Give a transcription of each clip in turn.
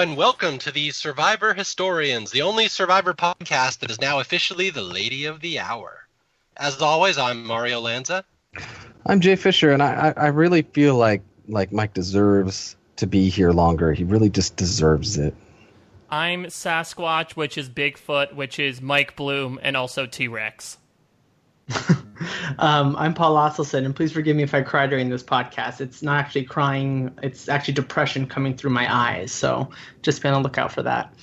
Hello and welcome to the Survivor Historians, the only Survivor podcast that is now officially the Lady of the Hour. As always, I'm Mario Lanza. I'm Jay Fischer, and I, I really feel like like Mike deserves to be here longer. He really just deserves it. I'm Sasquatch, which is Bigfoot, which is Mike Bloom, and also T Rex. um, I'm Paul Asleson, and please forgive me if I cry during this podcast. It's not actually crying; it's actually depression coming through my eyes. So just be on the lookout for that.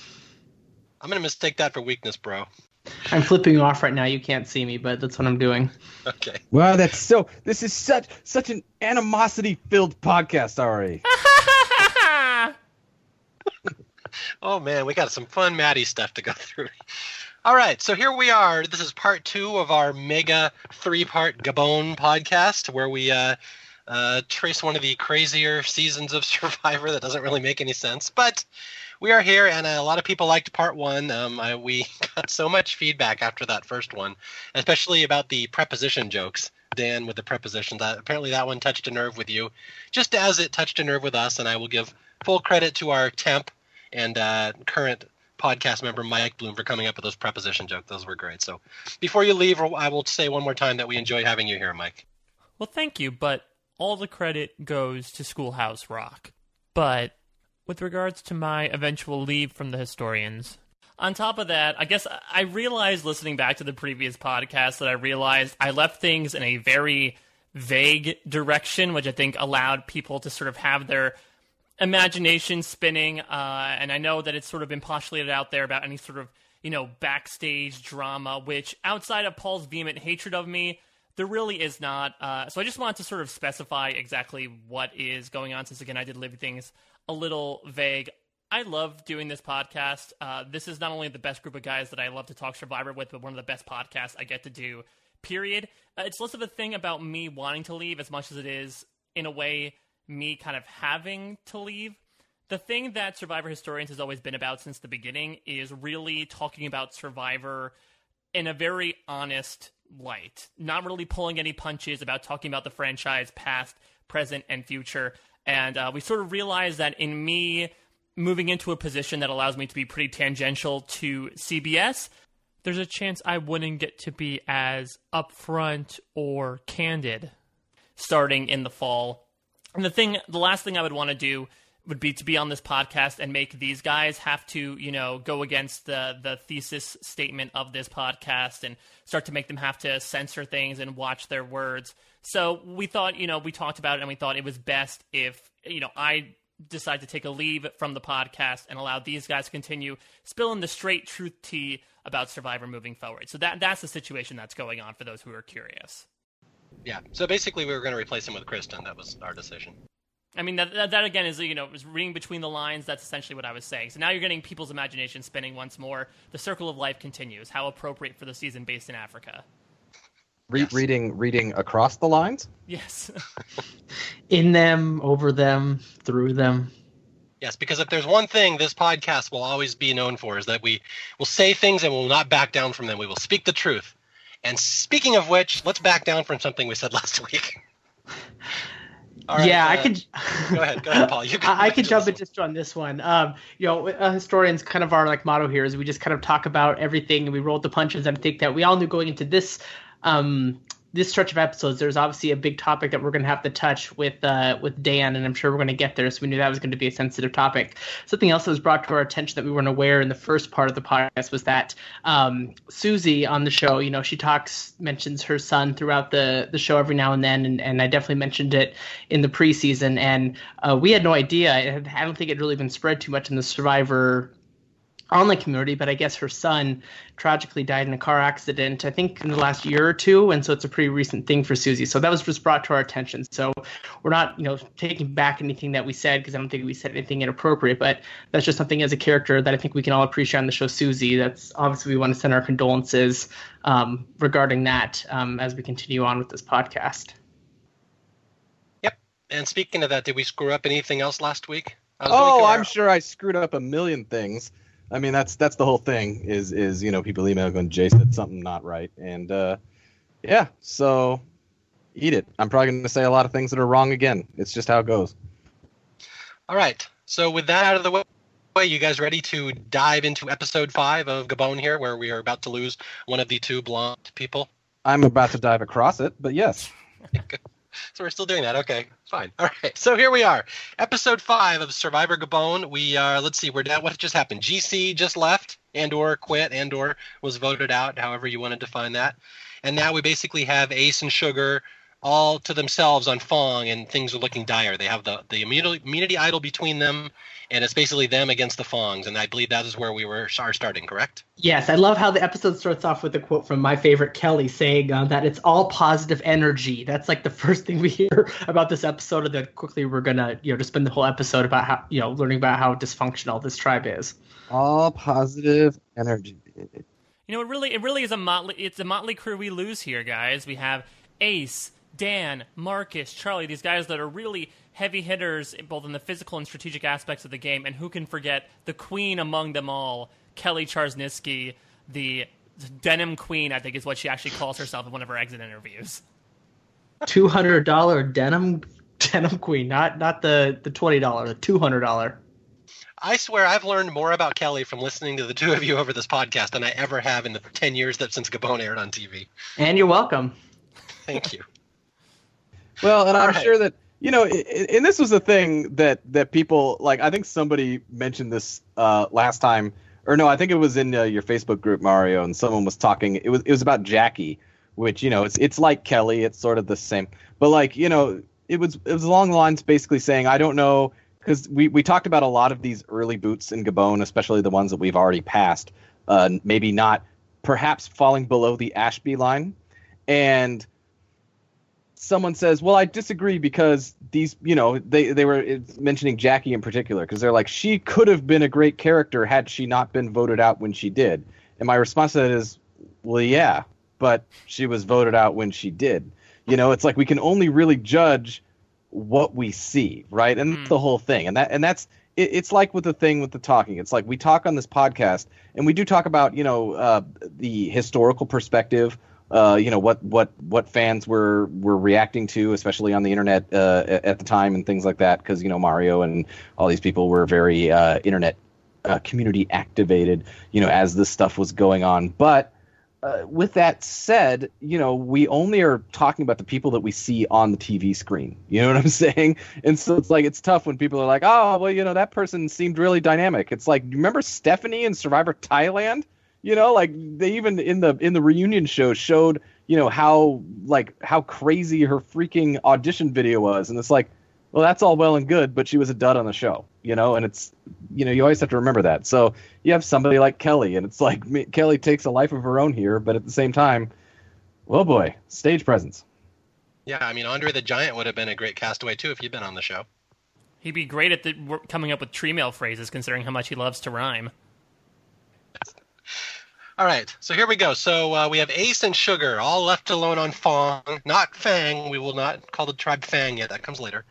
I'm gonna mistake that for weakness, bro. I'm flipping you off right now. You can't see me, but that's what I'm doing. Okay. Wow, that's so. This is such such an animosity-filled podcast already. oh man, we got some fun Maddie stuff to go through. All right, so here we are. This is part two of our mega three-part Gabon podcast, where we uh, uh, trace one of the crazier seasons of Survivor that doesn't really make any sense, but we are here, and a lot of people liked part one. Um, I, we got so much feedback after that first one, especially about the preposition jokes. Dan with the prepositions. That apparently that one touched a nerve with you, just as it touched a nerve with us. And I will give full credit to our temp and uh, current podcast member Mike Bloom for coming up with those preposition jokes. Those were great. So before you leave, I will say one more time that we enjoy having you here, Mike. Well, thank you, but all the credit goes to Schoolhouse Rock. But with regards to my eventual leave from the historians, on top of that, I guess I realized listening back to the previous podcast that I realized I left things in a very vague direction, which I think allowed people to sort of have their imagination spinning. Uh, and I know that it's sort of been postulated out there about any sort of, you know, backstage drama, which outside of Paul's vehement hatred of me, there really is not. Uh, so I just wanted to sort of specify exactly what is going on, since again, I did leave things a little vague. I love doing this podcast. Uh, this is not only the best group of guys that I love to talk Survivor with, but one of the best podcasts I get to do, period. Uh, it's less of a thing about me wanting to leave as much as it is, in a way, me kind of having to leave. The thing that Survivor Historians has always been about since the beginning is really talking about Survivor in a very honest light, not really pulling any punches about talking about the franchise past, present, and future. And uh, we sort of realized that in me moving into a position that allows me to be pretty tangential to CBS, there's a chance I wouldn't get to be as upfront or candid starting in the fall and the thing, the last thing I would want to do would be to be on this podcast and make these guys have to, you know, go against the the thesis statement of this podcast and start to make them have to censor things and watch their words. So we thought, you know, we talked about it and we thought it was best if, you know, I decide to take a leave from the podcast and allow these guys to continue spilling the straight truth tea about Survivor moving forward. So that that's the situation that's going on for those who are curious. Yeah. So basically, we were going to replace him with Kristen. That was our decision. I mean, that, that, that again is, you know, is reading between the lines. That's essentially what I was saying. So now you're getting people's imagination spinning once more. The circle of life continues. How appropriate for the season based in Africa. Re- yes. Reading, reading across the lines. Yes. in them, over them, through them. Yes, because if there's one thing this podcast will always be known for is that we will say things and we will not back down from them. We will speak the truth. And speaking of which, let's back down from something we said last week. yeah, uh, I could. go ahead, go ahead, Paul. You can, I, I could jump in just on this one. Um, you know, uh, historians kind of our like motto here is we just kind of talk about everything and we roll the punches. And I think that we all knew going into this um, this stretch of episodes, there's obviously a big topic that we're going to have to touch with uh, with Dan, and I'm sure we're going to get there. So we knew that was going to be a sensitive topic. Something else that was brought to our attention that we weren't aware in the first part of the podcast was that um, Susie on the show, you know, she talks mentions her son throughout the the show every now and then, and, and I definitely mentioned it in the preseason, and uh, we had no idea. I don't think it really been spread too much in the Survivor online community, but I guess her son tragically died in a car accident, I think in the last year or two. And so it's a pretty recent thing for Susie. So that was just brought to our attention. So we're not, you know, taking back anything that we said because I don't think we said anything inappropriate, but that's just something as a character that I think we can all appreciate on the show Susie. That's obviously we want to send our condolences um, regarding that um, as we continue on with this podcast. Yep. And speaking of that, did we screw up anything else last week? Oh, I'm sure I screwed up a million things. I mean, that's that's the whole thing. Is is you know people email going Jay said something not right, and uh, yeah, so eat it. I'm probably going to say a lot of things that are wrong again. It's just how it goes. All right. So with that out of the way, way, you guys ready to dive into episode five of Gabon here, where we are about to lose one of the two blonde people? I'm about to dive across it, but yes. so we're still doing that. Okay, fine. All right. So here we are, episode five of Survivor Gabon. We are. Let's see. We're down. What just happened? GC just left. Andor quit. Andor was voted out. However you want to define that. And now we basically have Ace and Sugar all to themselves on Fong, and things are looking dire. They have the the immunity, immunity idol between them, and it's basically them against the Fongs. And I believe that is where we were are starting. Correct? Yes, I love how the episode starts off with a quote from my favorite Kelly saying uh, that it's all positive energy. That's like the first thing we hear about this episode, and then quickly we're gonna you know just spend the whole episode about how you know learning about how dysfunctional this tribe is. All positive energy. You know, it really, it really is a motley. It's a motley crew we lose here, guys. We have Ace, Dan, Marcus, Charlie. These guys that are really heavy hitters, both in the physical and strategic aspects of the game. And who can forget the queen among them all, Kelly Czarnecki, the denim queen. I think is what she actually calls herself in one of her exit interviews. Two hundred dollar denim denim queen, not not the the twenty dollar, the two hundred dollar. I swear I've learned more about Kelly from listening to the two of you over this podcast than I ever have in the 10 years that since Gabon aired on TV. And you're welcome. Thank you. Well, and I'm right. sure that you know, and this was a thing that that people like. I think somebody mentioned this uh, last time, or no, I think it was in uh, your Facebook group, Mario, and someone was talking. It was it was about Jackie, which you know, it's it's like Kelly. It's sort of the same, but like you know, it was it was along the lines basically saying, I don't know, because we we talked about a lot of these early boots in Gabon, especially the ones that we've already passed. Uh, maybe not, perhaps falling below the Ashby line, and someone says, "Well, I disagree because these, you know, they they were mentioning Jackie in particular because they're like she could have been a great character had she not been voted out when she did." And my response to that is, "Well, yeah, but she was voted out when she did." You know, it's like we can only really judge what we see, right? And that's the whole thing. And that and that's it, it's like with the thing with the talking. It's like we talk on this podcast and we do talk about, you know, uh, the historical perspective uh, you know what what what fans were were reacting to, especially on the internet uh, at the time and things like that, because you know Mario and all these people were very uh, internet uh, community activated, you know, as this stuff was going on. But uh, with that said, you know, we only are talking about the people that we see on the TV screen. You know what I'm saying? And so it's like it's tough when people are like, "Oh, well, you know, that person seemed really dynamic." It's like, remember Stephanie in Survivor Thailand? You know like they even in the in the reunion show showed you know how like how crazy her freaking audition video was. And it's like well that's all well and good but she was a dud on the show you know? And it's you know you always have to remember that. So you have somebody like kelly and it's like me, kelly takes a life of her own here but at the same time well boy stage presence. Yeah, I mean Andre the Giant would have been a great castaway too if he'd been on the show. He'd be great at the, coming up with tree mail phrases, considering how much he loves to rhyme. All right, so here we go. So uh, we have Ace and Sugar all left alone on Fong, not Fang. We will not call the tribe Fang yet. That comes later.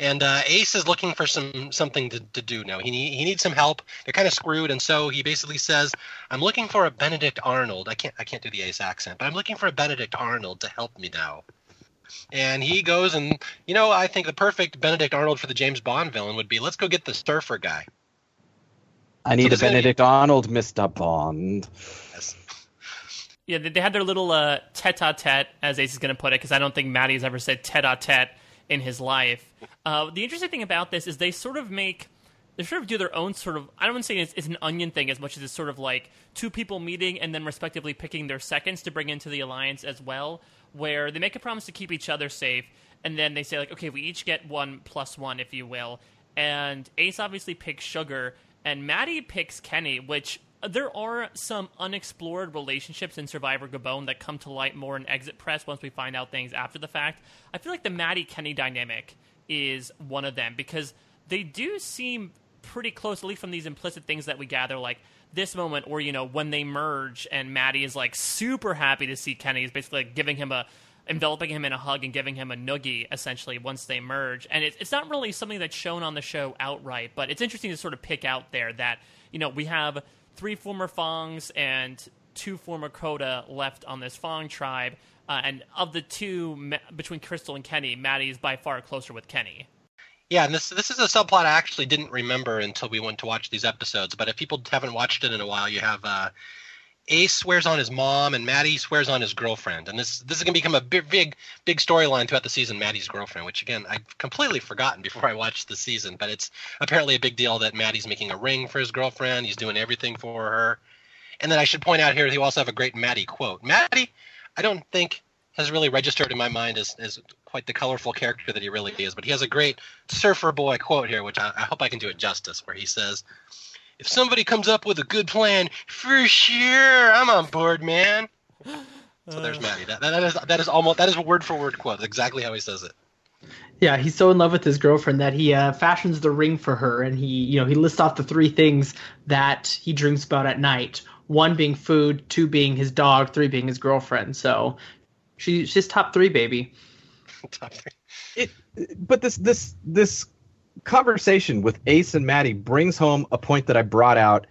And uh, Ace is looking for some something to, to do now. He need, he needs some help. They're kind of screwed, and so he basically says, "I'm looking for a Benedict Arnold. I can't I can't do the Ace accent, but I'm looking for a Benedict Arnold to help me now." And he goes, and you know, I think the perfect Benedict Arnold for the James Bond villain would be, "Let's go get the surfer guy." i need a there's be- benedict arnold mr bond. Yeah, they, had their little uh, tete-a-tete, as Ace is going to put it, because I don't think has ever said tete-a-tete in his life. Uh, the interesting thing about this is they sort of make they sort of do their own sort of I don't want to say it's, it's an onion thing as much as it's sort of like two people meeting and then respectively picking their seconds to bring into the alliance as well, where they make a promise to keep each other safe, and then they say like, okay, we each get one plus one, if you will. And Ace obviously picks Sugar, and Maddie picks Kenny, which there are some unexplored relationships in Survivor Gabon that come to light more in Exit Press once we find out things after the fact. I feel like the Maddie Kenny dynamic is one of them because they do seem pretty close, at least from these implicit things that we gather, like this moment, or you know, when they merge and Maddie is like super happy to see Kenny, is basically like giving him a enveloping him in a hug and giving him a noogie essentially once they merge. And it's it's not really something that's shown on the show outright, but it's interesting to sort of pick out there that you know we have three former Fongs and two former Kota left on this Fong tribe. Uh, and of the two, between Crystal and Kenny, Maddie is by far closer with Kenny. Yeah, and this this is a subplot I actually didn't remember until we went to watch these episodes. But if people haven't watched it in a while, you have uh, Ace swears on his mom, and Maddie swears on his girlfriend. And this this is gonna become a big big big storyline throughout the season. Maddie's girlfriend, which again I've completely forgotten before I watched the season, but it's apparently a big deal that Maddie's making a ring for his girlfriend. He's doing everything for her. And then I should point out here, he also have a great Maddie quote. Maddie, I don't think has really registered in my mind as, as quite the colorful character that he really is. But he has a great surfer boy quote here, which I, I hope I can do it justice, where he says, "If somebody comes up with a good plan, for sure, I'm on board, man." So there's Maddie. That, that is that is almost that is a word for word quote. Exactly how he says it. Yeah, he's so in love with his girlfriend that he uh, fashions the ring for her, and he, you know, he lists off the three things that he dreams about at night. One being food, two being his dog, three being his girlfriend. So she, she's top three, baby. Top three. it but this this this conversation with Ace and Maddie brings home a point that I brought out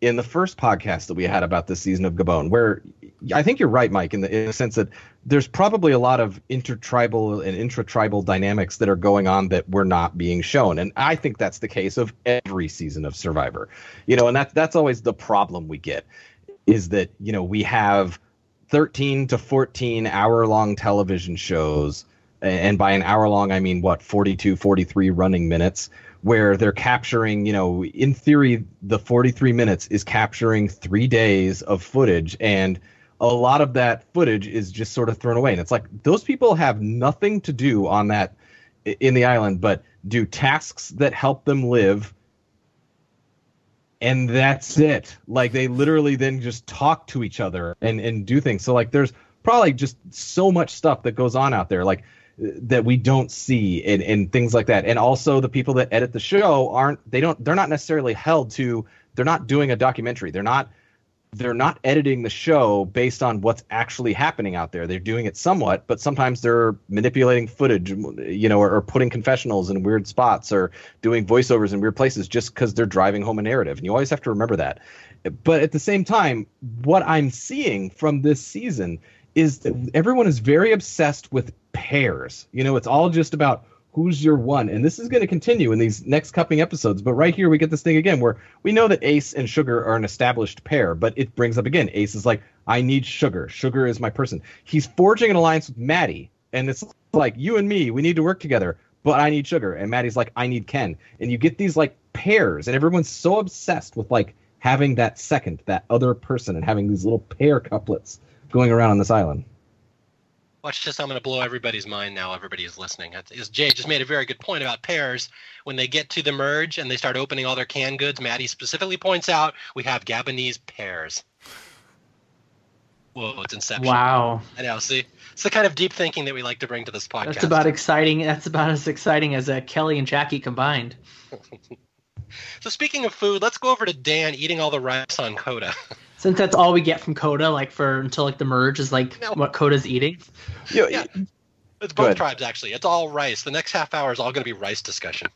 in the first podcast that we had about this season of Gabon, where I think you're right, Mike, in the, in the sense that there's probably a lot of intertribal and intratribal dynamics that are going on that we're not being shown, and I think that's the case of every season of Survivor. You know, and that's that's always the problem we get is that you know we have 13 to 14 hour long television shows and by an hour long i mean what 42 43 running minutes where they're capturing you know in theory the 43 minutes is capturing three days of footage and a lot of that footage is just sort of thrown away and it's like those people have nothing to do on that in the island but do tasks that help them live and that's it. Like they literally then just talk to each other and and do things. So like there's probably just so much stuff that goes on out there like that we don't see and, and things like that. And also the people that edit the show aren't they don't they're not necessarily held to they're not doing a documentary. They're not they're not editing the show based on what's actually happening out there. They're doing it somewhat, but sometimes they're manipulating footage, you know, or, or putting confessionals in weird spots or doing voiceovers in weird places just because they're driving home a narrative. And you always have to remember that. But at the same time, what I'm seeing from this season is that everyone is very obsessed with pairs. You know, it's all just about who's your one. And this is going to continue in these next cupping episodes but right here we get this thing again where we know that ace and sugar are an established pair but it brings up again ace is like i need sugar. Sugar is my person. He's forging an alliance with maddie and it's like you and me we need to work together but i need sugar. And maddie's like i need ken. And you get these like pairs and everyone's so obsessed with like having that second that other person and having these little pair couplets going around on this island Watch this. I'm going to blow everybody's mind now. Everybody is listening. As Jay just made a very good point about pairs. When they get to the merge and they start opening all their canned goods, Maddie specifically points out we have Gabonese pears. Whoa, it's Inception. Wow. I know. See, it's the kind of deep thinking that we like to bring to this podcast. That's about exciting. That's about as exciting as uh, Kelly and Jackie combined. so speaking of food, let's go over to Dan eating all the rice on Kota. Since that's all we get from Kota, like for until like the merge is like No. what Kota's eating. Yo, Yeah. It's both tribes actually. It's all rice. The next half hour is all going to be rice discussion.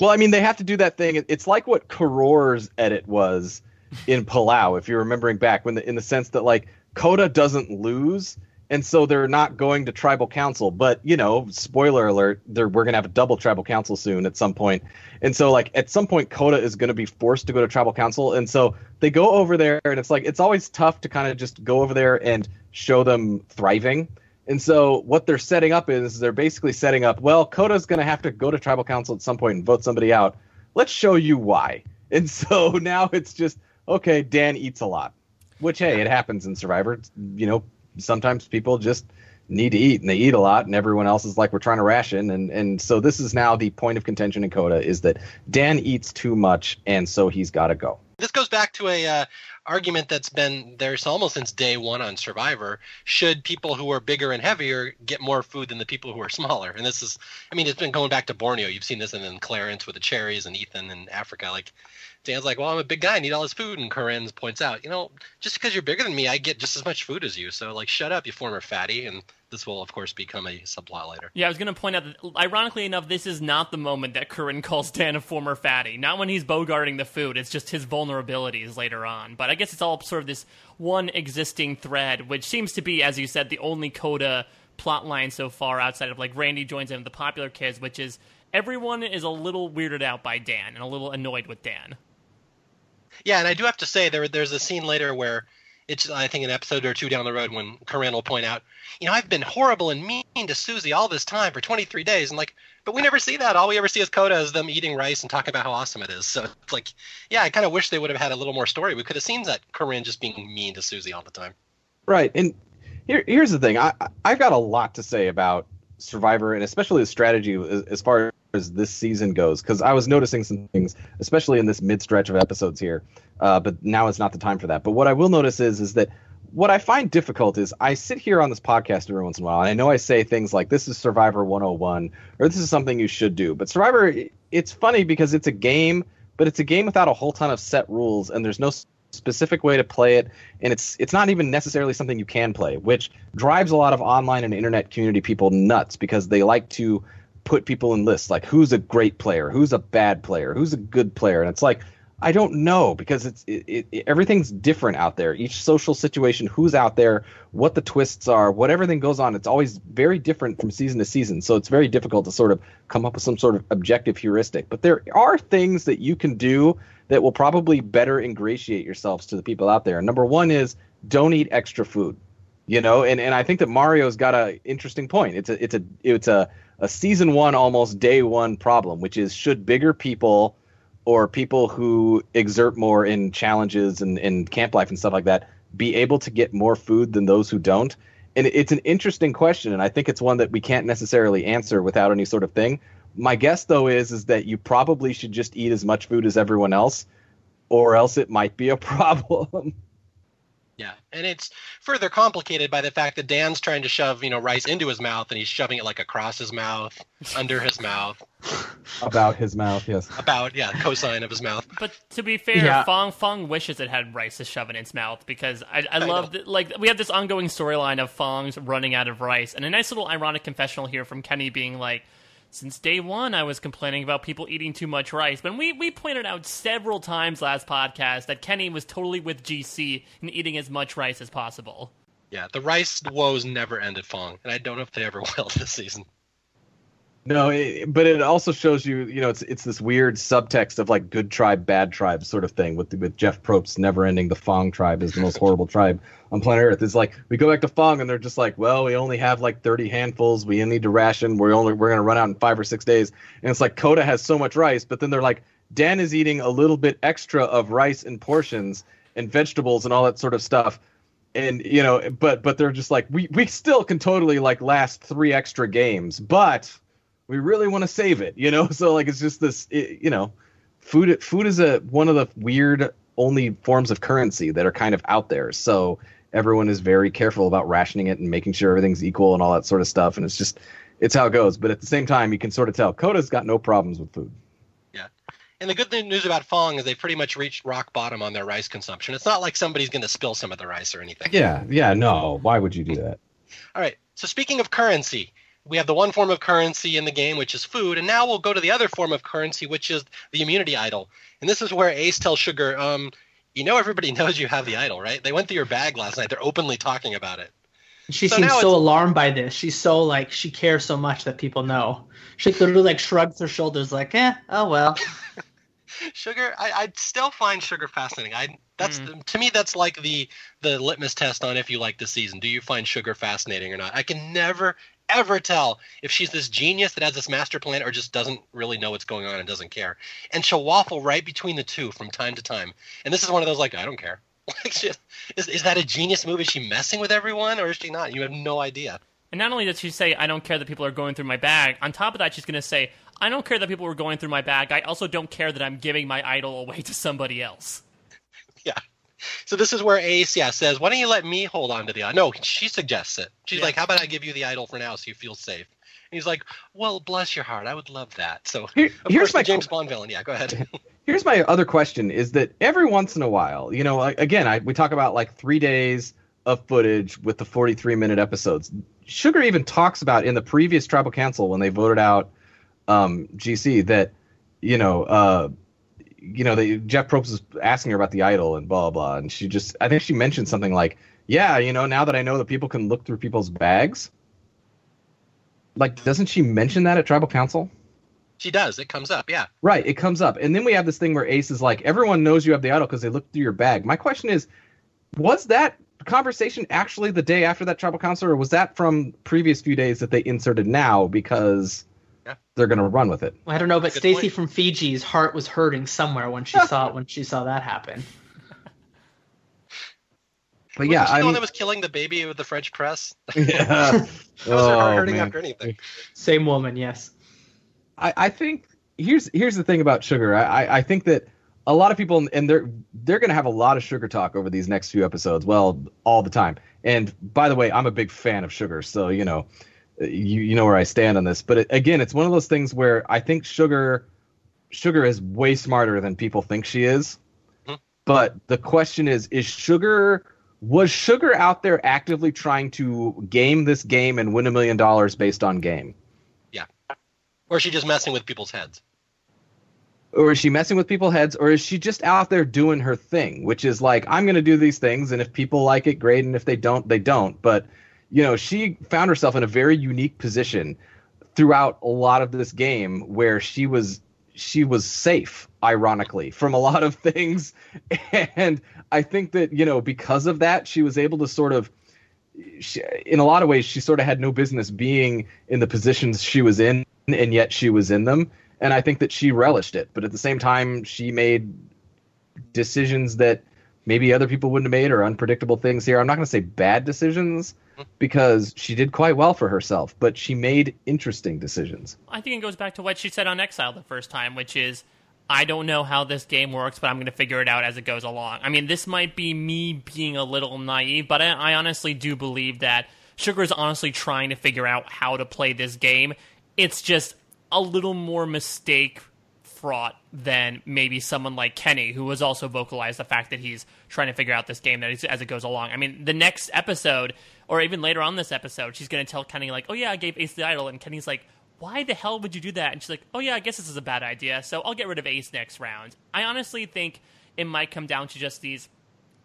Well, I mean, they have to do that thing. It's like what Koror's edit was in Palau, if you're remembering back, when the, in the sense that like Kota doesn't lose, and so they're not going to tribal council. But you know, spoiler alert, we're gonna have a double tribal council soon at some point, and so like at some point, Kota is gonna be forced to go to tribal council, and so they go over there, and it's like it's always tough to kind of just go over there and show them thriving. And so what they're setting up is they're basically setting up, well, Kota's going to have to go to tribal council at some point and vote somebody out. Let's show you why. And so now it's just, okay, Dan eats a lot, which, hey, it happens in Survivor. You know, sometimes people just need to eat and they eat a lot and everyone else is like, we're trying to ration. And, and so this is now the point of contention in Kota is that Dan eats too much and so he's got to go. This goes back to a uh, argument that's been there almost since day one on Survivor. Should people who are bigger and heavier get more food than the people who are smaller? And this is, I mean, it's been going back to Borneo. You've seen this in, in Clarence with the cherries and Ethan in Africa. Like, Dan's like, well, I'm a big guy, I need all this food. And Corinne points out, you know, just because you're bigger than me, I get just as much food as you. So, like, shut up, you former fatty. And this will, of course, become a subplot later. Yeah, I was going to point out that, ironically enough, this is not the moment that Corinne calls Dan a former fatty. Not when he's bogarting the food. It's just his vulnerabilities later on. But I guess it's all sort of this one existing thread, which seems to be, as you said, the only Kota plot line so far outside of like Randy joins in the popular kids, which is everyone is a little weirded out by Dan and a little annoyed with Dan. Yeah, and I do have to say there there's a scene later where it's I think an episode or two down the road when Corinne will point out, you know, I've been horrible and mean to Susie all this time for 23 days, and like, but we never see that. All we ever see is Kota as them eating rice and talking about how awesome it is. So it's like, yeah, I kind of wish they would have had a little more story. We could have seen that Corinne just being mean to Susie all the time. Right, and here here's the thing. I I've got a lot to say about Survivor and especially the strategy as, far as this season goes because I was noticing some things, especially in this mid stretch of episodes here. Uh, but now is not the time for that. But what I will notice is is that what I find difficult is I sit here on this podcast every once in a while, and I know I say things like "This is Survivor 101" or "This is something you should do." But Survivor, it's funny because it's a game, but it's a game without a whole ton of set rules, and there's no specific way to play it and it's it's not even necessarily something you can play which drives a lot of online and internet community people nuts because they like to put people in lists like who's a great player who's a bad player who's a good player and it's like I don't know because it's it, it, everything's different out there. Each social situation, who's out there, what the twists are, what everything goes on, it's always very different from season to season. So it's very difficult to sort of come up with some sort of objective heuristic. But there are things that you can do that will probably better ingratiate yourselves to the people out there. Number one is don't eat extra food. You know, and, and I think that Mario's got a interesting point. It's a it's a it's a, a season one almost day one problem, which is should bigger people or people who exert more in challenges and, and camp life and stuff like that be able to get more food than those who don't? And it's an interesting question, and I think it's one that we can't necessarily answer without any sort of thing. My guess, though, is is that you probably should just eat as much food as everyone else, or else it might be a problem. Yeah, and it's further complicated by the fact that Dan's trying to shove, you know, rice into his mouth, and he's shoving it like across his mouth, under his mouth. About his mouth, yes. About yeah, cosine of his mouth. But to be fair, Yeah. Fong Fong wishes it had rice to shove in its mouth because I, I love that. Like we have this ongoing storyline of Fong's running out of rice, and a nice little ironic confessional here from Kenny being like. Since day one, I was complaining about people eating too much rice. But we, we pointed out several times last podcast that Kenny was totally with GC in eating as much rice as possible. Yeah, the rice woes never ended Fong, and I don't know if they ever will this season. No, it, but it also shows you, you know, it's it's this weird subtext of like good tribe, bad tribe sort of thing with with Jeff Probst never ending the Fong tribe is the most horrible tribe on planet Earth. It's like we go back to Fong and they're just like, well, we only have like 30 handfuls. We need to ration. We're only we're gonna run out in five or six days. And it's like Kota has so much rice, but then they're like, Dan is eating a little bit extra of rice and portions and vegetables and all that sort of stuff and you know but but they're just like we we still can totally like last three extra games but we really want to save it you know so like it's just this it, you know food food is a one of the weird only forms of currency that are kind of out there so everyone is very careful about rationing it and making sure everything's equal and all that sort of stuff and it's just it's how it goes but at the same time you can sort of tell Kota's got no problems with food Yeah. And the good news about Fong is they've pretty much reached rock bottom on their rice consumption. It's not like somebody's going to spill some of the rice or anything. yeah yeah no why would you do that All right. So speaking of currency, we have the one form of currency in the game, which is food, and now we'll go to the other form of currency, which is the immunity idol. And this is where Ace tells Sugar, um, you know everybody knows you have the idol, right? They went through your bag last night. They're openly talking about it. She So seems so alarmed by this. She's so like she cares so much that people know. She literally like shrugs her shoulders, like, "Eh, oh well." Sugar, I, I still find Sugar fascinating. I that's to me that's like the the litmus test on if you like the season. Do you find Sugar fascinating or not? I can never ever tell if she's this genius that has this master plan or just doesn't really know what's going on and doesn't care. And she'll waffle right between the two from time to time. And this is one of those like I don't care. Like she, is is that a genius move? Is she messing with everyone or is she not? You have no idea. And not only does she say, I don't care that people are going through my bag, on top of that, she's going to say, I don't care that people are going through my bag. I also don't care that I'm giving my idol away to somebody else. Yeah. So this is where Ace, yeah, says, "Why don't you let me hold on to the idol?" No, she suggests it. She's Yeah. like, "How about I give you the idol for now, so you feel safe?" And he's like, "Well, bless your heart, I would love that." So Here- here's course, my James Bond villain. Yeah, go ahead. Here's my other question: Is that every once in a while, you know, again, I, we talk about like three days of footage with the 43 minute episodes. Sugar even talks about in the previous tribal council when they voted out um, GC that you know, uh, you know, they, Jeff Probst was asking her about the idol and blah blah, blah, and she just, I think she mentioned something like, "Yeah, you know, now that I know that people can look through people's bags." Like, doesn't she mention that at tribal council? She does. It comes up. Yeah. Right, it comes up. And then we have this thing where Ace is like, everyone knows you have the idol because they look through your bag. My question is, was that conversation actually the day after that tribal council, or was that from previous few days that they inserted now because Yeah. they're gonna run with it? Well, I don't know, but Good Stacy point. from Fiji's heart was hurting somewhere when she saw it, when she saw that happen. But Wasn't yeah, she I the one mean, that was killing the baby with the French press? yeah. That was her Oh, heart hurting man. after anything. Same woman, yes. I, I think here's here's the thing about sugar. I, I, I think that a lot of people and they're they're gonna have a lot of sugar talk over these next few episodes. Well, all the time. And by the way, I'm a big fan of sugar, so you know, you you know where I stand on this. But it, again, it's one of those things where I think sugar sugar is way smarter than people think she is. Mhm. But the question is, is sugar was sugar out there actively trying to game this game and win a million dollars based on game? Yeah. Or is she just messing with people's heads? or is she messing with people's heads or is she just out there doing her thing which is like i'm going to do these things and if people like it great and if they don't they don't but you know she found herself in a very unique position throughout a lot of this game where she was she was safe ironically from a lot of things and i think that you know because of that she was able to sort of she, in a lot of ways she sort of had no business being in the positions she was in and yet she was in them and I think that she relished it. But at the same time, she made decisions that maybe other people wouldn't have made or unpredictable things here. I'm not going to say bad decisions because she did quite well for herself, but she made interesting decisions. I think it goes back to what she said on Exile the first time, which is, I don't know how this game works, but I'm going to figure it out as it goes along. I mean, this might be me being a little naive, but I, I honestly do believe that Sugar is honestly trying to figure out how to play this game. It's just a little more mistake fraught than maybe someone like Kenny, who has also vocalized the fact that he's trying to figure out this game that he's, as it goes along. I mean, the next episode, or even later on this episode, she's going to tell Kenny like, "Oh yeah, I gave Ace the idol," and Kenny's like, "Why the hell would you do that?" And she's like, "Oh yeah, I guess this is a bad idea, so I'll get rid of Ace next round." I honestly think it might come down to just these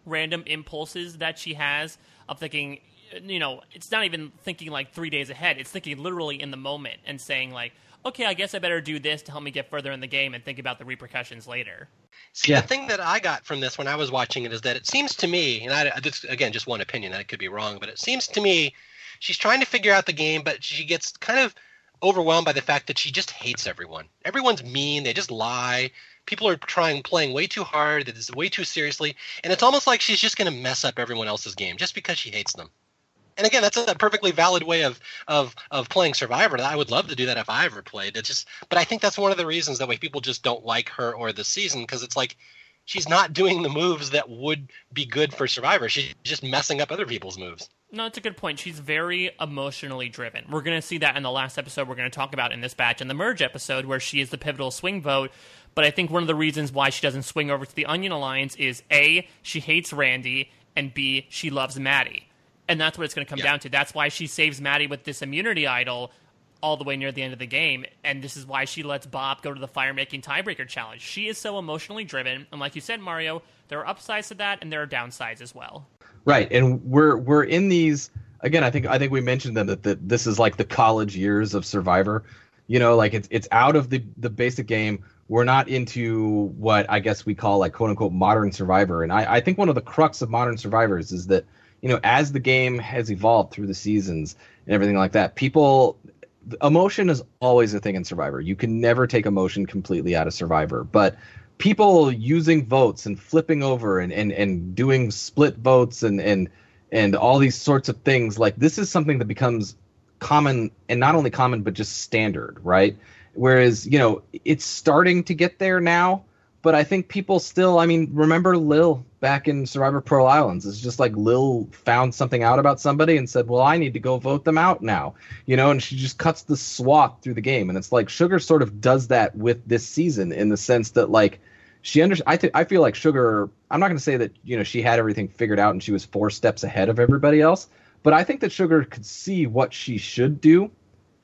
random impulses that she has of thinking you know it's not even thinking like three days ahead it's thinking literally in the moment and saying like okay i guess i better do this to help me get further in the game and think about the repercussions later See, Yeah. the thing that I got from this when I was watching it is that it seems to me, and I, this again just one opinion, I could be wrong, but it seems to me she's trying to figure out the game, but she gets kind of overwhelmed by the fact that she just hates everyone. Everyone's mean, they just lie. People are trying playing way too hard, that is way too seriously, and it's almost like she's just going to mess up everyone else's game just because she hates them. And again, that's a perfectly valid way of of of playing Survivor. I would love to do that if I ever played. It's just, but I think that's one of the reasons that way people just don't like her or the season because it's like she's not doing the moves that would be good for Survivor. She's just messing up other people's moves. No, it's a good point. She's very emotionally driven. We're going to see that in the last episode we're going to talk about in this batch, in the merge episode, where she is the pivotal swing vote. But I think one of the reasons why she doesn't swing over to the Onion Alliance is A, she hates Randy, and B, she loves Maddie. And that's what it's going to come Yeah. down to. That's why she saves Maddie with this immunity idol all the way near the end of the game. And this is why she lets Bob go to the fire making tiebreaker challenge. She is so emotionally driven. And like you said, Mario, there are upsides to that and there are downsides as well. Right, and we're we're in these again. I think I think we mentioned them that, that this is like the college years of Survivor. You know, like it's it's out of the the basic game. We're not into what I guess we call like quote unquote modern Survivor. And I, I think one of the crux of modern Survivors is that you know as the game has evolved through the seasons and everything like that, people emotion is always a thing in Survivor. You can never take emotion completely out of Survivor, but people using votes and flipping over and, and, and doing split votes and, and and all these sorts of things like this is something that becomes common and not only common but just standard right whereas you know it's starting to get there now but i think people still i mean remember lil back in survivor pearl islands it's just like lil found something out about somebody and said well i need to go vote them out now you know and she just cuts the swath through the game and it's like sugar sort of does that with this season in the sense that like she under I think I feel like Sugar. I'm not going to say that you know she had everything figured out and she was four steps ahead of everybody else, but I think that Sugar could see what she should do.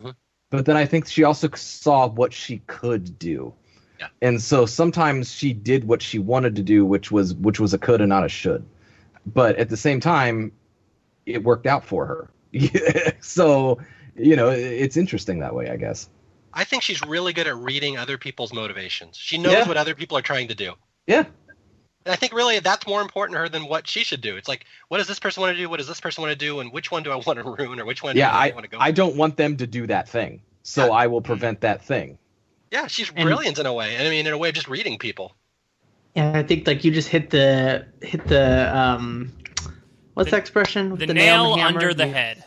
Mhm. But then I think she also saw what she could do. Yeah. And so sometimes she did what she wanted to do, which was which was a could and not a should. But at the same time, it worked out for her. so you know, it's interesting that way, I guess. I think she's really good at reading other people's motivations. She knows Yeah. what other people are trying to do. Yeah. And I think really that's more important to her than what she should do. It's like, what does this person want to do? What does this person want to do? And which one do I want to ruin or which one Yeah, do I I, want to go? I don't want them to do that thing. So Yeah. I will mm-hmm. prevent that thing. Yeah, she's And- brilliant in a way. And I mean, in a way of just reading people. And I think like you just hit the hit the um, what's The- the expression? The, With nail, on hammer? under the head.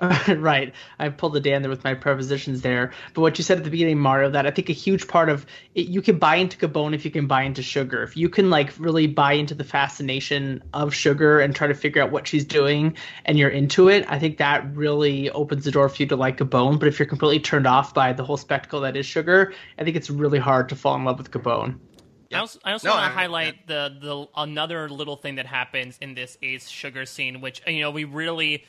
right. I pulled the Dan there with my prepositions there. But what you said at the beginning, Mario, that I think a huge part of it, you can buy into Gabon if you can buy into sugar. If you can like really buy into the fascination of sugar and try to figure out what she's doing and you're into it, I think that really opens the door for you to like Gabon. But if you're completely turned off by the whole spectacle that is sugar, I think it's really hard to fall in love with Gabon. I also, I also No, want to highlight the the another little thing that happens in this Ace Sugar scene, which you know we really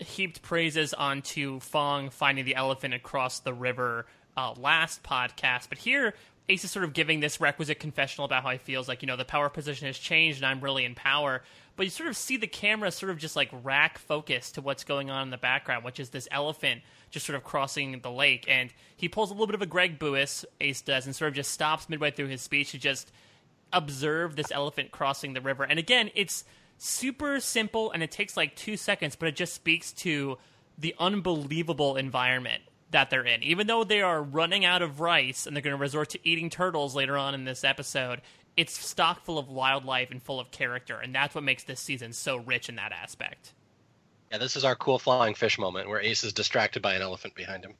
heaped praises onto Fong finding the elephant across the river uh, last podcast, but here Ace is sort of giving this requisite confessional about how he feels like you know the power position has changed and I'm really in power. But you sort of see the camera sort of just like rack focus to what's going on in the background, which is this elephant just sort of crossing the lake, and he pulls a little bit of a Greg Buis, Ace does, and sort of just stops midway through his speech to just observe this elephant crossing the river. And again, it's super simple and it takes like two seconds, but it just speaks to the unbelievable environment that they're in. Even though they are running out of rice and they're going to resort to eating turtles later on in this episode, it's stock full of wildlife and full of character. And that's what makes this season so rich in that aspect. Yeah, this is our cool flying fish moment where Ace is distracted by an elephant behind him.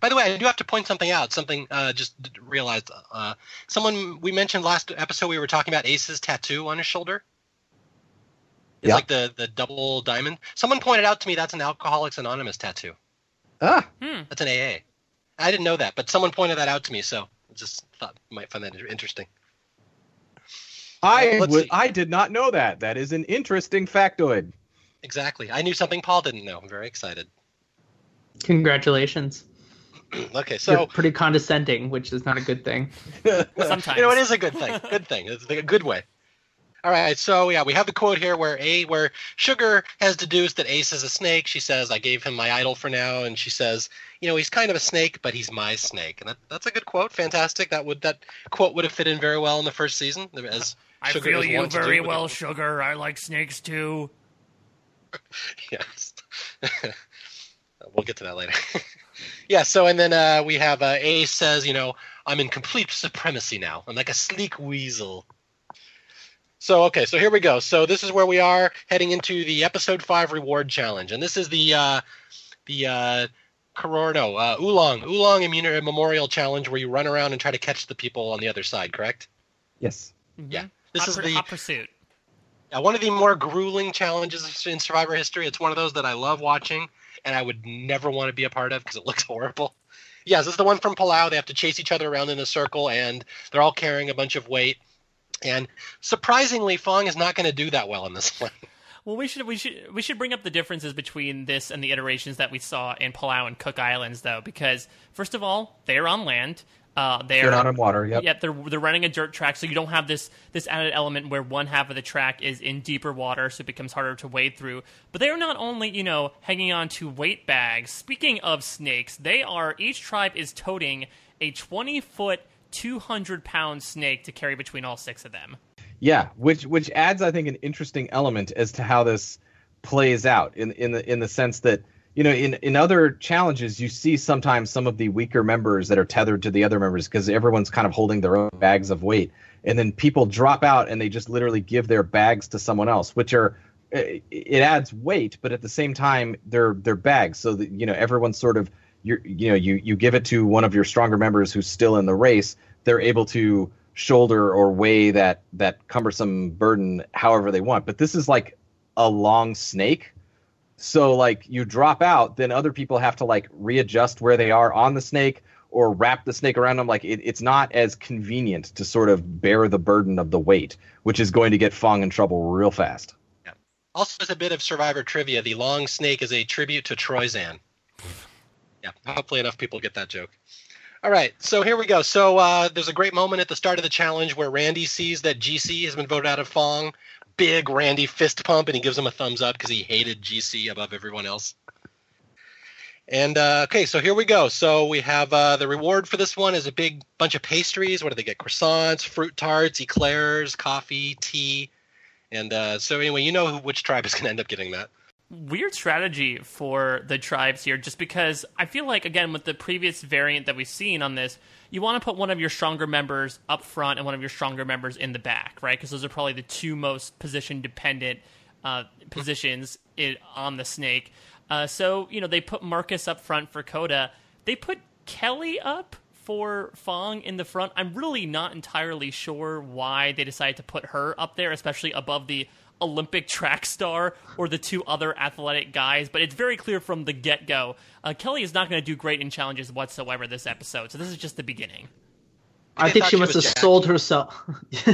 By the way, I do have to point something out. Something uh, just realized. Uh, someone we mentioned last episode we were talking about Ace's tattoo on his shoulder. It's Yeah. like the the double diamond. Someone pointed out to me that's an Alcoholics Anonymous tattoo. Ah, Hmm. That's an AA. I didn't know that, but someone pointed that out to me, so I just thought you might find that interesting. I Let's would, see. I did not know that. That is an interesting factoid. Exactly. I knew something Paul didn't know. I'm very excited. Congratulations. okay, You're so pretty condescending, which is not a good thing. Sometimes. you know, it is a good thing. Good thing. It's a good way. All right, so yeah, we have the quote here where a where Sugar has deduced that Ace is a snake. She says, "I gave him my idol for now," and she says, "You know, he's kind of a snake, but he's my snake." And that, that's a good quote. Fantastic. That would that quote would have fit in very well in the first season. As I Sugar feel you wont to do very well, Sugar. I like snakes too. yes. we'll get to that later. yeah. So and then uh, we have uh, Ace says, you know, I'm in complete supremacy now. I'm like a sleek weasel. So okay, so here we go. So this is where we are heading into the episode five reward challenge, and this is the uh, the uh, Cororno uh, Ulong Ulong Immun- Memorial Challenge, where you run around and try to catch the people on the other side. Correct? Yes. Yeah. This hot, is pur- the hot pursuit. uh, one of the more grueling challenges in Survivor history. It's one of those that I love watching, and I would never want to be a part of because it looks horrible. Yes, this is the one from Palau. They have to chase each other around in a circle, and they're all carrying a bunch of weight. And surprisingly, Fong is not going to do that well in this one. Well, we should we should we should bring up the differences between this and the iterations that we saw in Palau and Cook Islands, though, because first of all, they're on land. Uh, they're They're not in water. Yep. Yep, they're they're running a dirt track, so you don't have this this added element where one half of the track is in deeper water, so it becomes harder to wade through. But they are not only you know hanging on to weight bags. Speaking of snakes, they are each tribe is toting a twenty foot, two hundred pound snake to carry between all six of them. Yeah, which which adds, I think, an interesting element as to how this plays out in in the in the sense that you know in in other challenges you see sometimes some of the weaker members that are tethered to the other members because everyone's kind of holding their own bags of weight, and then people drop out and they just literally give their bags to someone else, which are it it adds weight, but at the same time they're they're bags, so that you know everyone's sort of you you know you you give it to one of your stronger members who's still in the race, they're able to shoulder or weigh that that cumbersome burden however they want. But this is like a long snake. So like you drop out, then other people have to like readjust where they are on the snake or wrap the snake around them. Like it, it's not as convenient to sort of bear the burden of the weight, which is going to get Fong in trouble real fast. Yeah. Also, as a bit of Survivor trivia, the long snake is a tribute to Troyzan. Yeah, hopefully enough people get that joke. All right, so here we go. So uh, there's a great moment at the start of the challenge where Randy sees that GC has been voted out of Fong. Big Randy fist pump, and he gives him a thumbs up because he hated GC above everyone else. And uh, okay, so here we go. So we have uh, the reward for this one is a big bunch of pastries. What do they get? Croissants, fruit tarts, eclairs, coffee, tea. And uh, so anyway, you know which tribe is going to end up getting that. Weird strategy for the tribes here, just because I feel like again with the previous variant that we've seen on this, you want to put one of your stronger members up front and one of your stronger members in the back, right? Because those are probably the two most position dependent uh, positions on the snake. Uh, so you know they put Marcus up front for Kota. They put Kelly up for Fong in the front. I'm really not entirely sure why they decided to put her up there, especially above the Olympic track star or the two other athletic guys. But it's very clear from the get go, uh, Kelly is not going to do great in challenges whatsoever this episode. So this is just the beginning. I think she must have Jackie. sold herself.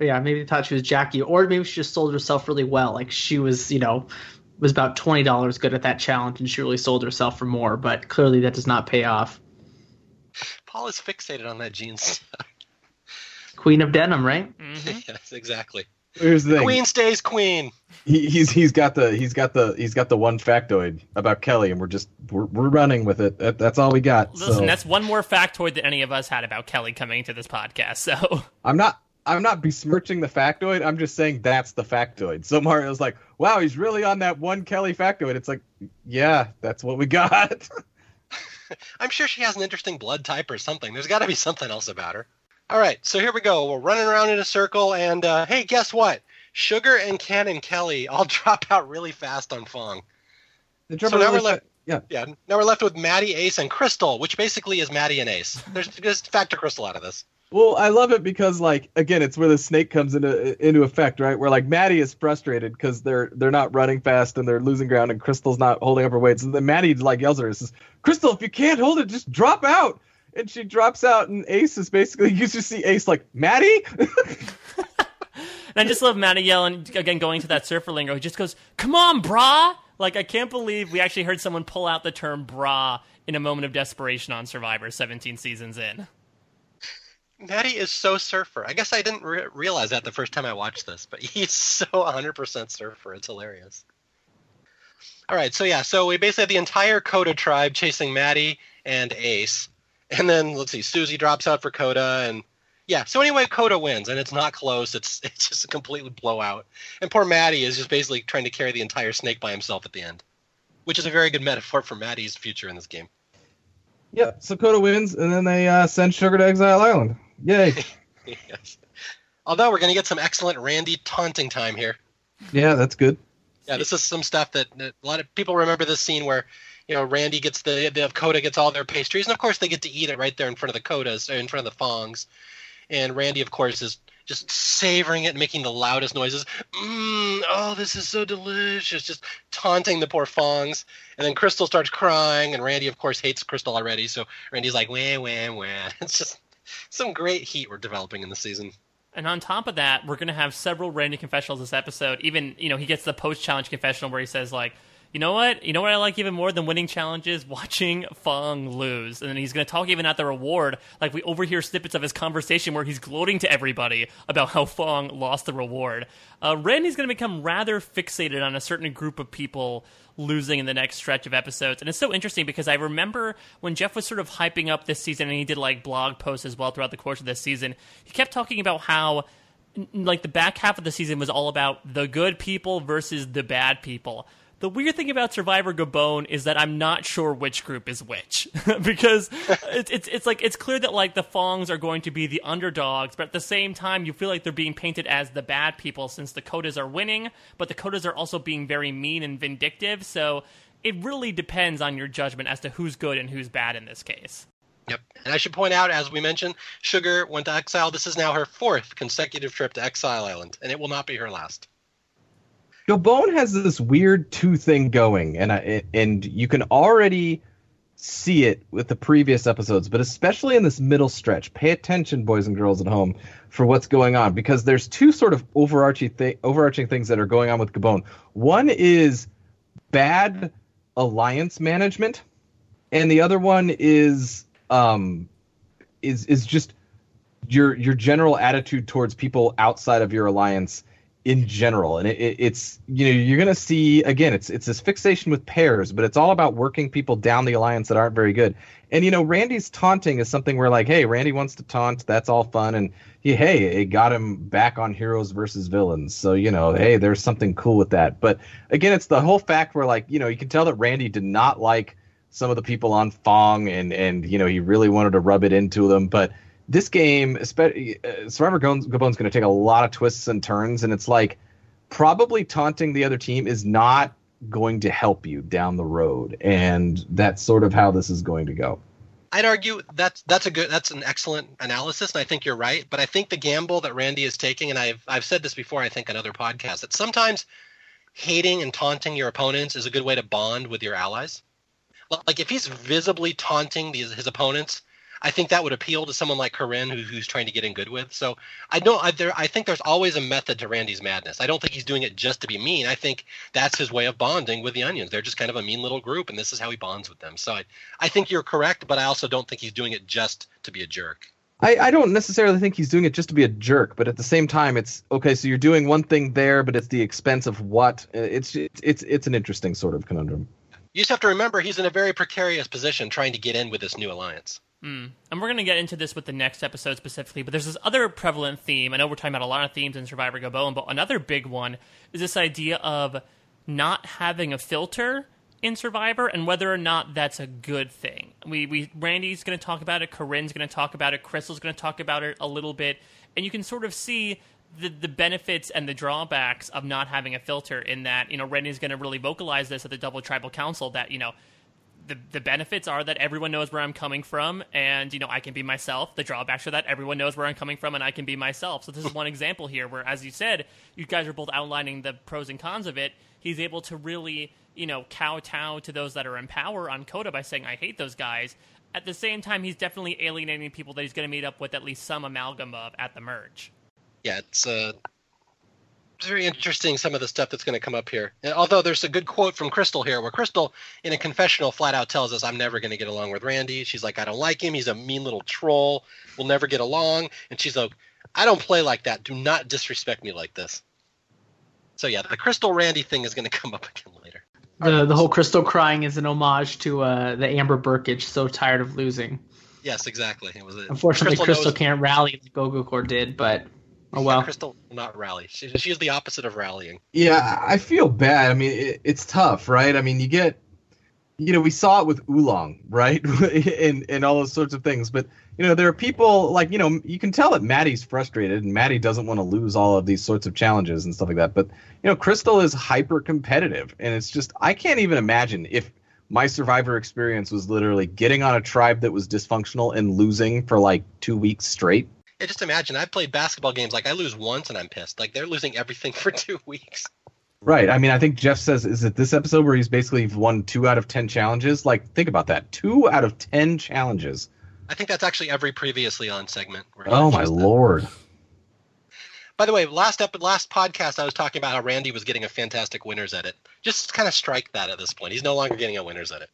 yeah, maybe they thought she was Jackie, or maybe she just sold herself really well. Like she was, you know, was about twenty dollars good at that challenge, and she really sold herself for more. But clearly, that does not pay off. Paul is fixated on that jeans. Queen of denim, right? Mm-hmm. yes, exactly. Here's the thing. Queen stays queen. He, he's he's got the he's got the he's got the one factoid about Kelly, and we're just we're, we're running with it. That, that's all we got. Listen, so. that's one more factoid that any of us had about Kelly coming to this podcast. So I'm not I'm not besmirching the factoid. I'm just saying that's the factoid. So Mario's like, wow, he's really on that one Kelly factoid. It's like, yeah, that's what we got. I'm sure she has an interesting blood type or something. There's got to be something else about her. All right, so here we go. We're running around in a circle, and uh, hey, guess what? Sugar and Ken and Kelly all drop out really fast on Fong. so now we're left. Yeah. Yeah. Now we're left with Maddie, Ace, and Crystal, which basically is Maddie and Ace. There's just factor Crystal out of this. Well, I love it because like again, it's where the snake comes into into effect, right? Where like Maddie is frustrated because they're they're not running fast and they're losing ground, and Crystal's not holding up her weight. So then Maddie like yells at her, says, "Crystal, if you can't hold it, just drop out." And she drops out, and Ace is basically you just see Ace like Maddie. and I just love Maddie yelling again, going to that surfer lingo. He just goes, "Come on, brah!" Like I can't believe we actually heard someone pull out the term "brah" in a moment of desperation on Survivor, 17 seasons in. Maddie is so surfer. I guess I didn't re- realize that the first time I watched this, but he's so 100% surfer. It's hilarious. All right, so yeah, so we basically have the entire Kota tribe chasing Maddie and Ace, and then let's see, Susie drops out for Kota, and yeah. So anyway, Kota wins, and it's not close. It's it's just a completely blowout, and poor Maddie is just basically trying to carry the entire snake by himself at the end, which is a very good metaphor for Maddie's future in this game. Yep. So Kota wins, and then they uh, send Sugar to Exile Island. Yay! yes. Although we're going to get some excellent Randy taunting time here. Yeah, that's good. Yeah, this is some stuff that, that a lot of people remember this scene where, you know, Randy gets the the Kota gets all their pastries, and of course they get to eat it right there in front of the Kotas, in front of the Fongs, and Randy, of course, is just savoring it and making the loudest noises. Mmm, oh, this is so delicious. Just taunting the poor Fongs. And then Crystal starts crying, and Randy, of course, hates Crystal already. So Randy's like, wah, wah, wah. It's just some great heat we're developing in the season. And on top of that, we're going to have several Randy confessionals this episode. Even, you know, he gets the post challenge confessional where he says, like, you know what? You know what I like even more than winning challenges? Watching Fong lose. And then he's going to talk even at the reward. Like, we overhear snippets of his conversation where he's gloating to everybody about how Fong lost the reward. Uh, Randy's going to become rather fixated on a certain group of people losing in the next stretch of episodes. And it's so interesting because I remember when Jeff was sort of hyping up this season and he did like blog posts as well throughout the course of this season, he kept talking about how like the back half of the season was all about the good people versus the bad people. The weird thing about Survivor Gabon is that I'm not sure which group is which because it's, it's it's like it's clear that like the Fongs are going to be the underdogs, but at the same time you feel like they're being painted as the bad people since the Kotas are winning, but the Kotas are also being very mean and vindictive. So it really depends on your judgment as to who's good and who's bad in this case. Yep. And I should point out, as we mentioned, Sugar went to exile. This is now her fourth consecutive trip to Exile Island, and it will not be her last. Gabon has this weird two thing going, and I, and you can already see it with the previous episodes, but especially in this middle stretch. Pay attention, boys and girls at home, for what's going on because there's two sort of overarching overarching things that are going on with Gabon. One is bad alliance management, and the other one is um is is just your your general attitude towards people outside of your alliance in general, and it, it, it's you know you're gonna see again it's it's this fixation with pairs, but it's all about working people down the alliance that aren't very good. And you know Randy's taunting is something where like, hey, Randy wants to taunt, that's all fun, and he, hey, it got him back on heroes versus villains. So you know, hey, there's something cool with that. But again, it's the whole fact where like you know you can tell that Randy did not like some of the people on Fong, and and you know he really wanted to rub it into them, but this game, uh, Survivor Gabon's going to take a lot of twists and turns, and it's like probably taunting the other team is not going to help you down the road, and that's sort of how this is going to go. I'd argue that's that's a good that's an excellent analysis, and I think you're right. But I think the gamble that Randy is taking, and I've I've said this before, I think on other podcasts, that sometimes hating and taunting your opponents is a good way to bond with your allies. Like if he's visibly taunting these, his opponents, I think that would appeal to someone like Corinne who, who's trying to get in good with. So I don't. I, there, I think there's always a method to Randy's madness. I don't think he's doing it just to be mean. I think that's his way of bonding with the Onions. They're just kind of a mean little group, and this is how he bonds with them. So I, I think you're correct, but I also don't think he's doing it just to be a jerk. I, I don't necessarily think he's doing it just to be a jerk, but at the same time, it's okay. So you're doing one thing there, but it's the expense of what? It's it's it's, it's an interesting sort of conundrum. You just have to remember he's in a very precarious position trying to get in with this new alliance. Mm. And we're going to get into this with the next episode specifically, but there's this other prevalent theme. I know we're talking about a lot of themes in Survivor Gabon, but another big one is this idea of not having a filter in Survivor and whether or not that's a good thing. We, we Randy's going to talk about it, Corinne's going to talk about it, Crystal's going to talk about it a little bit, and you can sort of see the, the benefits and the drawbacks of not having a filter in that, you know, Randy's going to really vocalize this at the Double Tribal Council that, you know, the the benefits are that everyone knows where I'm coming from, and you know I can be myself. The drawbacks are that everyone knows where I'm coming from, and I can be myself. So this is one example here where, as you said, you guys are both outlining the pros and cons of it. He's able to really, you know, kowtow to those that are in power on Kota by saying I hate those guys. At the same time, he's definitely alienating people that he's going to meet up with at least some amalgam of at the merge. Yeah, it's uh, very interesting some of the stuff that's going to come up here. And although there's a good quote from Crystal here, where Crystal, in a confessional, flat out tells us, "I'm never going to get along with Randy." She's like, "I don't like him. He's a mean little troll. We'll never get along." And she's like, "I don't play like that. Do not disrespect me like this." So yeah, the Crystal Randy thing is going to come up again later. The the whole Crystal crying is an homage to uh, the Amber Brkich, so tired of losing. Yes, exactly. It was. A, Unfortunately, Crystal, Crystal can't rally like Gogokor did, but Oh well, Crystal will not rally. She, she's the opposite of rallying. Yeah, I feel bad. I mean, it, it's tough, right? I mean, you get, you know, we saw it with Ulong, right, and and all those sorts of things. But you know, there are people like you know, you can tell that Maddie's frustrated, and Maddie doesn't want to lose all of these sorts of challenges and stuff like that. But you know, Crystal is hyper competitive, and it's just I can't even imagine if my survivor experience was literally getting on a tribe that was dysfunctional and losing for like two weeks straight yeah, just imagine. I've played basketball games like I lose once and I'm pissed. Like they're losing everything for two weeks. Right. I mean, I think Jeff says, is it this episode where he's basically won two out of 10 challenges? Like, think about that. Two out of 10 challenges. I think that's actually every previously on segment. Oh, my lord. By the way, last ep- last podcast, I was talking about how Randy was getting a fantastic winner's edit. Just kind of strike that at this point. He's no longer getting a winner's edit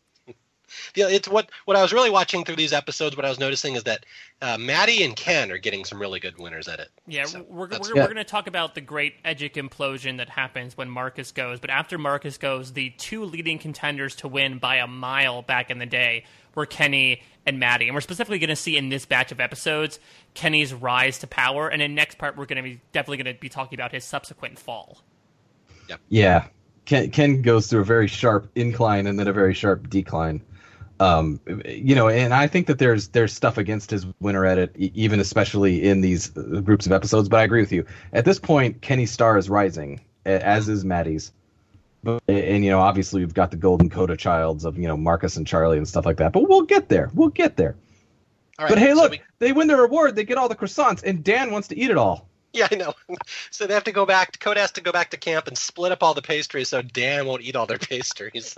the, it's what what I was really watching through these episodes. What I was noticing is that uh, Maddie and Ken are getting some really good winners at it. Yeah, so we're we're, yeah. we're going to talk about the great Edgic implosion that happens when Marcus goes. But after Marcus goes, the two leading contenders to win by a mile back in the day were Kenny and Maddie, and we're specifically going to see in this batch of episodes Kenny's rise to power, and in next part we're going to be definitely going to be talking about his subsequent fall. Yep. Yeah. Ken, Ken goes through a very sharp incline and then a very sharp decline um, you know, and I think that there's there's stuff against his winner edit, even especially in these uh, groups of episodes. But I agree with you. At this point, Kenny's star is rising, as is Maddie's. But, and you know, obviously, we've got the golden Kota childs of you know Marcus and Charlie and stuff like that. But we'll get there. We'll get there. but hey, look, so we... they win their reward. They get all the croissants, and Dan wants to eat it all. Yeah, I know. So they have to go back. Kota has to go back to camp and split up all the pastries, so Dan won't eat all their pastries.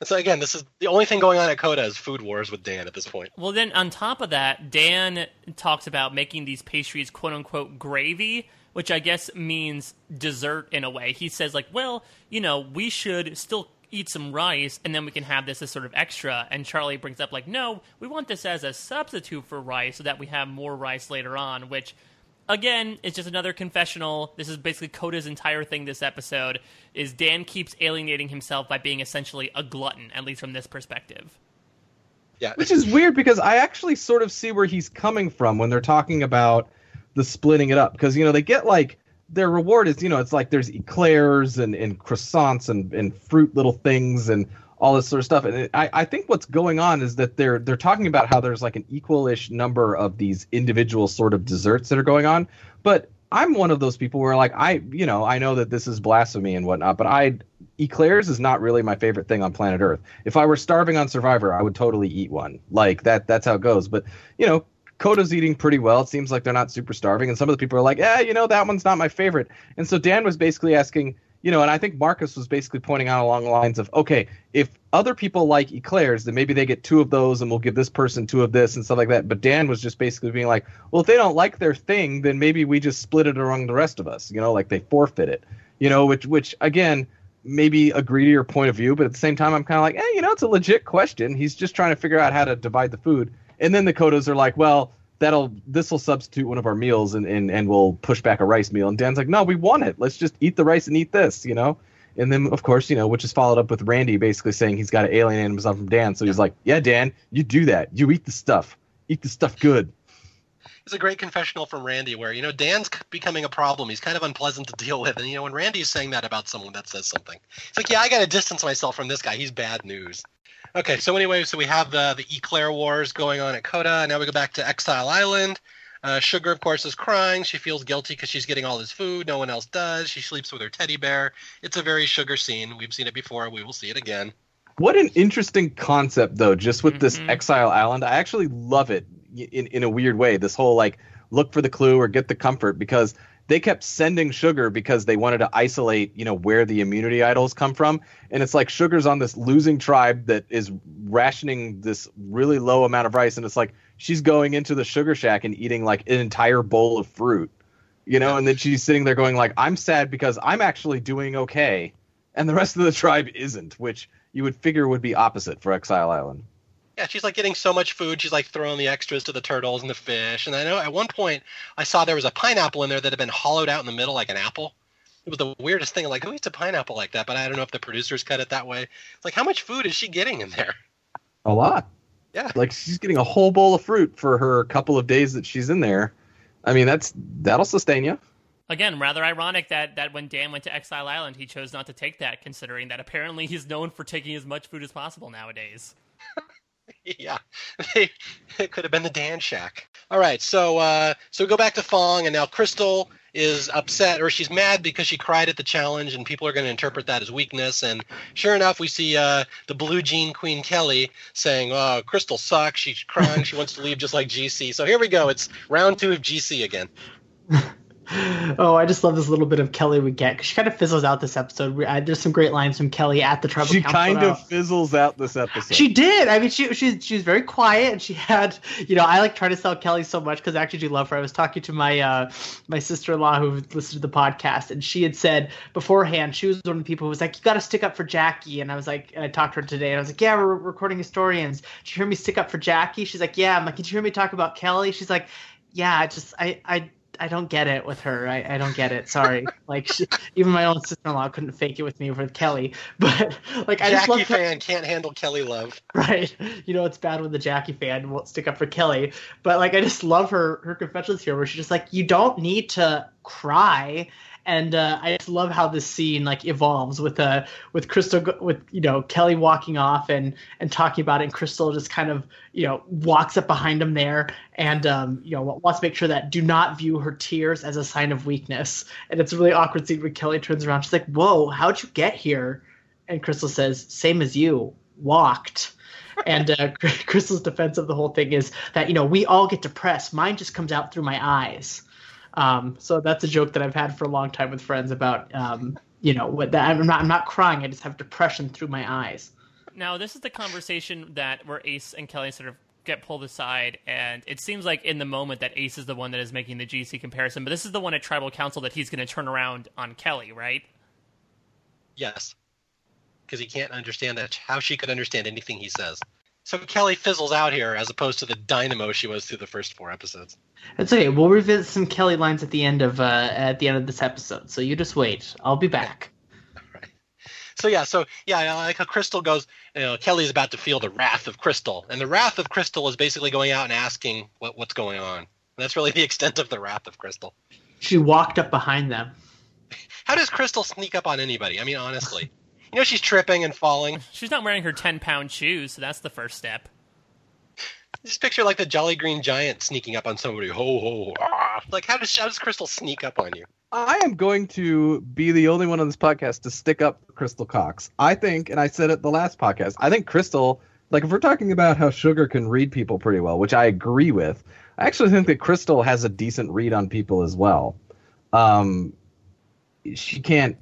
And so again, this is the only thing going on at Kota is food wars with Dan at this point. Well, then on top of that, Dan talks about making these pastries "quote unquote" gravy, which I guess means dessert in a way. He says like, well, you know, we should still eat some rice and then we can have this as sort of extra. And Charlie brings up like, no, we want this as a substitute for rice so that we have more rice later on, which again, it's just another confessional. This is basically Kota's entire thing this episode is Dan keeps alienating himself by being essentially a glutton, at least from this perspective. Yeah. Which is weird because I actually sort of see where he's coming from when they're talking about the splitting it up. Because, you know, they get like their reward is, you know, it's like there's eclairs and, and croissants and, and fruit little things and all this sort of stuff. And it, I, I think what's going on is that they're they're talking about how there's like an equalish number of these individual sort of desserts that are going on. But I'm one of those people where like I you know I know that this is blasphemy and whatnot, but I eclairs is not really my favorite thing on planet Earth. If I were starving on Survivor, I would totally eat one. Like that that's how it goes. But you know. Kota's eating pretty well. It seems like they're not super starving, and some of the people are like, "Yeah, you know, that one's not my favorite." And so Dan was basically asking, you know, and I think Marcus was basically pointing out along the lines of, okay, if other people like eclairs, then maybe they get two of those, and we'll give this person two of this and stuff like that. But Dan was just basically being like, well, if they don't like their thing, then maybe we just split it among the rest of us, you know, like they forfeit it, you know, which which again maybe a greedier point of view, but at the same time, I'm kind of like, eh, you know, it's a legit question. He's just trying to figure out how to divide the food, and then the Kotas are like, well. That'll this will substitute one of our meals and, and and we'll push back a rice meal. And Dan's like, no, we want it. Let's just eat the rice and eat this, you know. And then, of course, you know, which is followed up with Randy basically saying he's got to alienate himself from Dan. So he's like, yeah, Dan, you do that. You eat the stuff. Eat the stuff good. It's a great confessional from Randy where, you know, Dan's becoming a problem. He's kind of unpleasant to deal with. And, you know, when Randy's saying that about someone that says something, it's like, yeah, I got to distance myself from this guy. He's bad news. Okay, so anyway, so we have the, the Eclair Wars going on at Kota. Now we go back to Exile Island. Uh, Sugar, of course, is crying. She feels guilty because she's getting all this food. No one else does. She sleeps with her teddy bear. It's a very Sugar scene. We've seen it before. We will see it again. What an interesting concept, though, just with this Mhm. Exile Island. I actually love it in, in a weird way. This whole, like, look for the clue or get the comfort because they kept sending Sugar because they wanted to isolate, you know, where the immunity idols come from. And it's like Sugar's on this losing tribe that is rationing this really low amount of rice. And it's like she's going into the Sugar Shack and eating, like, an entire bowl of fruit. You know, and then she's sitting there going like, "I'm sad because I'm actually doing okay, and the rest of the tribe isn't," which you would figure would be opposite for Exile Island. Yeah, she's like getting so much food. She's like throwing the extras to the turtles and the fish. And I know at one point I saw there was a pineapple in there that had been hollowed out in the middle like an apple. It was the weirdest thing. Like, who eats a pineapple like that? But I don't know if the producers cut it that way. It's like, how much food is she getting in there? A lot. Yeah. Like she's getting a whole bowl of fruit for her couple of days that she's in there. I mean, that's that'll sustain you. Again, rather ironic that, that when Dan went to Exile Island, he chose not to take that, considering that apparently he's known for taking as much food as possible nowadays. yeah, it could have been the Dan Shack. All right, so uh, so we go back to Fong, and now Crystal is upset or she's mad because she cried at the challenge, and people are going to interpret that as weakness. And sure enough, we see uh, the Blue Jean Queen Kelly saying, "Oh, Crystal sucks. She's crying. she wants to leave just like GC." So here we go. It's round two of GC again. oh, I just love this little bit of Kelly we get 'cause she kind of fizzles out this episode. We, I, there's some great lines from Kelly at the tribal She kind of fizzles out this episode. She did. I mean, she she's she's very quiet, and she had, you know, I like try to sell Kelly so much because I actually do love her. I was talking to my uh my sister in law who listened to the podcast, and she had said beforehand she was one of the people who was like, "You got to stick up for Jackie," and I was like, and I talked to her today, and I was like, "Yeah, we're recording historians. Did you hear me stick up for Jackie?" She's like, "Yeah." I'm like, "Did you hear me talk about Kelly?" She's like, "Yeah." I just I I. I don't get it with her. I, I don't get it. Sorry. like she, even my own sister-in-law couldn't fake it with me with Kelly. But like I just Jackie love Kelly fan can't handle Kelly love. right you know it's bad when the jackie fan won't stick up for kelly but like i just love her her confessions here where she's just like you don't need to cry and uh, I just love how this scene like evolves with uh with Crystal with you know Kelly walking off and and talking about it, and Crystal just kind of you know walks up behind him there and um you know wants to make sure that do not view her tears as a sign of weakness, and it's a really awkward scene when Kelly turns around, she's like, "Whoa, how'd you get here?" And Crystal says, "Same as you, walked." and uh, Crystal's defense of the whole thing is that you know we all get depressed. Mine just comes out through my eyes. Um, so that's a joke that I've had for a long time with friends about um, you know what that I'm not I'm not crying. I just have depression through my eyes. Now, this is the conversation that where Ace and Kelly sort of get pulled aside, and it seems like in the moment that Ace is the one that is making the GC comparison, but this is the one at Tribal Council that he's going to turn around on Kelly, right? Yes, because he can't understand that. How she could understand anything he says. So Kelly fizzles out here as opposed to the dynamo she was through the first four episodes. It's okay. We'll revisit some Kelly lines at the end of uh, at the end of this episode. So you just wait. I'll be back. So yeah, so yeah, like how Crystal goes, you know, Kelly's about to feel the wrath of Crystal, and the wrath of Crystal is basically going out and asking what what's going on. And that's really the extent of the wrath of Crystal. She walked up behind them. How does Crystal sneak up on anybody? I mean, honestly, you know she's tripping and falling. She's not wearing her ten pound shoes, so that's the first step. Just picture like the Jolly Green Giant sneaking up on somebody. Ho ho! Ah. Like how does how does Crystal sneak up on you? I am going to be the only one on this podcast to stick up Crystal Cox. I think, and I said it the last podcast, I think Crystal, like if we're talking about how Sugar can read people pretty well, which I agree with, I actually think that Crystal has a decent read on people as well. Um, she can't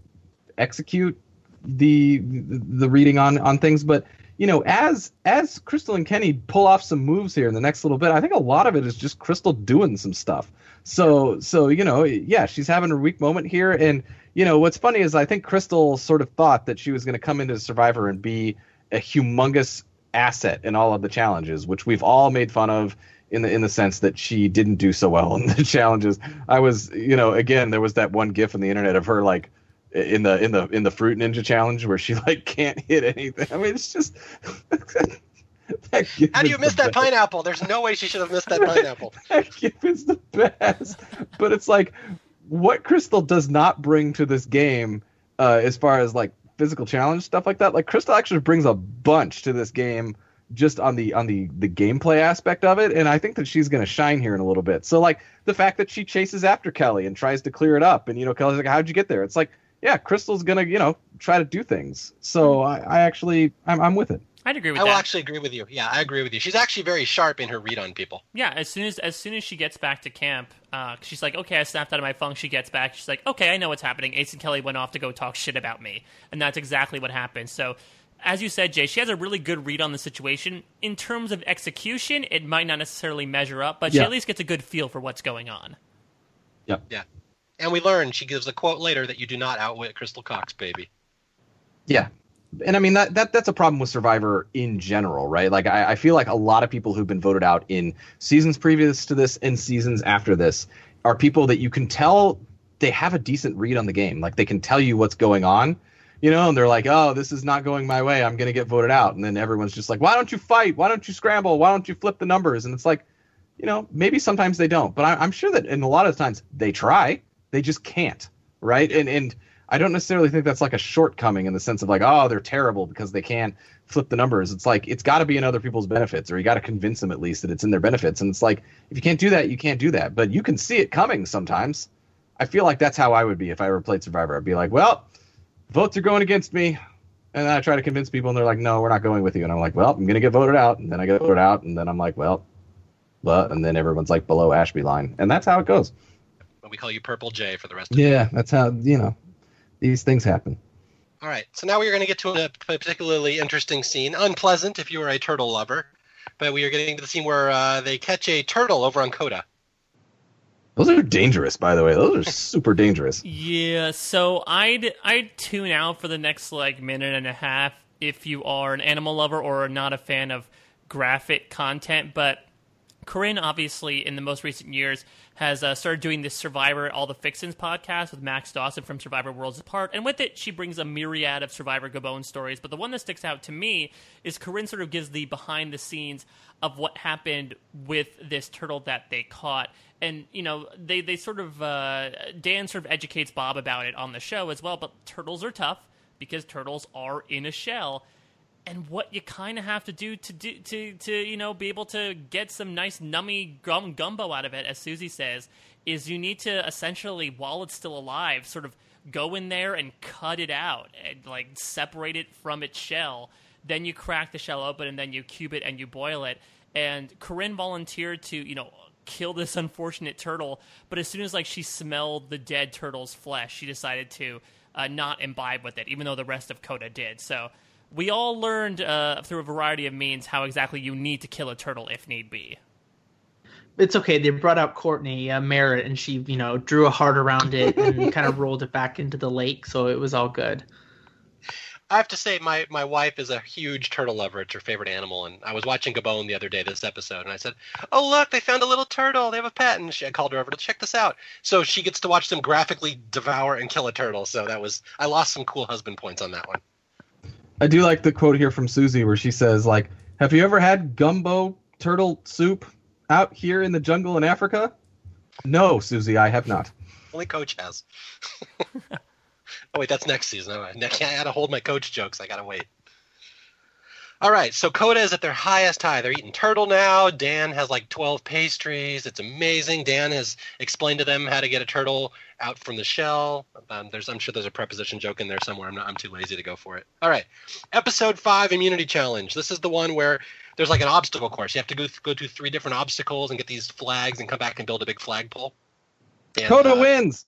execute the the reading on on things, but you know, as as Crystal and Kenny pull off some moves here in the next little bit, I think a lot of it is just Crystal doing some stuff. So so you know, yeah, she's having a weak moment here, and you know what's funny is I think Crystal sort of thought that she was going to come into Survivor and be a humongous asset in all of the challenges, which we've all made fun of in the in the sense that she didn't do so well in the challenges. I was, you know, again, there was that one gif on the internet of her like in the in the in the fruit ninja challenge where she like can't hit anything. I mean, it's just How do you miss that best. pineapple? There's no way she should have missed that pineapple. that gif is the best. But it's like what Crystal does not bring to this game, uh, as far as like physical challenge stuff like that. Like Crystal actually brings a bunch to this game just on the on the the gameplay aspect of it and i think that she's going to shine here in a little bit so like the fact that she chases after kelly and tries to clear it up and you know kelly's like how'd you get there it's like yeah crystal's going to you know try to do things so i, I actually I'm, I'm with it I'd agree with you. I that. will actually agree with you. Yeah, I agree with you. She's actually very sharp in her read on people. Yeah, as soon as as soon as she gets back to camp, uh, she's like, "Okay, I snapped out of my funk." She gets back. She's like, "Okay, I know what's happening." Ace and Kelly went off to go talk shit about me, and that's exactly what happened. So, as you said, Jay, she has a really good read on the situation. In terms of execution, it might not necessarily measure up, but yeah. she at least gets a good feel for what's going on. Yep. Yeah. And we learn she gives a quote later that you do not outwit Crystal Cox, baby. Yeah, and I mean that that that's a problem with Survivor in general, right? Like I, I, feel like a lot of people who've been voted out in seasons previous to this and seasons after this are people that you can tell they have a decent read on the game. Like they can tell you what's going on, you know, and they're like, "Oh, this is not going my way. I'm going to get voted out." And then everyone's just like, "Why don't you fight? Why don't you scramble? Why don't you flip the numbers?" And it's like, you know, maybe sometimes they don't, but I, I'm sure that in a lot of times they try, they just can't, right? And and I don't necessarily think that's like a shortcoming in the sense of like, oh, they're terrible because they can't flip the numbers. It's like it's got to be in other people's benefits, or you got to convince them at least that it's in their benefits. And it's like if you can't do that, you can't do that. But you can see it coming sometimes. I feel like that's how I would be if I ever played Survivor. I'd be like, well, votes are going against me, and then I try to convince people, and they're like, no, we're not going with you. And I'm like, well, I'm gonna get voted out, and then I get voted out, and then I'm like, well, but, and then everyone's like below Ashby line, and that's how it goes. We call you Purple J for the rest of Yeah, that's how you know these things happen. All right, so now we are going to get to a particularly interesting scene. Unpleasant if you are a turtle lover, but we are getting to the scene where uh, they catch a turtle over on Kota. Those are dangerous, by the way. Those are super dangerous. Yeah, so I'd I'd tune out for the next like minute and a half if you are an animal lover or not a fan of graphic content. But Corinne, obviously, in the most recent years, has uh, started doing this Survivor All the Fixins podcast with Max Dawson from Survivor Worlds Apart. And with it, she brings a myriad of Survivor Gabon stories. But the one that sticks out to me is Corinne sort of gives the behind the scenes of what happened with this turtle that they caught. And, you know, they, they sort of, uh, Dan sort of educates Bob about it on the show as well. But turtles are tough because turtles are in a shell and what you kind of have to do to do to to you know be able to get some nice nummy gum gumbo out of it, as Susie says, is you need to essentially while it's still alive, sort of go in there and cut it out and like separate it from its shell. Then you crack the shell open and then you cube it and you boil it. And Corinne volunteered to you know kill this unfortunate turtle, but as soon as like she smelled the dead turtle's flesh, she decided to uh, not imbibe with it, even though the rest of Kota did. So we all learned uh, through a variety of means how exactly you need to kill a turtle if need be. It's okay. They brought out Courtney uh, Merritt, and she, you know, drew a heart around it and kind of rolled it back into the lake, so it was all good. I have to say, my, my wife is a huge turtle lover. It's her favorite animal. And I was watching Gabon the other day, this episode, and I said, "Oh look, they found a little turtle. They have a pet." And she, I called her over to check this out. So she gets to watch them graphically devour and kill a turtle. So that was I lost some cool husband points on that one. I do like the quote here from Susie where she says, "Like, have you ever had gumbo turtle soup out here in the jungle in Africa?" No, Susie, I have not. Only Coach has. oh wait, that's next season. I gotta hold my coach jokes. I gotta wait. All right, so Kota is at their highest high. They're eating turtle now. Dan has like 12 pastries. It's amazing. Dan has explained to them how to get a turtle out from the shell. Um, there's, I'm sure there's a preposition joke in there somewhere. I'm not. I'm too lazy to go for it. All right, episode five, immunity challenge. This is the one where there's like an obstacle course. You have to go go through three different obstacles and get these flags and come back and build a big flagpole. And, Kota uh, wins.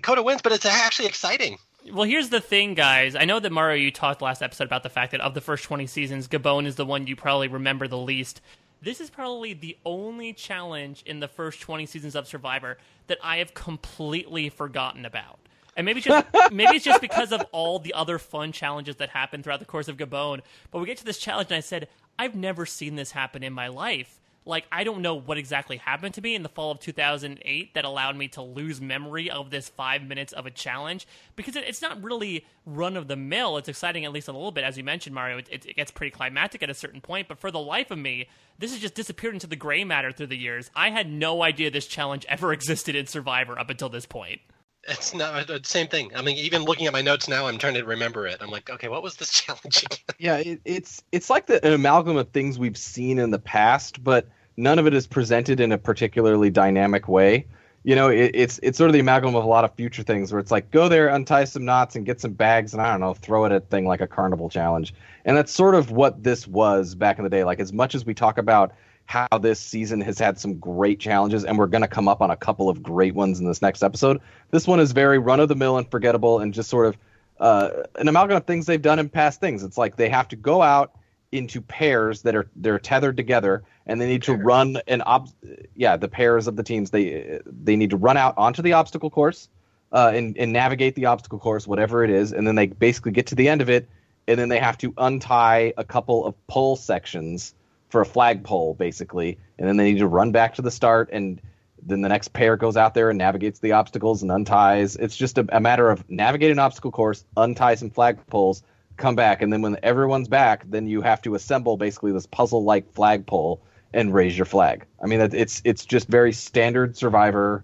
Kota wins, but it's actually exciting. Well, here's the thing, guys. I know that Mario, you talked last episode about the fact that of the first 20 seasons, Gabon is the one you probably remember the least. This is probably the only challenge in the first 20 seasons of Survivor that I have completely forgotten about. And maybe it's just maybe it's just because of all the other fun challenges that happen throughout the course of Gabon. But we get to this challenge, and I said, I've never seen this happen in my life. Like, I don't know what exactly happened to me in the fall of 2008 that allowed me to lose memory of this five minutes of a challenge because it, it's not really run of the mill. It's exciting, at least a little bit. As you mentioned, Mario, it, it, it gets pretty climactic at a certain point, but for the life of me, this has just disappeared into the gray matter through the years. I had no idea this challenge ever existed in Survivor up until this point. It's not uh, the same thing. I mean, even looking at my notes now, I'm trying to remember it. I'm like, okay, what was this challenge again? Yeah, it, it's it's like the, an amalgam of things we've seen in the past, but none of it is presented in a particularly dynamic way. You know, it, it's it's sort of the amalgam of a lot of future things where it's like go there, untie some knots, and get some bags, and I don't know, throw it at a thing like a carnival challenge. And that's sort of what this was back in the day. Like as much as we talk about how this season has had some great challenges, and we're going to come up on a couple of great ones in this next episode. This one is very run of the mill and forgettable, and just sort of uh, an amalgam of things they've done in past things. It's like they have to go out into pairs that are they're tethered together, and they need to run an ob. Yeah, the pairs of the teams they they need to run out onto the obstacle course, uh, and and navigate the obstacle course, whatever it is, and then they basically get to the end of it, and then they have to untie a couple of pole sections for a flagpole, basically, and then they need to run back to the start, and then the next pair goes out there and navigates the obstacles and unties. It's just a, a matter of navigate an obstacle course, untie some flagpoles, come back, and then when everyone's back, then you have to assemble basically this puzzle-like flagpole and raise your flag. I mean, it's it's just very standard Survivor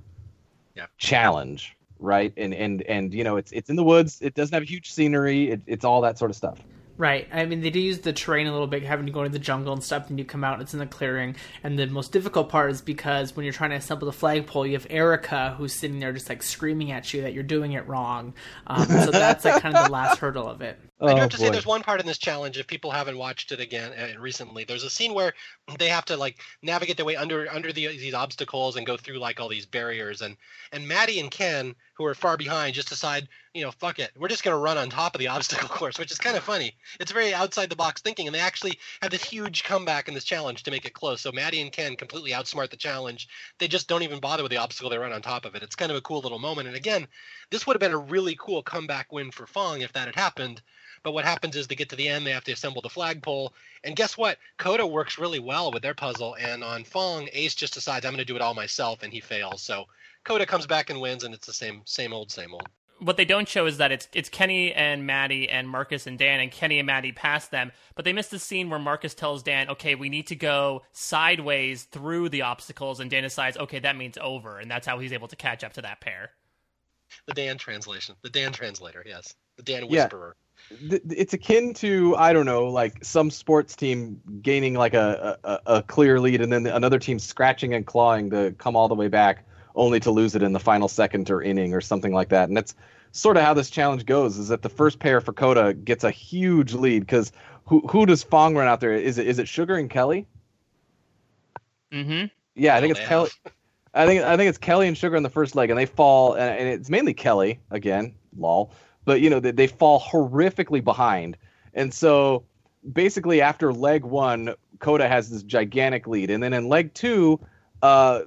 Yeah. challenge, right? And and and you know, it's it's in the woods. It doesn't have huge scenery. It, it's all that sort of stuff. Right. I mean, they do use the terrain a little bit, having to go into the jungle and stuff, and you come out, it's in the clearing. And the most difficult part is because when you're trying to assemble the flagpole, you have Erica who's sitting there just like screaming at you that you're doing it wrong. Um, so that's like kind of the last hurdle of it. I do Oh, have to say, there's one part in this challenge. If people haven't watched it again uh, recently, there's a scene where they have to like navigate their way under under the, these obstacles and go through like all these barriers. And and Maddie and Ken, who are far behind, just decide, you know, fuck it, we're just gonna run on top of the obstacle course, which is kind of funny. It's very outside the box thinking, and they actually have this huge comeback in this challenge to make it close. So Maddie and Ken completely outsmart the challenge. They just don't even bother with the obstacle; they run on top of it. It's kind of a cool little moment. And again, this would have been a really cool comeback win for Fong if that had happened. But what happens is they get to the end, they have to assemble the flagpole. And guess what? Kota works really well with their puzzle. And on Fong, Ace just decides I'm going to do it all myself, and he fails. So Kota comes back and wins, and it's the same, same old, same old. what they don't show is that it's it's Kenny and Maddie and Marcus and Dan and Kenny and Maddie pass them, but they miss the scene where Marcus tells Dan, "Okay, we need to go sideways through the obstacles," and Dan decides, "Okay, that means over," and that's how he's able to catch up to that pair. The Dan translation, the Dan translator, yes, the Dan whisperer. th- it's akin to I don't know, like some sports team gaining like a, a, a clear lead, and then another team scratching and clawing to come all the way back, only to lose it in the final second or inning or something like that. And that's sort of how this challenge goes. Is that the first pair for Kota gets a huge lead because who who does Fong run out there? Is it is it Sugar and Kelly? Mm-hmm. Yeah, I think Oh, it's they Kelly. I think I think it's Kelly and Sugar in the first leg, and they fall, and, and it's mainly Kelly again, lol. But you know they, they fall horrifically behind, and so basically after leg one, Kota has this gigantic lead, and then in leg two, uh,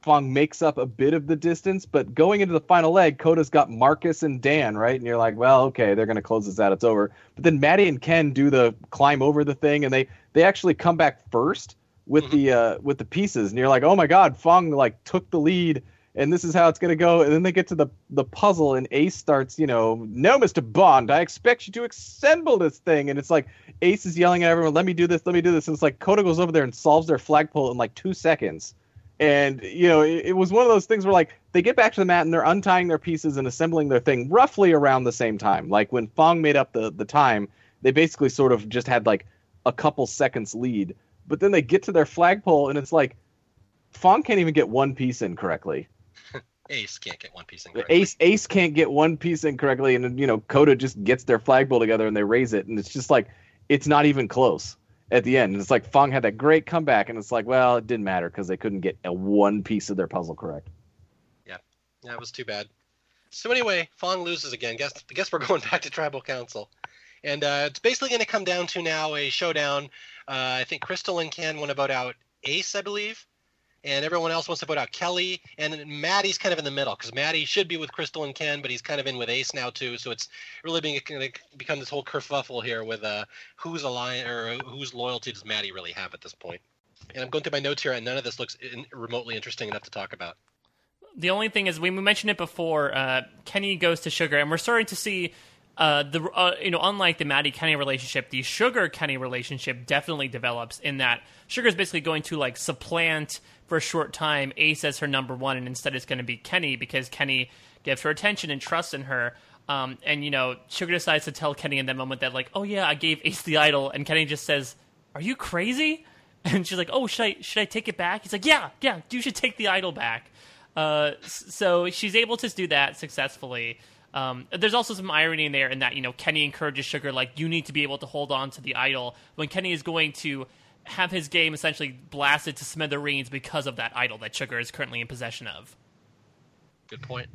Fong makes up a bit of the distance, but going into the final leg, Kota's got Marcus and Dan, right? And you're like, well, okay, they're gonna close this out, it's over. But then Maddie and Ken do the climb over the thing, and they they actually come back first with mm-hmm. the uh with the pieces, and you're like, oh my god, Fong like took the lead and this is how it's to go. And then they get to the the puzzle, and Ace starts, you know, no, Mister Bond, I expect you to assemble this thing. And it's like Ace is yelling at everyone, "Let me do this, let me do this." And it's like Kota goes over there and solves their flagpole in like two seconds. And you know, it, it was one of those things where like they get back to the mat and they're untying their pieces and assembling their thing roughly around the same time. Like when Fong made up the the time, they basically sort of just had like a couple seconds lead. But then they get to their flagpole, and it's like Fong can't even get one piece in correctly. Ace can't get one piece in correctly. Ace Ace can't get one piece in correctly, and you know Kota just gets their flagpole together and they raise it, and it's just like it's not even close at the end. And it's like Fong had that great comeback, and it's like, well, it didn't matter because they couldn't get a one piece of their puzzle correct. Yeah, that was too bad. So anyway, Fong loses again. Guess I guess we're going back to Tribal Council, and uh, it's basically going to come down to now a showdown. Uh, I think Crystal and Ken want to vote out Ace, I believe and everyone else wants to vote out Kelly, and Maddie's kind of in the middle because Maddie should be with Crystal and Ken, but he's kind of in with Ace now too. So it's really being going to become this whole kerfuffle here with uh, whose alliance or whose loyalty does Maddie really have at this point. And I'm going through my notes here, and none of this looks in, remotely interesting enough to talk about. The only thing is, we mentioned it before. Uh, Kenny goes to Sugar, and we're starting to see uh, the uh, you know unlike the Maddie Kenny relationship, the Sugar Kenny relationship definitely develops in that Sugar is basically going to like supplant for a short time Ace as her number one, and instead it's going to be Kenny because Kenny gives her attention and trust in her. Um, and you know, Sugar decides to tell Kenny in that moment that like, oh yeah, I gave Ace the idol, and Kenny just says, "Are you crazy?" And she's like, "Oh, should I should I take it back?" He's like, "Yeah, yeah, you should take the idol back." Uh, so she's able to do that successfully. Um, there's also some irony in there in that you know Kenny encourages Sugar like you need to be able to hold on to the idol when Kenny is going to have his game essentially blasted to smithereens because of that idol that Sugar is currently in possession of. Good point.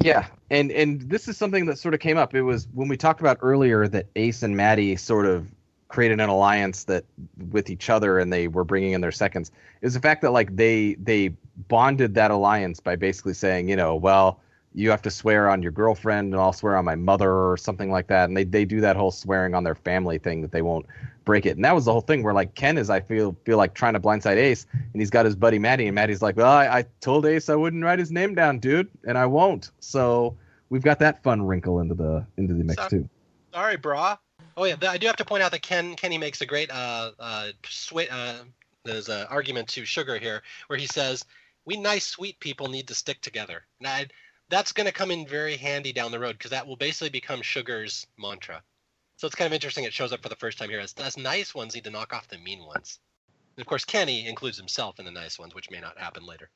Yeah, and and this is something that sort of came up. It was when we talked about earlier that Ace and Maddie sort of created an alliance that with each other and they were bringing in their seconds. Is the fact that like they they bonded that alliance by basically saying, you know, well, you have to swear on your girlfriend and I'll swear on my mother or something like that. And they, they do that whole swearing on their family thing that they won't break it. And that was the whole thing where like Ken is I feel feel like trying to blindside Ace and he's got his buddy Maddie and Maddie's like, Well, I, I told Ace I wouldn't write his name down, dude, and I won't. So we've got that fun wrinkle into the into the mix too. Sorry, brah. Oh yeah, I do have to point out that Ken Kenny makes a great uh uh, sw- uh there's an argument to Sugar here where he says, "We nice sweet people need to stick together." And I that's going to come in very handy down the road because that will basically become Sugar's mantra. So it's kind of interesting. It shows up for the first time here as, as nice ones need to knock off the mean ones. And of course, Kenny includes himself in the nice ones, which may not happen later.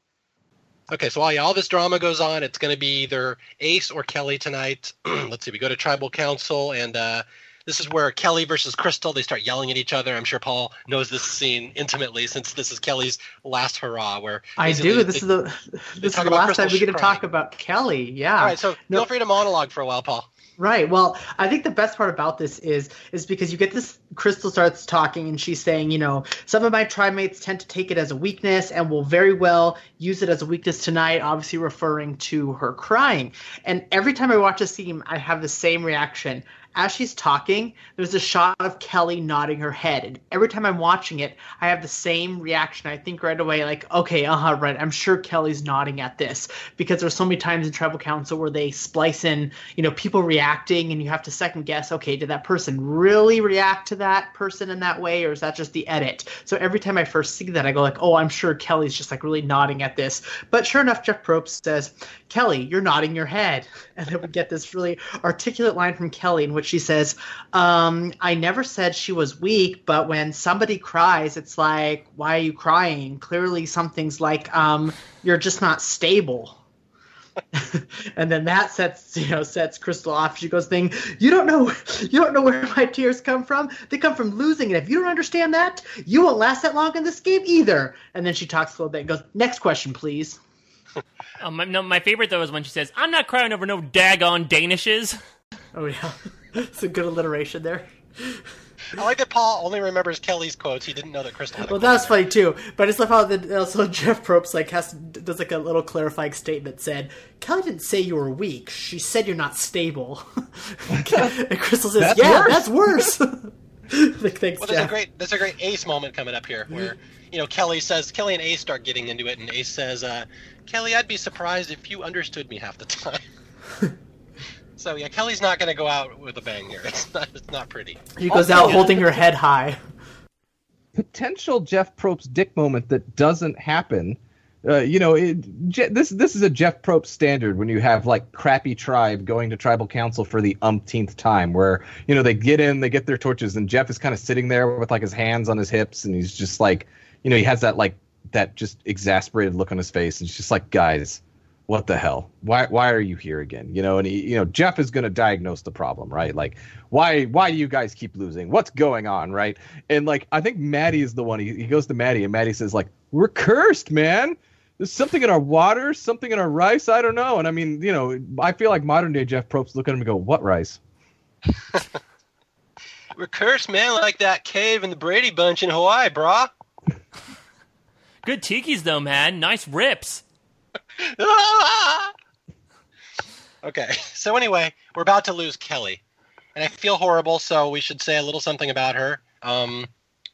Okay, so while all this drama goes on, it's going to be either Ace or Kelly tonight. Let's see, we go to Tribal Council, and uh, this is where Kelly versus Crystal they start yelling at each other. I'm sure Paul knows this scene intimately since this is Kelly's last hurrah. Where I do. This they, is the this is the last time we get to talk about Kelly. Yeah. All right. So no. feel free to monologue for a while, Paul. Right. Well, I think the best part about this is is because you get this Crystal starts talking and she's saying, you know, some of my tribe mates tend to take it as a weakness and will very well use it as a weakness tonight, obviously referring to her crying. And every time I watch a scene, I have the same reaction as she's talking, there's a shot of Kelly nodding her head. And every time I'm watching it, I have the same reaction. I think right away, like, okay, uh huh, right. I'm sure Kelly's nodding at this because there's so many times in Tribal Council where they splice in, you know, people reacting and you have to second guess, okay, did that person really react to that person in that way or is that just the edit? So every time I first see that, I go, like, oh, I'm sure Kelly's just like really nodding at this. But sure enough, Jeff Probst says, Kelly, you're nodding your head. And then we get this really articulate line from Kelly in which she says, um, I never said she was weak, but when somebody cries, it's like, why are you crying? Clearly, something's like, um, you're just not stable. and then that sets you know sets Crystal off. She goes, "Thing, you don't know, you don't know where my tears come from. They come from losing, and if you don't understand that, you won't last that long in this game either." And then she talks a little bit and goes, "Next question, please." um, my, no, my favorite though is when she says, "I'm not crying over no daggone Danishes." Oh yeah, it's a good alliteration there. I like that Paul only remembers Kelly's quotes. He didn't know that Crystal. Had a Well, quote that was funny too. But I just love how the, also Jeff Probst like has does like a little clarifying statement. Said Kelly didn't say you were weak. She said you're not stable. and Crystal says, That's "Yeah, worse." that's worse." like, thanks, Well, there's a great there's a great Ace moment coming up here where you know Kelly says Kelly and Ace start getting into it, and Ace says, uh, "Kelly, I'd be surprised if you understood me half the time." So yeah, Kelly's not going to go out with a bang here. It's not it's not pretty. He goes Also- out holding her head high. potential Jeff Probst dick moment that doesn't happen. Uh, you know, it, Je- this this is a Jeff Probst standard when you have like crappy tribe going to tribal council for the umpteenth time, where you know they get in, they get their torches, and Jeff is kind of sitting there with like his hands on his hips, and he's just like, you know, he has that like that just exasperated look on his face, and it's just like, guys, what the hell? Why why are you here again? You know, and he, you know, Jeff is going to diagnose the problem, right? Like, why why do you guys keep losing? What's going on, right? And like, I think Matty is the one. He, he goes to Matty, and Matty says like, "We're cursed, man. There's something in our water, something in our rice. I don't know." And I mean, you know, I feel like modern day Jeff Probst look at him and go, "What rice?" We're cursed, man, like that cave in the Brady Bunch in Hawaii, brah. Good tikis though, man. Nice rips. okay, so anyway, we're about to lose Kelly, and I feel horrible. So we should say a little something about her. Um,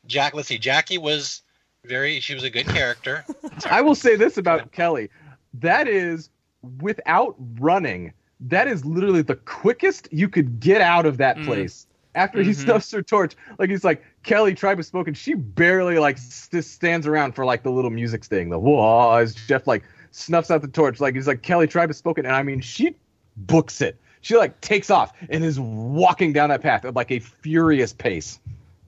Jack, let's see. Jackie was very. She was a good character. I will say this about Kelly. That is without running. That is literally the quickest you could get out of that Mm. place. After he Mhm. snuffs her torch, like he's like Kelly tribe has spoken. She barely like st- stands around for like the little music sting. The whoa as Jeff like snuffs out the torch. Like he's like Kelly tribe has spoken, and I mean she books it. She like takes off and is walking down that path at like a furious pace.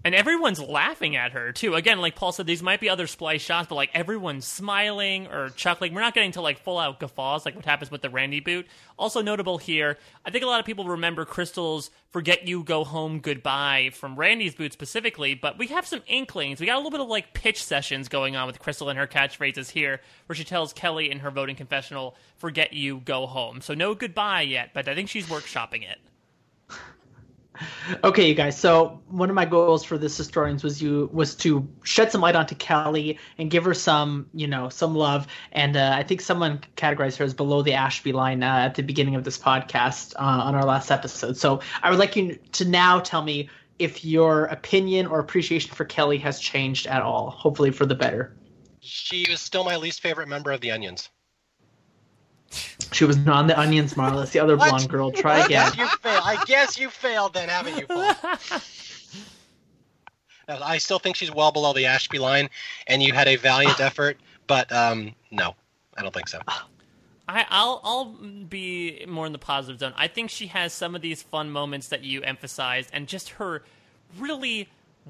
And everyone's laughing at her too. Again, like Paul said, these might be other splice shots, but like everyone's smiling or chuckling. We're not getting to like full out guffaws like what happens with the Randy boot. Also notable here, I think a lot of people remember Crystal's "Forget You, Go Home, Goodbye" from Randy's boot specifically, but we have some inklings. We got a little bit of like pitch sessions going on with Crystal and her catchphrases here, where she tells Kelly in her voting confessional, "Forget you, go home." So no goodbye yet, but I think she's workshopping it. Okay, you guys. So one of my goals for this historians was you was to shed some light onto Kelly and give her some, you know, some love. And uh, I think someone categorized her as below the Ashby line uh, at the beginning of this podcast uh, on our last episode. So I would like you to now tell me if your opinion or appreciation for Kelly has changed at all. Hopefully for the better. she was still my least favorite member of the Onions. She was not on the Onions, Marla. It's the other What? blonde girl. Try again. you failed. I guess you failed then, haven't you, Paul? I still think she's well below the Ashby line, and you had a valiant effort, but um, no, I don't think so. I, I'll I'll be more in the positive zone. I think she has some of these fun moments that you emphasized, and just her really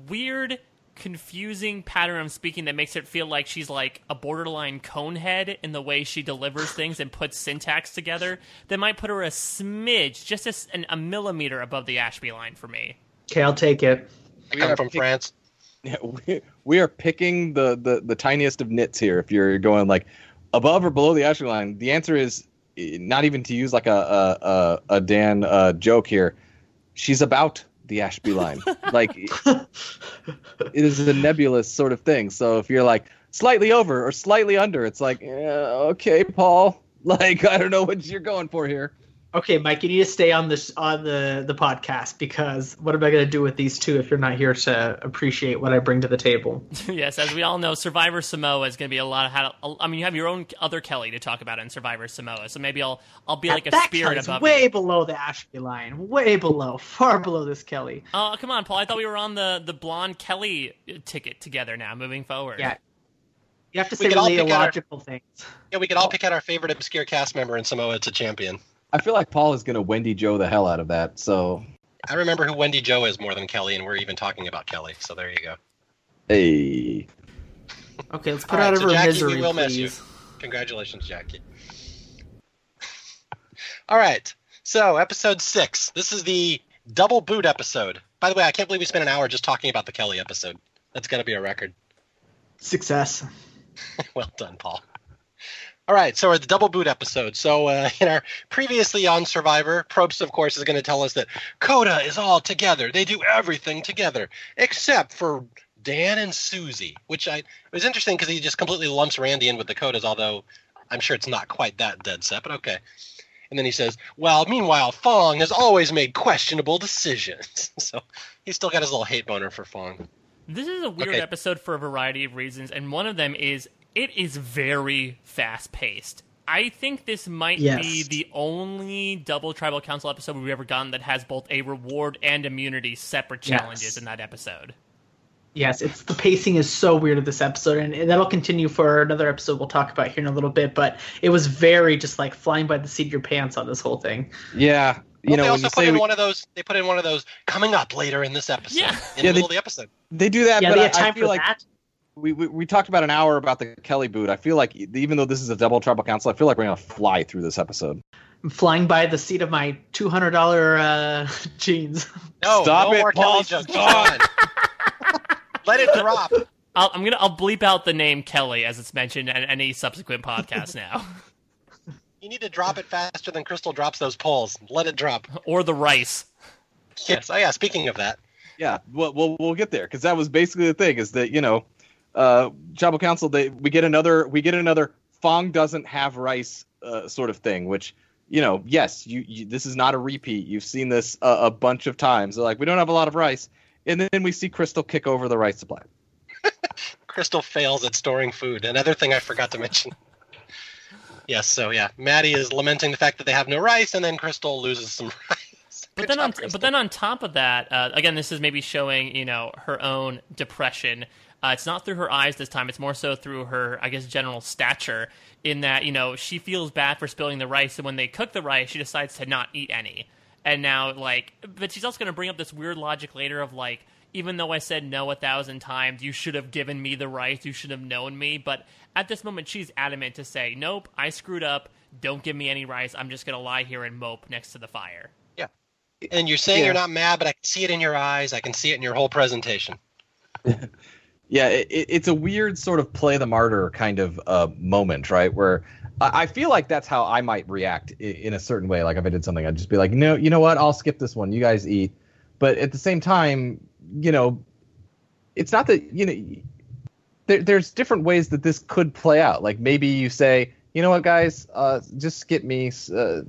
weird, confusing pattern of speaking that makes it feel like she's like a borderline conehead in the way she delivers things and puts syntax together. That might put her a smidge, just a, s- an- a millimeter above the Ashby line for me. Okay, I'll take it. I We come are from pick- France. Yeah, we, we are picking the, the the tiniest of nits here. If you're going like above or below the Ashby line, the answer is eh, not even to use like a a, a, a Dan uh, joke here. She's about the Ashby line. like it is a nebulous sort of thing. So if you're like slightly over or slightly under, it's like yeah, okay, Paul. Like I don't know what you're going for here. Okay, Mike, you need to stay on this on the the podcast because what am I going to do with these two if you're not here to appreciate what I bring to the table? yes, as we all know, Survivor Samoa is going to be a lot of how. I mean, you have your own other Kelly to talk about in Survivor Samoa, so maybe I'll I'll be like a that spirit Kelly's above. way you. below the Ashby line, way below, far below this Kelly. Oh, come on, Paul. I thought we were on the the blonde Kelly ticket together now, moving forward. Yeah, you have to We say could all really pick our- things. Yeah, we could all pick out our favorite obscure cast member in Samoa to champion. I feel like Paul is gonna Wendy Joe the hell out of that. So I remember who Wendy Joe is more than Kelly, and we're even talking about Kelly. So there you go. hey. Okay, let's put All out right, of so her Jackie, misery, we will miss you. please. Congratulations, Jackie. All right. So, episode six. This is the double boot episode. By the way, I can't believe we spent an hour just talking about the Kelly episode. That's got to be a record. Success. well done, Paul. All right, so we're the double boot episode. So uh, in our previously on Survivor, Probst, of course, is going to tell us that Kota is all together. They do everything together, except for Dan and Susie, which I it was interesting because he just completely lumps Randy in with the Kotas, although I'm sure it's not quite that dead set, but okay. And then he says, "Well, meanwhile, Fang has always made questionable decisions." so he's still got his little hate boner for Fang. This is a weird Okay. episode for a variety of reasons, and one of them is it is very fast paced. I think this might be the only double tribal council episode we've ever gotten that has both a reward and immunity separate Yes. challenges in that episode. Yes, it's the pacing is so weird of this episode, and, and that'll continue for another episode we'll talk about here in a little bit. But it was very just like flying by the seat of your pants on this whole thing. Yeah, you Well, know they when also you put say in we, one of those. They put in one of those coming up later in this episode. Yeah. in Yeah, the they- middle of the episode. they do that, Yeah, but they I, had I time feel for like that. We, we we talked about an hour about the Kelly boot. I feel like even though this is a double tribal council, I feel like we're gonna fly through this episode. I'm flying by the seat of my two hundred dollar uh, jeans. No, Stop no it, more Paul, Kelly jokes. stop. Come. Let it drop. I'll, I'm gonna I'll bleep out the name Kelly as it's mentioned in any subsequent podcast now, You need to drop it faster than Crystal drops those poles. Let it drop. or the rice. Yes. Oh yeah. Speaking of that, Yeah, well, we'll we'll get there because that was basically the thing is that you know, uh, tribal council they we get another we get another Fang doesn't have rice uh, sort of thing, which you know, yes, you, you this is not a repeat. You've seen this uh, a bunch of times. They're like we don't have a lot of rice, and then we see Crystal kick over the rice supply. Crystal fails at storing food. Another thing I forgot to mention. Yes. So yeah, Matty is lamenting the fact that they have no rice, and then Crystal loses some rice. But then, job, on, Crystal. but then on top of that, uh, again, this is maybe showing you know her own depression. Uh, it's not through her eyes this time; it's more so through her, I guess, general stature. In that you know she feels bad for spilling the rice, and when they cook the rice, she decides to not eat any. And now, like, but she's also going to bring up this weird logic later of like, even though I said no a thousand times, you should have given me the rice. You should have known me. But at this moment, she's adamant to say, nope, I screwed up. Don't give me any rice. I'm just going to lie here and mope next to the fire. Yeah. And you're saying Yeah. you're not mad, but I can see it in your eyes. I can see it in your whole presentation. Yeah, it, it- it's a weird sort of play the martyr kind of uh, moment, right? Where I, I feel like that's how I might react in, in a certain way. Like if I did something, I'd just be like, no, you know what? I'll skip this one. You guys eat. But at the same time, you know, it's not that you know. There, there's different ways that this could play out. Like maybe you say, you know what, guys, uh, just skip me, uh,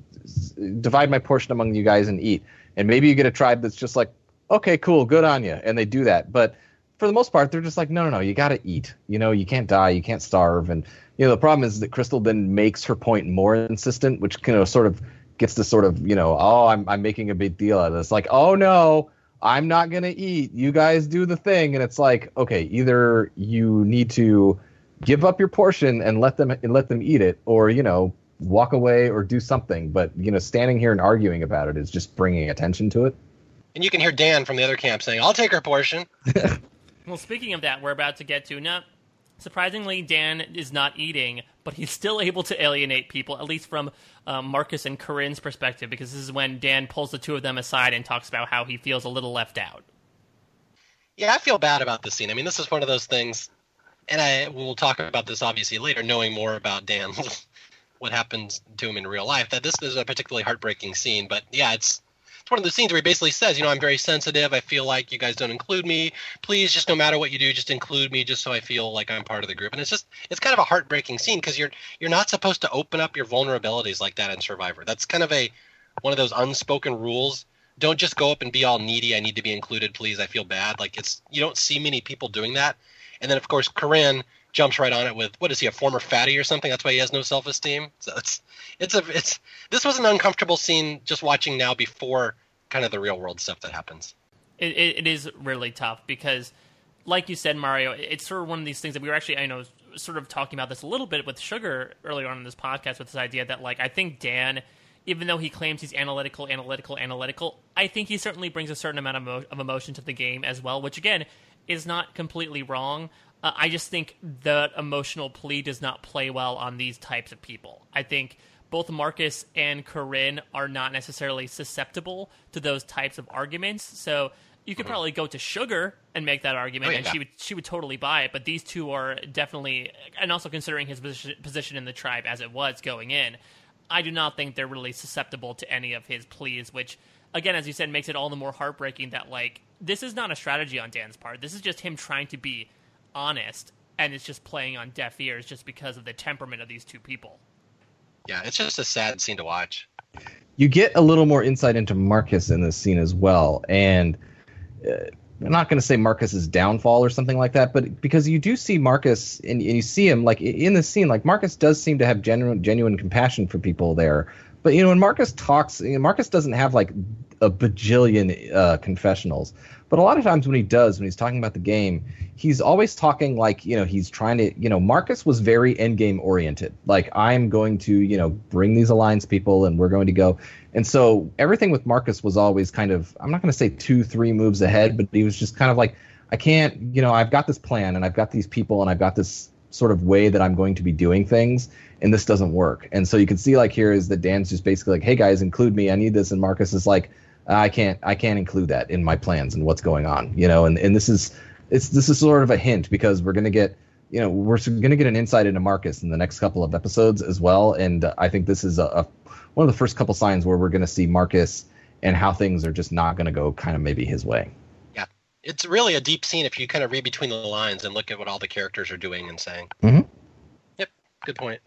divide my portion among you guys and eat. And maybe you get a tribe that's just like, okay, cool, good on you, and they do that. But for the most part, they're just like, no, no, no, you got to eat. You know, you can't die, you can't starve. And you know, the problem is that Crystal then makes her point more insistent, which you know sort of gets to sort of you know, oh, I'm I'm making a big deal out of this. Like, oh no, I'm not gonna eat. You guys do the thing, and it's like, okay, either you need to give up your portion and let them and let them eat it, or you know, walk away or do something. But you know, standing here and arguing about it is just bringing attention to it. And you can hear Dan from the other camp saying, "I'll take her portion." Well, speaking of that, we're about to get to now. Surprisingly, Dan is not eating, but he's still able to alienate people, at least from um, Marcus and Corinne's perspective, because this is when Dan pulls the two of them aside and talks about how he feels a little left out. Yeah, I feel bad about this scene. I mean, this is one of those things, and I we'll talk about this obviously later, knowing more about Dan, what happens to him in real life. That this is a particularly heartbreaking scene, but yeah, it's it's one of the scenes where he basically says, you know, I'm very sensitive. I feel like you guys don't include me. Please, just no matter what you do, just include me, just so I feel like I'm part of the group. And it's just it's kind of a heartbreaking scene because you're you're not supposed to open up your vulnerabilities like that in Survivor. That's kind of a one of those unspoken rules don't just go up and be all needy. I need to be included, please. I feel bad. Like it's you don't see many people doing that. And then of course Corinne jumps right on it with what is he a former fatty or something? That's why he has no self esteem. So it's it's a it's this was an uncomfortable scene just watching now before kind of the real world stuff that happens. It, it, it is really tough because, like you said, Mario, it's sort of one of these things that we were actually, I know, sort of talking about this a little bit with Sugar earlier on in this podcast with this idea that, like, I think Dan, even though he claims he's analytical, analytical, analytical, I think he certainly brings a certain amount of, of emotion to the game as well, which, again, is not completely wrong. Uh, I just think that emotional plea does not play well on these types of people. I think both Marcus and Corinne are not necessarily susceptible to those types of arguments. So You could probably go to Sugar and make that argument, Oh, and yeah. she would she would totally buy it. But these two are definitely, and also considering his position, position in the tribe as it was going in, I do not think they're really susceptible to any of his pleas. Which, again, as you said, makes it all the more heartbreaking that like this is not a strategy on Dan's part. This is just him trying to be honest, and it's just playing on deaf ears just because of the temperament of these two people. Yeah, it's just a sad scene to watch. you get a little more insight into Marcus in this scene as well. And uh, I'm not going to say Marcus's downfall or something like that, but because you do see Marcus and, and you see him like in the scene, like Marcus does seem to have genuine genuine compassion for people there. But you know, when Marcus talks, you know, Marcus doesn't have like a bajillion uh, confessionals. But a lot of times when he does, when he's talking about the game, he's always talking like you know he's trying to you know Marcus was very end game oriented. Like I'm going to you know bring these alliance people and we're going to go. And so everything with Marcus was always kind of I'm not going to say two three moves ahead, but he was just kind of like I can't you know I've got this plan and I've got these people and I've got this sort of way that I'm going to be doing things and this doesn't work. And so you can see like here is that Dan's just basically like, hey guys, include me. I need this. And Marcus is like, I can't I can't include that in my plans and what's going on. You know, and, and this is it's this is sort of a hint because we're gonna get you know we're gonna get an insight into Marcus in the next couple of episodes as well. And uh, I think this is a, a one of the first couple signs where we're gonna see Marcus and how things are just not gonna go kind of maybe his way. Yeah, it's really a deep scene if you kind of read between the lines and look at what all the characters are doing and saying. Mhm. Yep, good point.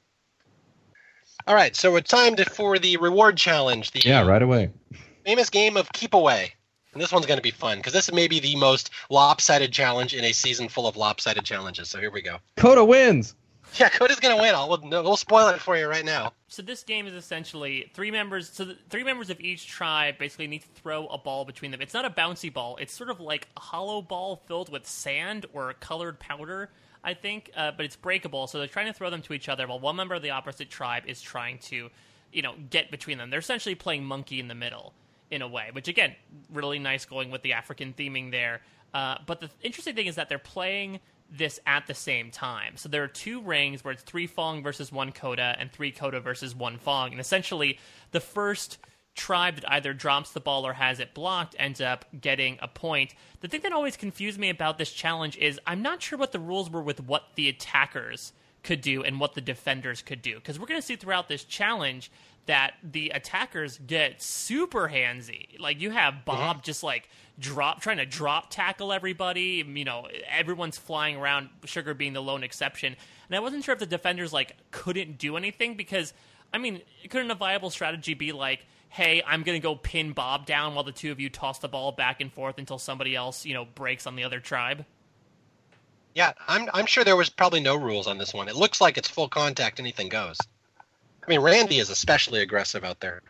All right, so it's time to, for the reward challenge, the Yeah, right away. Famous game of keep away. And this one's going to be fun because this may be the most lopsided challenge in a season full of lopsided challenges. So here we go. Kota wins. Yeah, Kota's going to win. I'll, we'll, we'll spoil it for you right now. So this game is essentially three members. So the three members of each tribe basically need to throw a ball between them. It's not a bouncy ball. It's sort of like a hollow ball filled with sand or colored powder, I think. Uh, but it's breakable. So they're trying to throw them to each other, while one member of the opposite tribe is trying to, you know, get between them. They're essentially playing monkey in the middle in a way, which again, really nice going with the African theming there. Uh, but the interesting thing is that they're playing this at the same time. So there are two rings where it's three Fang versus one Kota and three Kota versus one Fang. And essentially, the first tribe that either drops the ball or has it blocked ends up getting a point. The thing that always confused me about this challenge is I'm not sure what the rules were with what the attackers could do and what the defenders could do. Because we're going to see throughout this challenge that the attackers get super handsy. Like you have Bob mm-hmm. just like drop trying to drop tackle everybody. You know, everyone's flying around. Sugar being the lone exception. And I wasn't sure if the defenders like couldn't do anything because I mean, couldn't a viable strategy be like, hey, I'm gonna go pin Bob down while the two of you toss the ball back and forth until somebody else you know breaks on the other tribe? Yeah, I'm, I'm sure there was probably no rules on this one. It looks like it's full contact, anything goes. I mean, Randy is especially aggressive out there.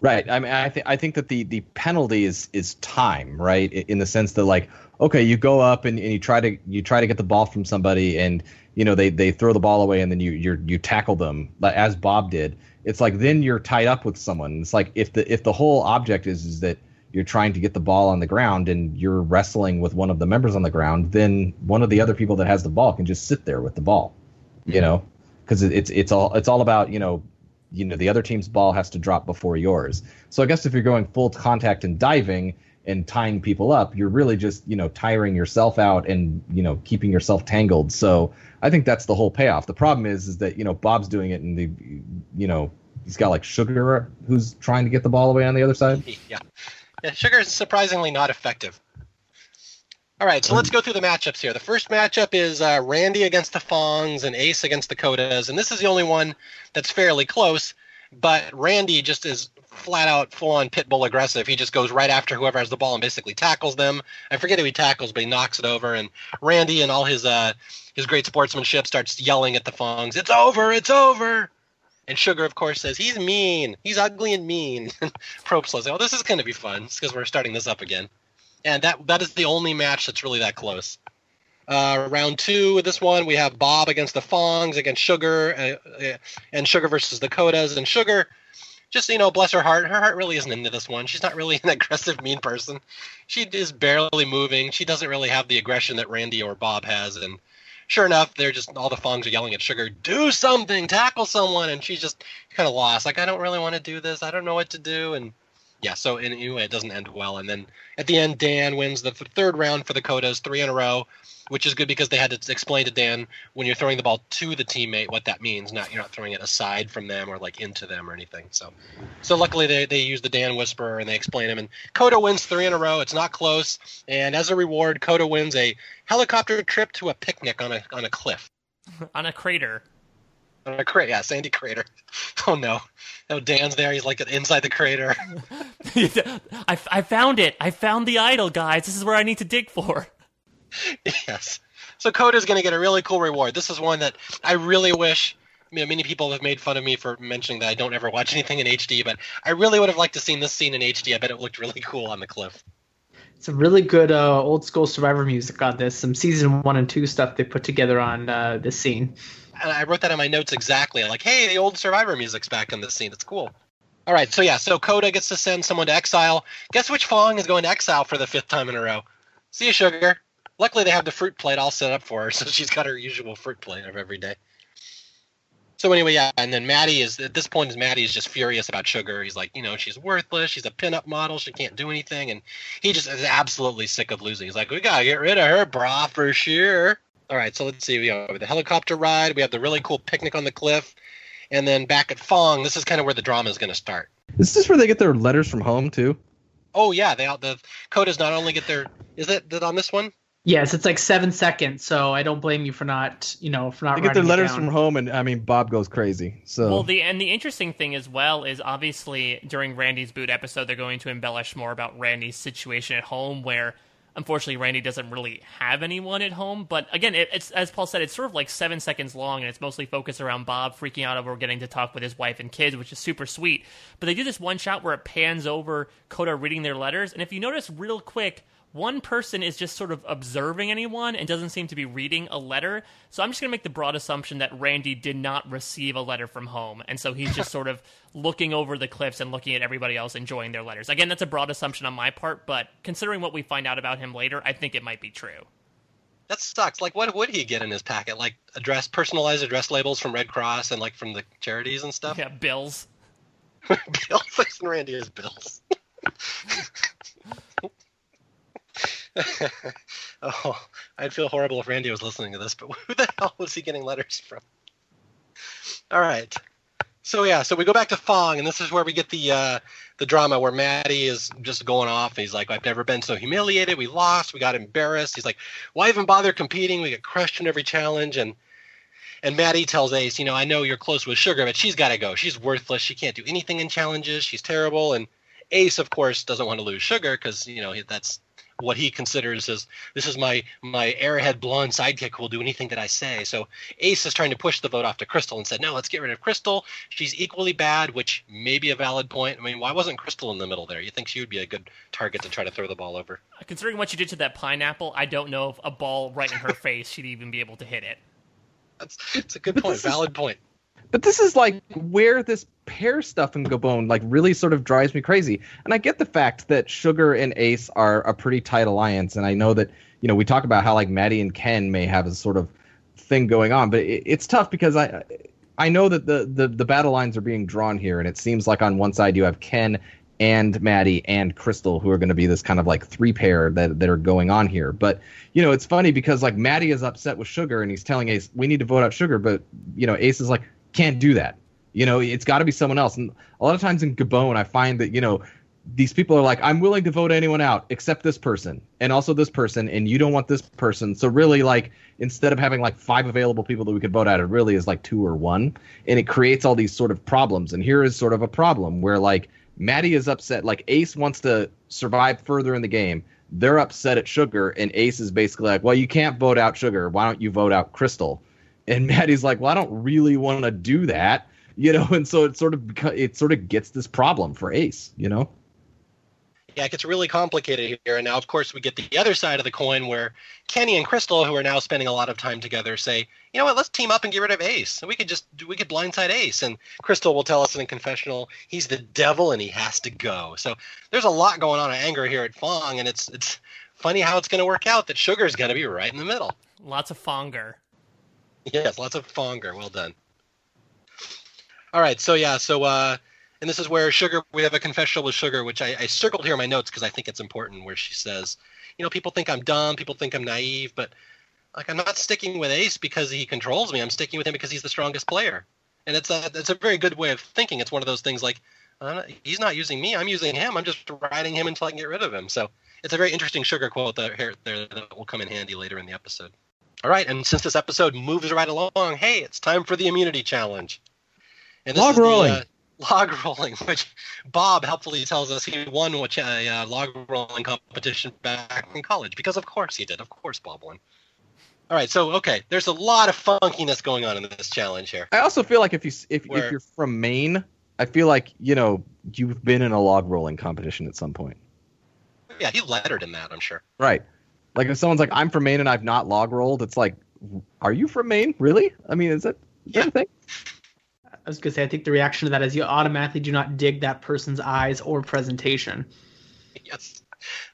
Right. I mean, I think I think that the the penalty is is time, right? In the sense that like, okay, you go up and, and you try to you try to get the ball from somebody, and you know they they throw the ball away, and then you you you tackle them, like, as Bob did. It's like then you're tied up with someone. It's like if the if the whole object is is that you're trying to get the ball on the ground and you're wrestling with one of the members on the ground, then one of the other people that has the ball can just sit there with the ball, you know, because it's it's all it's all about you know you know the other team's ball has to drop before yours. So I guess if you're going full contact and diving and tying people up, you're really just you know tiring yourself out and you know keeping yourself tangled. So I think that's the whole payoff. The problem is is that you know Bob's doing it and the you know he's got like Sugar who's trying to get the ball away on the other side. Yeah. Yeah sugar is surprisingly not effective. All right, so let's go through the matchups here. The first matchup is uh, Randy against the Fangs and Ace against the Kotas, and this is the only one that's fairly close. But Randy just is flat out, full on pit bull aggressive. He just goes right after whoever has the ball and basically tackles them. I forget who he tackles, but he knocks it over. And Randy and all his uh, his great sportsmanship starts yelling at the Fangs, "It's over! It's over!" And Sugar, of course, says he's mean. He's ugly and mean. Probst says, "Oh, this is going to be fun because we're starting this up again." And that that is the only match that's really that close. Uh, round two of this one, we have Bob against the Fangs against Sugar, uh, uh, and Sugar versus the Kotas. And Sugar, just you know, bless her heart, her heart really isn't into this one. She's not really an aggressive, mean person. She is barely moving. She doesn't really have the aggression that Randy or Bob has. And sure enough, they're just all the Fangs are yelling at Sugar, "Do something, tackle someone!" And she's just kind of lost. Like, I don't really want to do this. I don't know what to do. And yeah, so anyway, it doesn't end well. And then at the end, Dan wins the th- third round for the Kotas, three in a row, which is good because they had to explain to Dan when you're throwing the ball to the teammate what that means. Not you're not throwing it aside from them or like into them or anything. So, so luckily they they use the Dan whisperer and they explain him. And Kota wins three in a row. It's not close. And as a reward, Kota wins a helicopter trip to a picnic on a on a cliff. on a crater. On a crater, yeah, sandy crater. Oh no, no, Dan's there. He's like inside the crater. I, I found it. I found the idol, guys. This is where I need to dig for. yes. So Kota's going to get a really cool reward. This is one that I really wish. You know, many people have made fun of me for mentioning that I don't ever watch anything in HD, but I really would have liked to seen this scene in HD. I bet it looked really cool on the cliff. Some really good uh, old school Survivor music on this. Some season one and two stuff they put together on uh, this scene. And I wrote that in my notes exactly. Like, hey, the old Survivor music's back in this scene. It's cool. All right, so yeah, so Kota gets to send someone to exile. Guess which Fang is going to exile for the fifth time in a row? See you, Sugar. Luckily, they have the fruit plate all set up for her, so she's got her usual fruit plate of every day. So anyway, yeah, and then Matty is at this point is Matty is just furious about Sugar. He's like, you know, she's worthless. She's a pinup model. She can't do anything, and he just is absolutely sick of losing. He's like, we gotta get rid of her, brah, for sure. All right, so let's see. We have the helicopter ride. We have the really cool picnic on the cliff, and then back at Fang. This is kind of where the drama is going to start. Is this where they get their letters from home too? Oh yeah, they all the Kotas not only get their is it that on this one? Yes, it's like seven seconds, so I don't blame you for not, you know, for not. They get their letters down. from home, and I mean, Bob goes crazy. So Well, the and the interesting thing as well is obviously during Randy's boot episode, they're going to embellish more about Randy's situation at home, where unfortunately Randy doesn't really have anyone at home. But again, it, it's as Paul said, it's sort of like seven seconds long, and it's mostly focused around Bob freaking out over getting to talk with his wife and kids, which is super sweet. But they do this one shot where it pans over Kota reading their letters, and if you notice real quick one person is just sort of observing anyone and doesn't seem to be reading a letter. So I'm just going to make the broad assumption that Randy did not receive a letter from home. And so he's just sort of looking over the cliffs and looking at everybody else enjoying their letters. Again, that's a broad assumption on my part, but considering what we find out about him later, I think it might be true. That sucks. Like, what would he get in his packet? Like address, personalized address labels from Red Cross and like from the charities and stuff. Yeah, bills. bills and Randy is bills. oh, I'd feel horrible if Randy was listening to this, but who the hell was he getting letters from? All right. So yeah, so we go back to Fang, and this is where we get the uh, the drama where Matty is just going off. He's like, "I've never been so humiliated. We lost. We got embarrassed." He's like, "Why even bother competing? We get crushed in every challenge." And and Matty tells Ace, "You know, I know you're close with Sugar, but she's got to go. She's worthless. She can't do anything in challenges. She's terrible." And Ace, of course, doesn't want to lose Sugar because you know that's what he considers as this is my my airhead blonde sidekick who will do anything that I say. So Ace is trying to push the vote off to Crystal and said, no, let's get rid of Crystal. She's equally bad, which may be a valid point. I mean, why wasn't Crystal in the middle there? You think she would be a good target to try to throw the ball over? Considering what you did to that pineapple, I don't know if a ball right in her face she'd even be able to hit it. That's, that's a good point. Valid point. But this is like where this pair stuff in Gabon like really sort of drives me crazy. And I get the fact that Sugar and Ace are a pretty tight alliance, and I know that you know we talk about how like Matty and Ken may have a sort of thing going on, but it, it's tough because I I know that the, the the battle lines are being drawn here, and it seems like on one side you have Ken and Matty and Crystal who are going to be this kind of like three pair that that are going on here. But you know it's funny because like Matty is upset with Sugar, and he's telling Ace we need to vote out Sugar, but you know Ace is like can't do that. You know, it's got to be someone else. And a lot of times in Gabon, I find that, you know, these people are like, I'm willing to vote anyone out except this person and also this person, and you don't want this person. So really, like, instead of having like five available people that we could vote out, it really is like two or one. And it creates all these sort of problems. And here is sort of a problem where like Matty is upset, like Ace wants to survive further in the game. They're upset at Sugar, and Ace is basically like, Well, you can't vote out Sugar. Why don't you vote out Crystal? And Matty's like, Well, I don't really want to do that you know, and so it sort of it sort of gets this problem for Ace, you know. Yeah, it gets really complicated here, and now of course we get the other side of the coin where Kenny and Crystal, who are now spending a lot of time together, say, you know what, let's team up and get rid of Ace. We could just we could blindside Ace, and Crystal will tell us in a confessional he's the devil and he has to go. So there's a lot going on of anger here at Fang, and it's it's funny how it's going to work out that Sugar's going to be right in the middle. Lots of Fonger. Yes, lots of Fonger. Well done. All right, so yeah, so uh, And this is where Sugar, we have a confessional with Sugar, which I, I circled here in my notes because I think it's important, where she says, you know, people think I'm dumb, people think I'm naive, but like I'm not sticking with Ace because he controls me. I'm sticking with him because he's the strongest player. And it's a it's a very good way of thinking. It's one of those things like he's not using me, I'm using him. I'm just riding him until I can get rid of him. So it's a very interesting Sugar quote that here there that will come in handy later in the episode. All right, and since this episode moves right along, hey, it's time for the immunity challenge. And this log rolling. The, uh, log rolling, which Bob helpfully tells us he won which a uh, log rolling competition back in college because of course he did. Of course Bob won. All right, so okay, there's a lot of funkiness going on in this challenge here. I also feel like if you if, Where, if you're from Maine, I feel like you know you've been in a log rolling competition at some point. Yeah, he lettered in that, I'm sure. Right. Like if someone's like, "I'm from Maine and I've not log rolled," it's like, "Are you from Maine? Really? I mean, is that, is yeah. that a thing?" I was gonna say, I think the reaction to that is you automatically do not dig that person's eyes or presentation. Yes,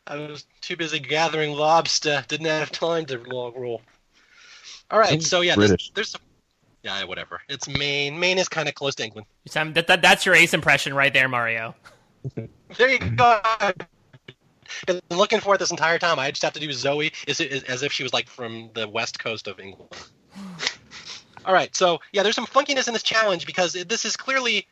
I was too busy gathering lobster, didn't have time to log roll. All right, so yeah, there's, there's some, yeah, whatever. It's Maine. Maine is kind of close to England. That, that, that's your ace impression right there, Mario. there you go. Been looking for it this entire time. I just have to do Zoe as, as if she was like from the west coast of England. All right, so yeah, there's some funkiness in this challenge because this is clearly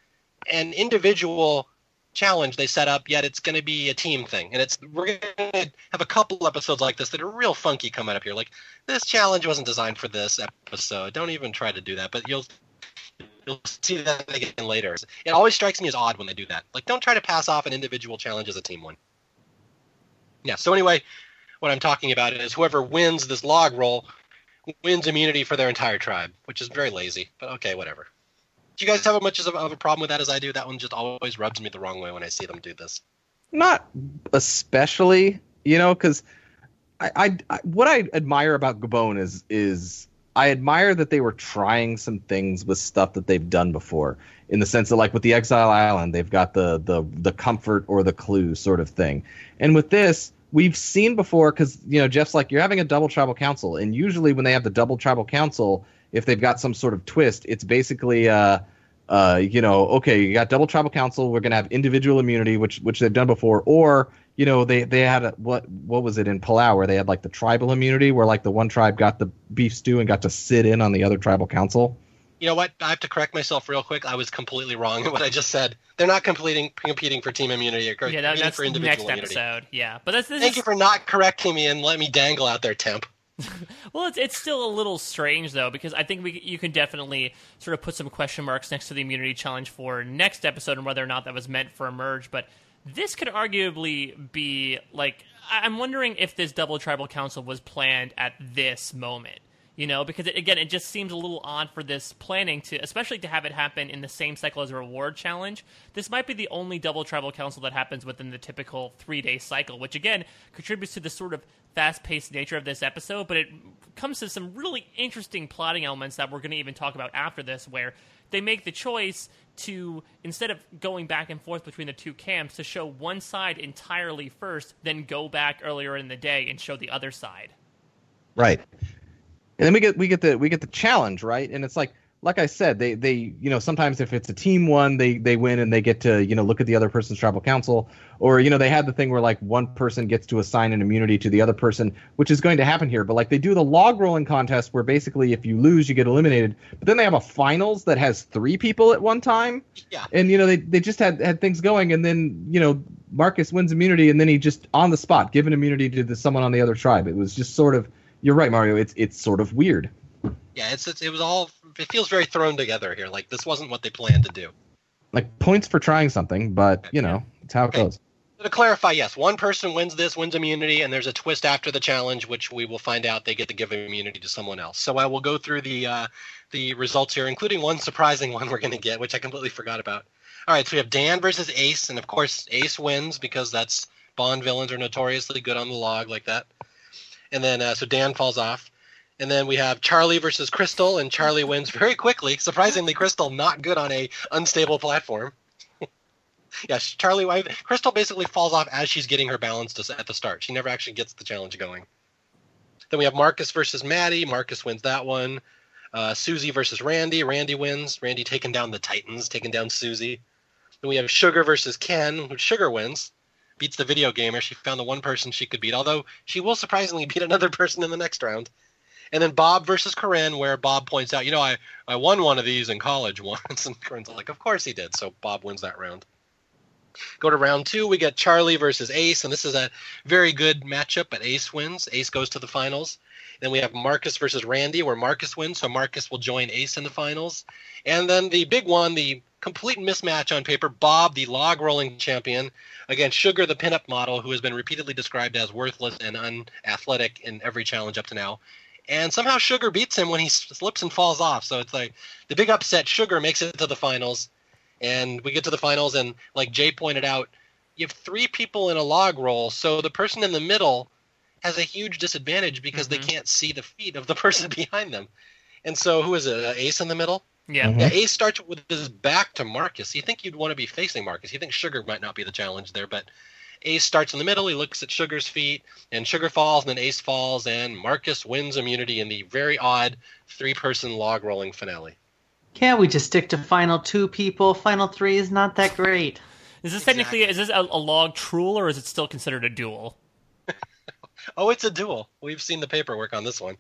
an individual challenge they set up, yet it's going to be a team thing, and it's we're going to have a couple episodes like this that are real funky coming up here. Like this challenge wasn't designed for this episode. Don't even try to do that, but you'll you'll see that again later. It always strikes me as odd when they do that. Like, don't try to pass off an individual challenge as a team one. Yeah. So anyway, what I'm talking about is whoever wins this log roll wins immunity for their entire tribe, which is very lazy. But okay, whatever. Do you guys have as much of a problem with that as I do? That one just always rubs me the wrong way when I see them do this. Not especially, you know, because I, I, I, what I admire about Gabon is is I admire that they were trying some things with stuff that they've done before, in the sense that like with the Exile Island, they've got the the the comfort or the clue sort of thing, and with this, we've seen before because you know Jeff's like you're having a double tribal council, and usually when they have the double tribal council, if they've got some sort of twist, it's basically uh, uh, you know, okay, you got double tribal council, we're gonna have individual immunity, which which they've done before, or you know they they had a, what what was it in Palau where they had like the tribal immunity where like the one tribe got the beef stew and got to sit in on the other tribal council you know what? I have to correct myself real quick. I was completely wrong in what I just said. They're not competing competing for team immunity. Or yeah, that, that's for individual next immunity. episode. Yeah, but that's, this is thank you for not correcting me and let me dangle out there, temp. well, it's it's still a little strange though because I think we you can definitely sort of put some question marks next to the immunity challenge for next episode and whether or not that was meant for a merge. But this could arguably be like I'm wondering if this double tribal council was planned at this moment you know because it, again it just seems a little odd for this planning to especially to have it happen in the same cycle as a reward challenge. This might be the only double tribal council that happens within the typical three day cycle which again contributes to the sort of fast paced nature of this episode but it comes to some really interesting plotting elements that we're going to even talk about after this where they make the choice to instead of going back and forth between the two camps to show one side entirely first then go back earlier in the day and show the other side. Right and then we get we get the we get the challenge right? And it's like like i said they they you know sometimes if it's a team one they they win and they get to you know look at the other person's tribal council. Or you know they had the thing where like one person gets to assign an immunity to the other person which is going to happen here. But like they do the log rolling contest where basically if you lose you get eliminated. But then they have a finals that has three people at one time. Yeah. And you know they, they just had had things going and then you know marcus wins immunity and then he just on the spot given immunity to the, someone on the other tribe. It was just sort of you're right, Mario. It's it's sort of weird. Yeah, it's, it's it was all it feels very thrown together here. Like this wasn't what they planned to do. Like points for trying something, but you know, it's how it okay. goes. To clarify, yes, one person wins this, wins immunity, and there's a twist after the challenge, which we will find out they get to give immunity to someone else. So I will go through the uh, the results here, including one surprising one we're going to get, which I completely forgot about. All right, so we have Dan versus Ace, and of course Ace wins because that's Bond villains are notoriously good on the log like that and then uh, so Dan falls off. And then we have Charlie versus Crystal, and Charlie wins very quickly. Surprisingly, Crystal not good on a unstable platform. yes, Charlie. Crystal basically falls off as she's getting her balance at the start. She never actually gets the challenge going. Then we have Marcus versus Matty. Marcus wins that one. Uh, Susie versus Randy. Randy wins. Randy taking down the Titans, taking down Susie. Then we have Sugar versus Ken, Sugar wins, beats the video gamer. She found the one person she could beat, although she will surprisingly beat another person in the next round. And then Bob versus Corinne, where Bob points out, you know, I, I won one of these in college once. And Corinne's like, of course he did. So Bob wins that round. Go to round two, we get Charlie versus Ace, and this is a very good matchup, but Ace wins. Ace goes to the finals. Then we have Marcus versus Randy, where Marcus wins, so Marcus will join Ace in the finals. And then the big one, the complete mismatch on paper, Bob, the log rolling champion, against Sugar, the pinup model, who has been repeatedly described as worthless and unathletic in every challenge up to now. And somehow Sugar beats him when he slips and falls off. So it's like the big upset. Sugar makes it to the finals, and we get to the finals, and like Jay pointed out, you have three people in a log roll, so the person in the middle has a huge disadvantage because Mhm. they can't see the feet of the person behind them. And so, who is it? Uh, Ace in the middle? Yeah. Mhm. Yeah, Ace starts with his back to Marcus. You think you'd want to be facing Marcus. You think Sugar might not be the challenge there, but Ace starts in the middle. He looks at Sugar's feet, and Sugar falls, and then Ace falls, and Marcus wins immunity in the very odd three-person log rolling finale. Can't we just stick to final two people? Final three is not that great. Is this technically is this a, a log truel or is it still considered a duel? Oh, it's a duel. We've seen the paperwork on this one.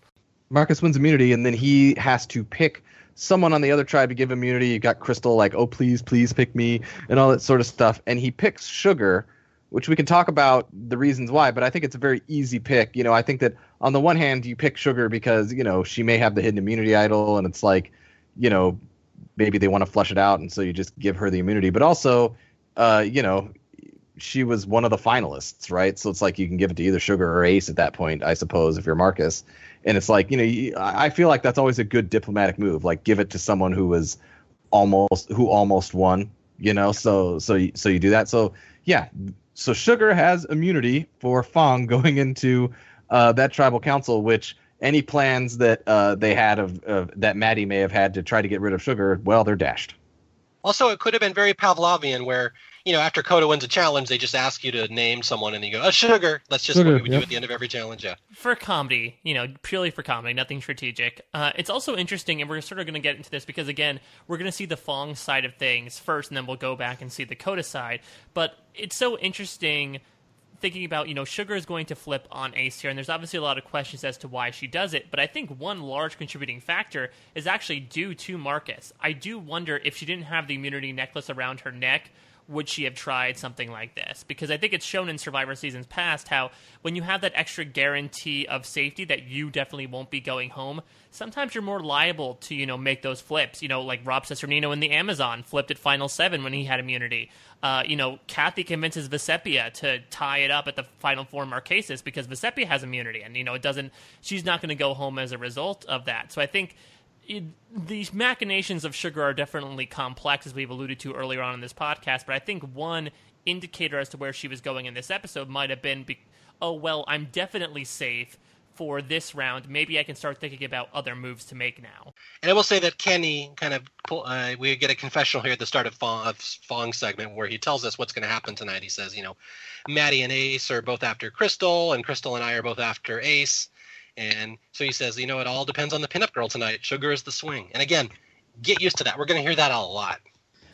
Marcus wins immunity, and then he has to pick someone on the other tribe to give immunity. You've got Crystal like, oh please, please pick me, and all that sort of stuff. And he picks Sugar, which we can talk about the reasons why. But I think it's a very easy pick. You know, I think that on the one hand, you pick Sugar because you know she may have the hidden immunity idol, and it's like, you know, maybe they want to flush it out, and so you just give her the immunity. But also, uh, you know, she was one of the finalists, right? So it's like you can give it to either Sugar or Ace at that point, I suppose, if you're Marcus. And it's like, you know, you- I feel like that's always a good diplomatic move. Like give it to someone who was almost who almost won, you know. So so so you do that. So yeah, so Sugar has immunity for Fang going into uh, that tribal council, which any plans that uh, they had of, of that Matty may have had to try to get rid of Sugar, well, they're dashed. Also, it could have been very Pavlovian, where you know after Kota wins a challenge, they just ask you to name someone, and you go, "Oh, Sugar." That's just Sugar, what we would yep. do at the end of every challenge. Yeah. for comedy, you know, purely for comedy, nothing strategic. Uh, it's also interesting, and we're sort of going to get into this because, again, we're going to see the Fang side of things first, and then we'll go back and see the Kota side. But it's so interesting thinking about, you know, Sugar is going to flip on Ace here, and there's obviously a lot of questions as to why she does it. But I think one large contributing factor is actually due to Marcus. I do wonder if she didn't have the immunity necklace around her neck would she have tried something like this? Because I think it's shown in Survivor seasons past how when you have that extra guarantee of safety that you definitely won't be going home, sometimes you're more liable to, you know, make those flips. You know, like Rob Cesternino in the Amazon flipped at Final Seven when he had immunity. Uh, you know, Kathy convinces Vecepia to tie it up at the Final Four Marquesas because Vecepia has immunity, and you know it doesn't. She's not going to go home as a result of that. So I think it, these machinations of sugar are definitely complex, as we've alluded to earlier on in this podcast. But I think one indicator as to where she was going in this episode might have been, be- oh well, I'm definitely safe for this round. Maybe I can start thinking about other moves to make now. And I will say that Kenny kind of pull, uh, we get a confessional here at the start of, Fang, of segment where he tells us what's going to happen tonight. He says, you know, Matty and Ace are both after Crystal, and Crystal and I are both after Ace. And so he says, you know, it all depends on the pinup girl tonight. Sugar is the swing. And again, get used to that. We're going to hear that a lot.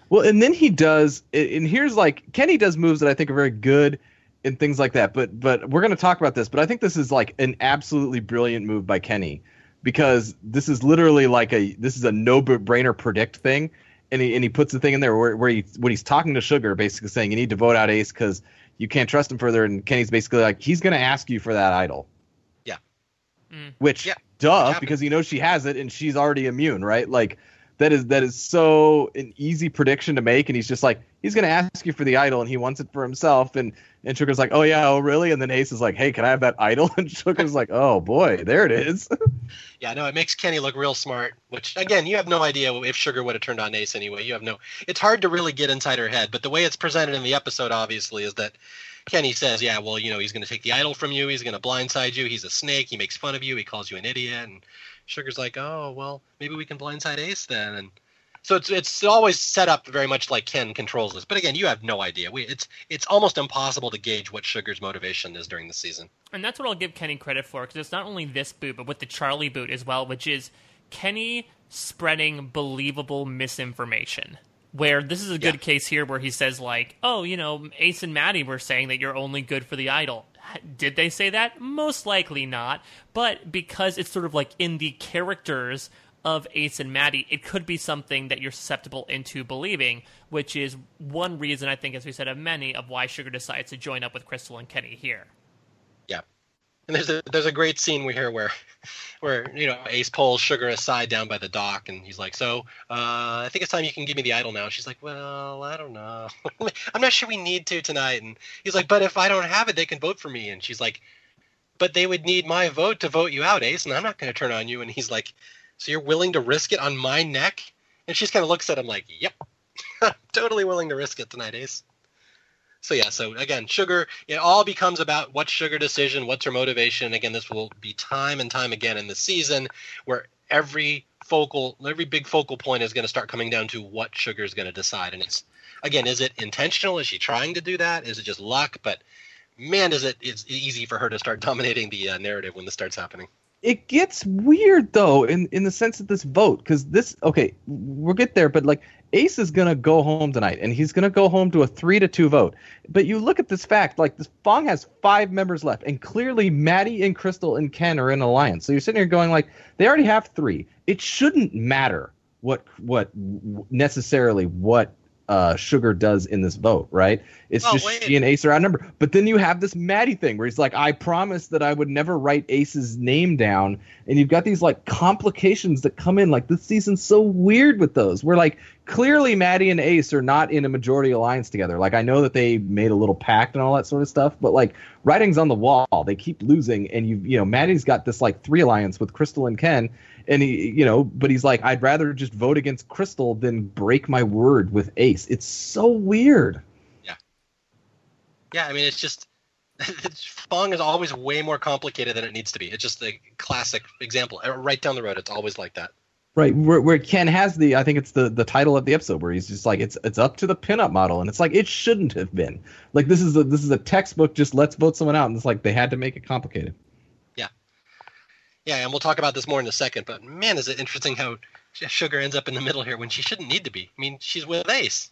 Well, and then he does, and here's like Kenny does moves that I think are very good and things like that. But but we're gonna talk about this. But I think this is like an absolutely brilliant move by Kenny because this is literally like a this is a no brainer predict thing, and he and he puts the thing in there where where he when he's talking to Sugar, basically saying you need to vote out Ace because you can't trust him further, and Kenny's basically like he's gonna ask you for that idol. Mm. Which Yeah, duh because he knows she has it and she's already immune, right? Like that is that is so an easy prediction to make and he's just like he's gonna ask you for the idol and he wants it for himself and and sugar's like oh yeah oh really and then ace is like hey can i have that idol and sugar's like oh boy there it is Yeah, no, it makes Kenny look real smart. Which again, you have no idea if Sugar would have turned on Ace anyway. You have no. It's hard to really get inside her head, but the way it's presented in the episode, obviously, is that Kenny says, "Yeah, well, you know, he's going to take the idol from you. He's going to blindside you. He's a snake. He makes fun of you. He calls you an idiot." And Sugar's like, "Oh, well, maybe we can blindside Ace then." And so it's it's always set up very much like Ken controls this. But again, you have no idea. We it's it's almost impossible to gauge what Sugar's motivation is during the season. And that's what I'll give Kenny credit for because it's not only this boot, but with the Charlie boot as well, which is Kenny spreading believable misinformation. Where this is a good Yeah. case here where he says, like, oh, you know, Ace and Matty were saying that you're only good for the idol. Did they say that? Most likely not. But because it's sort of like in the characters of Ace and Matty, it could be something that you're susceptible into believing, which is one reason I think, as we said, of many, of why Sugar decides to join up with Crystal and Kenny here. And there's a there's a great scene we hear where where you know Ace pulls Sugar aside down by the dock and he's like, "So, uh, I think it's time you can give me the idol now." She's like, "Well, I don't know. I'm not sure we need to tonight." And he's like, "But if I don't have it, they can vote for me." And she's like, "But they would need my vote to vote you out, Ace, and I'm not going to turn on you." And he's like, "So you're willing to risk it on my neck?" And she just kind of looks at him like, "Yep, totally willing to risk it tonight, Ace." So yeah, so again, sugar. It all becomes about what's sugar decision, what's her motivation. Again, this will be time and time again in the season where every focal, every big focal point is going to start coming down to what sugar is going to decide. And it's again, is it intentional? Is she trying to do that? Is it just luck? But man, is it it's easy for her to start dominating the uh, narrative when this starts happening. it gets weird though in in the sense of this vote because this okay we'll get there but like ace is gonna go home tonight and he's gonna go home to a three to two vote. But you look at this fact like this fang has five members left and clearly matty and crystal and ken are in alliance. So you're sitting here going like they already have three. It shouldn't matter what what necessarily what uh, Sugar does in this vote, right? It's Oh, just wait. she and Ace are outnumbered. But then you have this Matty thing where he's like, I promised that I would never write Ace's name down. And you've got these like complications that come in. Like this season's so weird with those. We're like clearly Matty and Ace are not in a majority alliance together. Like I know that they made a little pact and all that sort of stuff, but like writing's on the wall. They keep losing, and you've you know Matty's got this like three alliance with Crystal and Ken, and he you know, but he's like, I'd rather just vote against Crystal than break my word with Ace. It's so weird. Yeah, yeah I mean, it's just Fang is always way more complicated than it needs to be. It's just a classic example. Uh, Right down the road, it's always like that. Right, where, where Ken has the, I think it's the the title of the episode where he's just like, it's it's up to the pinup model, and it's like it shouldn't have been. Like this is a this is a textbook. Just let's vote someone out, and it's like they had to make it complicated. Yeah, and we'll talk about this more in a second. But man, is it interesting how Sugar ends up in the middle here when she shouldn't need to be. I mean, she's with Ace.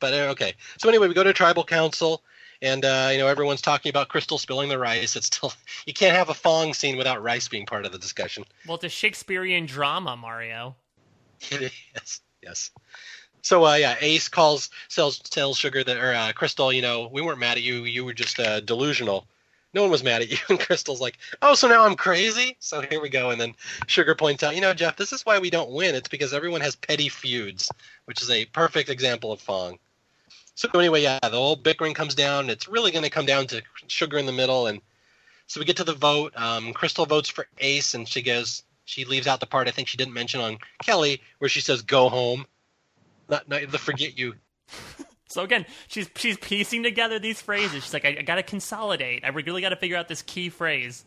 But uh, okay. So anyway, we go to tribal council, and uh, you know everyone's talking about Crystal spilling the rice. It's still you can't have a Fang scene without rice being part of the discussion. Well, it's a Shakespearean drama, Mario. yes, yes. So uh, yeah, Ace calls tells tells Sugar that or uh, Crystal, you know, we weren't mad at you. You were just uh, delusional. No one was mad at you. And Crystal's like, oh, so now I'm crazy. So here we go. And then Sugar points out, you know, Jeff, this is why we don't win. It's because everyone has petty feuds, which is a perfect example of Fang. So anyway, yeah, the whole bickering comes down. It's really going to come down to Sugar in the middle, and so we get to the vote. Um, Crystal votes for Ace, and she goes, she leaves out the part I think she didn't mention on Kelly, where she says, "Go home." Not, not the forget you. So again, she's she's piecing together these phrases. She's like, I, I got to consolidate. I really got to figure out this key phrase.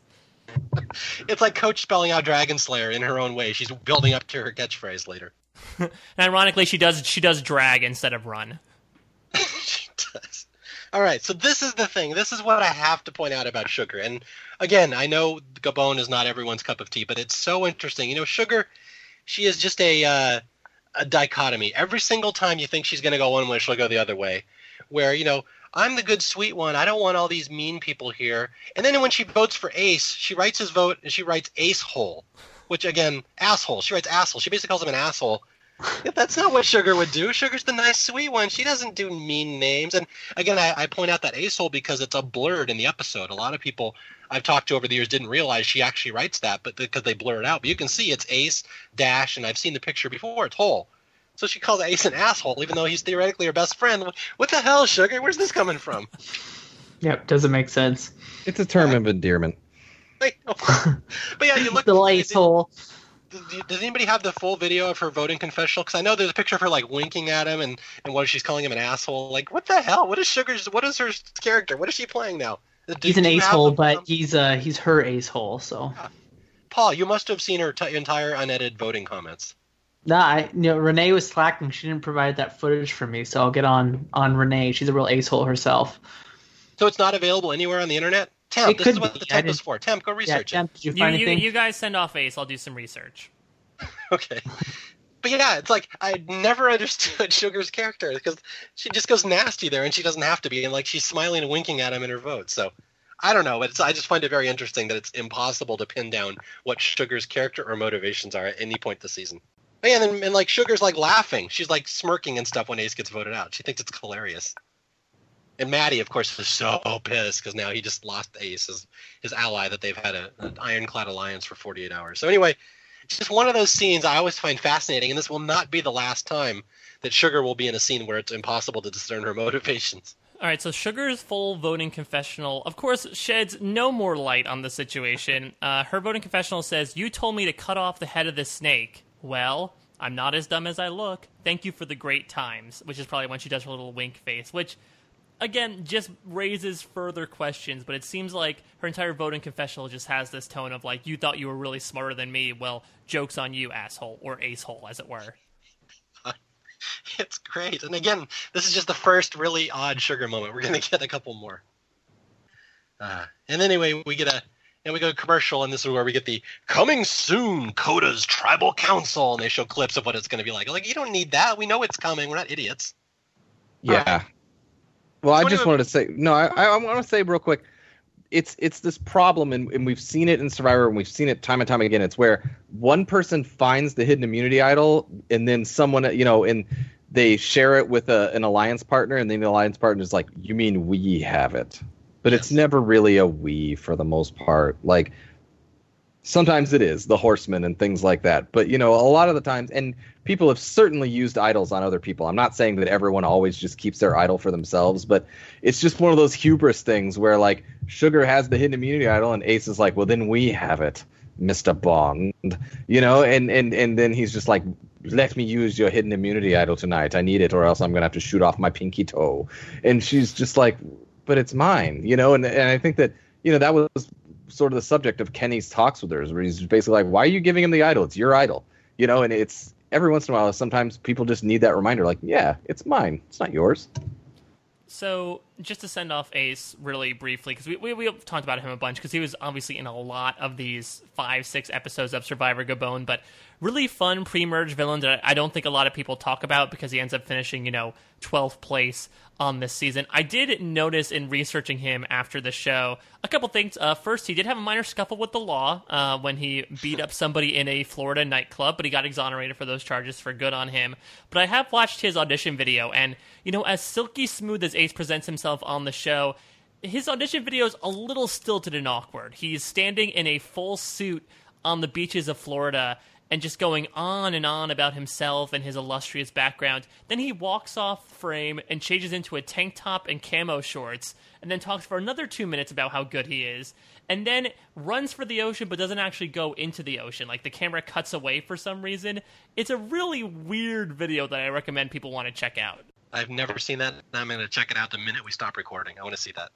It's like Coach spelling out Dragon Slayer in her own way. She's building up to her catchphrase later. And ironically, she does she does drag instead of run. she does. All right, so this is the thing. This is what I have to point out about Sugar. And again, I know Gabon is not everyone's cup of tea, but it's so interesting. You know, Sugar, she is just a uh, a dichotomy. Every single time you think she's going to go one way, she'll go the other way. Where you know, I'm the good sweet one. I don't want all these mean people here. And then when she votes for Ace, she writes his vote and she writes Ace hole, which again, asshole. She writes asshole. She basically calls him an asshole. Yeah, That's not what Sugar would do. Sugar's the nice, sweet one. She doesn't do mean names. And again, I, I point out that acehole because it's a blurred in the episode. A lot of people I've talked to over the years didn't realize she actually writes that, but because they blur it out. But you can see it's ace dash, and I've seen the picture before. It's hole. So she calls Ace an asshole, even though he's theoretically her best friend. What the hell, Sugar? Where's this coming from? Yep, doesn't make sense. It's a term of endearment. Like, but yeah, you look. the lights hole. Does, does anybody have the full video of her voting confessional? Because I know there's a picture of her like winking at him, and and what she's calling him an asshole. Like, what the hell? What is Sugar's? What is her character? What is she playing now? Do- He's an do you ace hole, the- but he's uh he's her ace hole. So Paul, you must have seen her t- entire unedited voting comments. nah, I you know Renee was slacking. She didn't provide that footage for me, so I'll get on on Renee. She's a real ace hole herself. So it's not available anywhere on the internet. Temp, It this is what be. the I temp is for. Temp, go Yeah, research Jem, did you You, you you guys send off Ace. I'll do some research. Okay. but yeah, it's like I never understood Sugar's character because she just goes nasty there, and she doesn't have to be, and like she's smiling and winking at him in her vote. So I don't know, but it's, I just find it very interesting that it's impossible to pin down what Sugar's character or motivations are at any point this season. But yeah, and, then, and like Sugar's like laughing, she's like smirking and stuff when Ace gets voted out. She thinks it's hilarious. And Matty, of course, is so pissed because now he just lost Ace, his, his ally that they've had a, an ironclad alliance for 48 hours. So anyway, it's just one of those scenes I always find fascinating, and this will not be the last time that Sugar will be in a scene where it's impossible to discern her motivations. All right, so Sugar's full voting confessional, of course, sheds no more light on the situation. Uh, her voting confessional says, You told me to cut off the head of the snake. Well, I'm not as dumb as I look. Thank you for the great times, which is probably when she does her little wink face, which, again, just raises further questions. But it seems like her entire voting confessional just has this tone of, like, You thought you were really smarter than me. Well, joke's on you, asshole, or acehole, as it were. it's great. And again, this is just the first really odd sugar moment. We're gonna get a couple more. Uh, and anyway, we get a and we go to commercial, and this is where we get the coming soon Kota's Tribal Council, and they show clips of what it's going to be like. Like you don't need that. We know it's coming. We're not idiots. Yeah. Well, I just wanted to say no. I, I want to say real quick it's it's this problem and, and we've seen it in survivor and we've seen it time and time again it's where one person finds the hidden immunity idol and then someone you know and they share it with a, an alliance partner and then the alliance partner is like you mean we have it but yes. it's never really a we for the most part like sometimes it is the horsemen and things like that. But you know a lot of the times and people have certainly used idols on other people. I'm not saying that everyone always just keeps their idol for themselves but it's just one of those hubris things where like sugar has the hidden immunity idol and ace is like well then we have it mr bond you know and and and then he's just like let me use your hidden immunity idol tonight. I need it or else i'm gonna have to shoot off my pinky toe. And she's just like but it's mine you know and, and i think that you know that was sort of the subject of Kenny's talks with her, where he's basically like, "Why are you giving him the idol? It's your idol." You know, and it's every once in a while. Sometimes people just need that reminder, like, "Yeah, it's mine. It's not yours." So, just to send off Ace really briefly, because we, we, we talked about him a bunch, because he was obviously in a lot of these five, six episodes of Survivor Gabon, but really fun pre-merge villain that I don't think a lot of people talk about because he ends up finishing, you know, 12th place on this season. I did notice in researching him after the show a couple things. Uh, first, he did have a minor scuffle with the law uh, when he beat up somebody in a Florida nightclub, but he got exonerated for those charges for good on him. But I have watched his audition video, and, you know, as silky smooth as Ace presents himself on the show, his audition video is a little stilted and awkward. He's standing in a full suit on the beaches of Florida and just going on and on about himself and his illustrious background. Then he walks off frame and changes into a tank top and camo shorts, and then talks for another two minutes about how good he is, and then runs for the ocean but doesn't actually go into the ocean. Like the camera cuts away for some reason. It's a really weird video that I recommend people want to check out. I've never seen that. I'm going to check it out the minute we stop recording. I want to see that.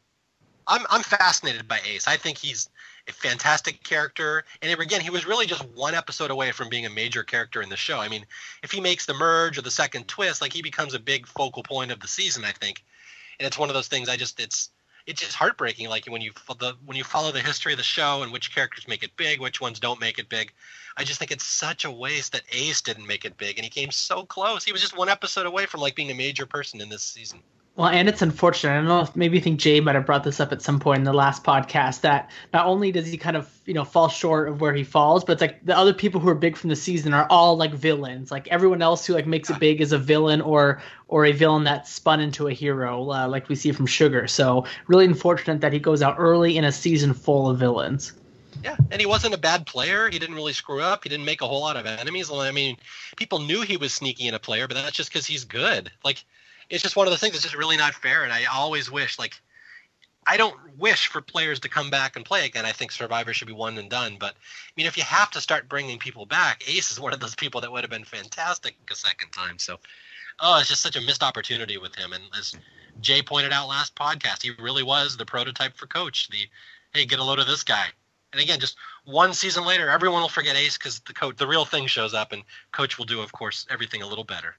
I'm I'm fascinated by Ace. I think he's a fantastic character. And again, he was really just one episode away from being a major character in the show. I mean, if he makes the merge or the second twist, like he becomes a big focal point of the season, I think. And it's one of those things. I just it's it's just heartbreaking. Like when you the when you follow the history of the show and which characters make it big, which ones don't make it big. I just think it's such a waste that Ace didn't make it big, and he came so close. He was just one episode away from like being a major person in this season. Well, and it's unfortunate. I don't know if maybe you think Jay might have brought this up at some point in the last podcast that not only does he kind of, you know, fall short of where he falls, but it's like the other people who are big from the season are all like villains. Like everyone else who like makes it big is a villain or or a villain that's spun into a hero, uh, like we see from Sugar. So really unfortunate that he goes out early in a season full of villains. Yeah, and he wasn't a bad player. He didn't really screw up. He didn't make a whole lot of enemies. I mean, people knew he was sneaky in a player, but that's just because he's good. Like it's just one of the things. It's just really not fair, and I always wish like I don't wish for players to come back and play again. I think Survivor should be one and done. But I mean, if you have to start bringing people back, Ace is one of those people that would have been fantastic a second time. So, oh, it's just such a missed opportunity with him. And as Jay pointed out last podcast, he really was the prototype for Coach. The hey, get a load of this guy. And again, just one season later, everyone will forget Ace because the coach, the real thing shows up, and Coach will do, of course, everything a little better.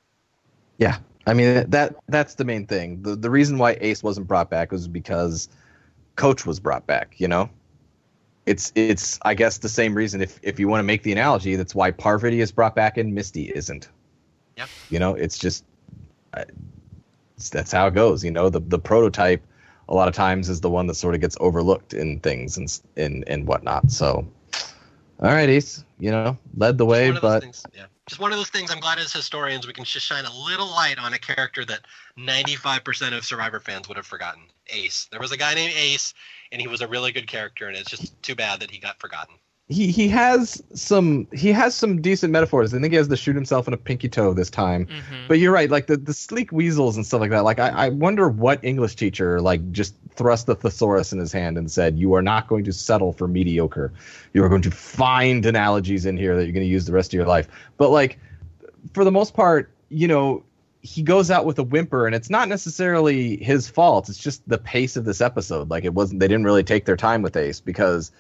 Yeah, I mean that that's the main thing. The the reason why Ace wasn't brought back was because Coach was brought back. You know. it's it's I guess the same reason if if you want to make the analogy, that's why Parvati is brought back and Misty isn't. Yep. You know, it's just it's, that's how it goes. You know, the the prototype a lot of times is the one that sort of gets overlooked in things and and and whatnot. So, all right, Ace, you know, led the way, Just one of those but yeah. Just one of those things. I'm glad as historians we can just shine a little light on a character that 95% of Survivor fans would have forgotten. Ace. There was a guy named Ace, and he was a really good character, and it's just too bad that he got forgotten. He he has some he has some decent metaphors. I think he has to shoot himself in a pinky toe this time. hmm But you're right, like the, the sleek weasels and stuff like that. Like I, I wonder what English teacher like just thrust the thesaurus in his hand and said, "You are not going to settle for mediocre. You are going to find analogies in here that you're going to use the rest of your life." But like, for the most part, you know, he goes out with a whimper, and it's not necessarily his fault. It's just the pace of this episode. Like it wasn't. They didn't really take their time with Ace because.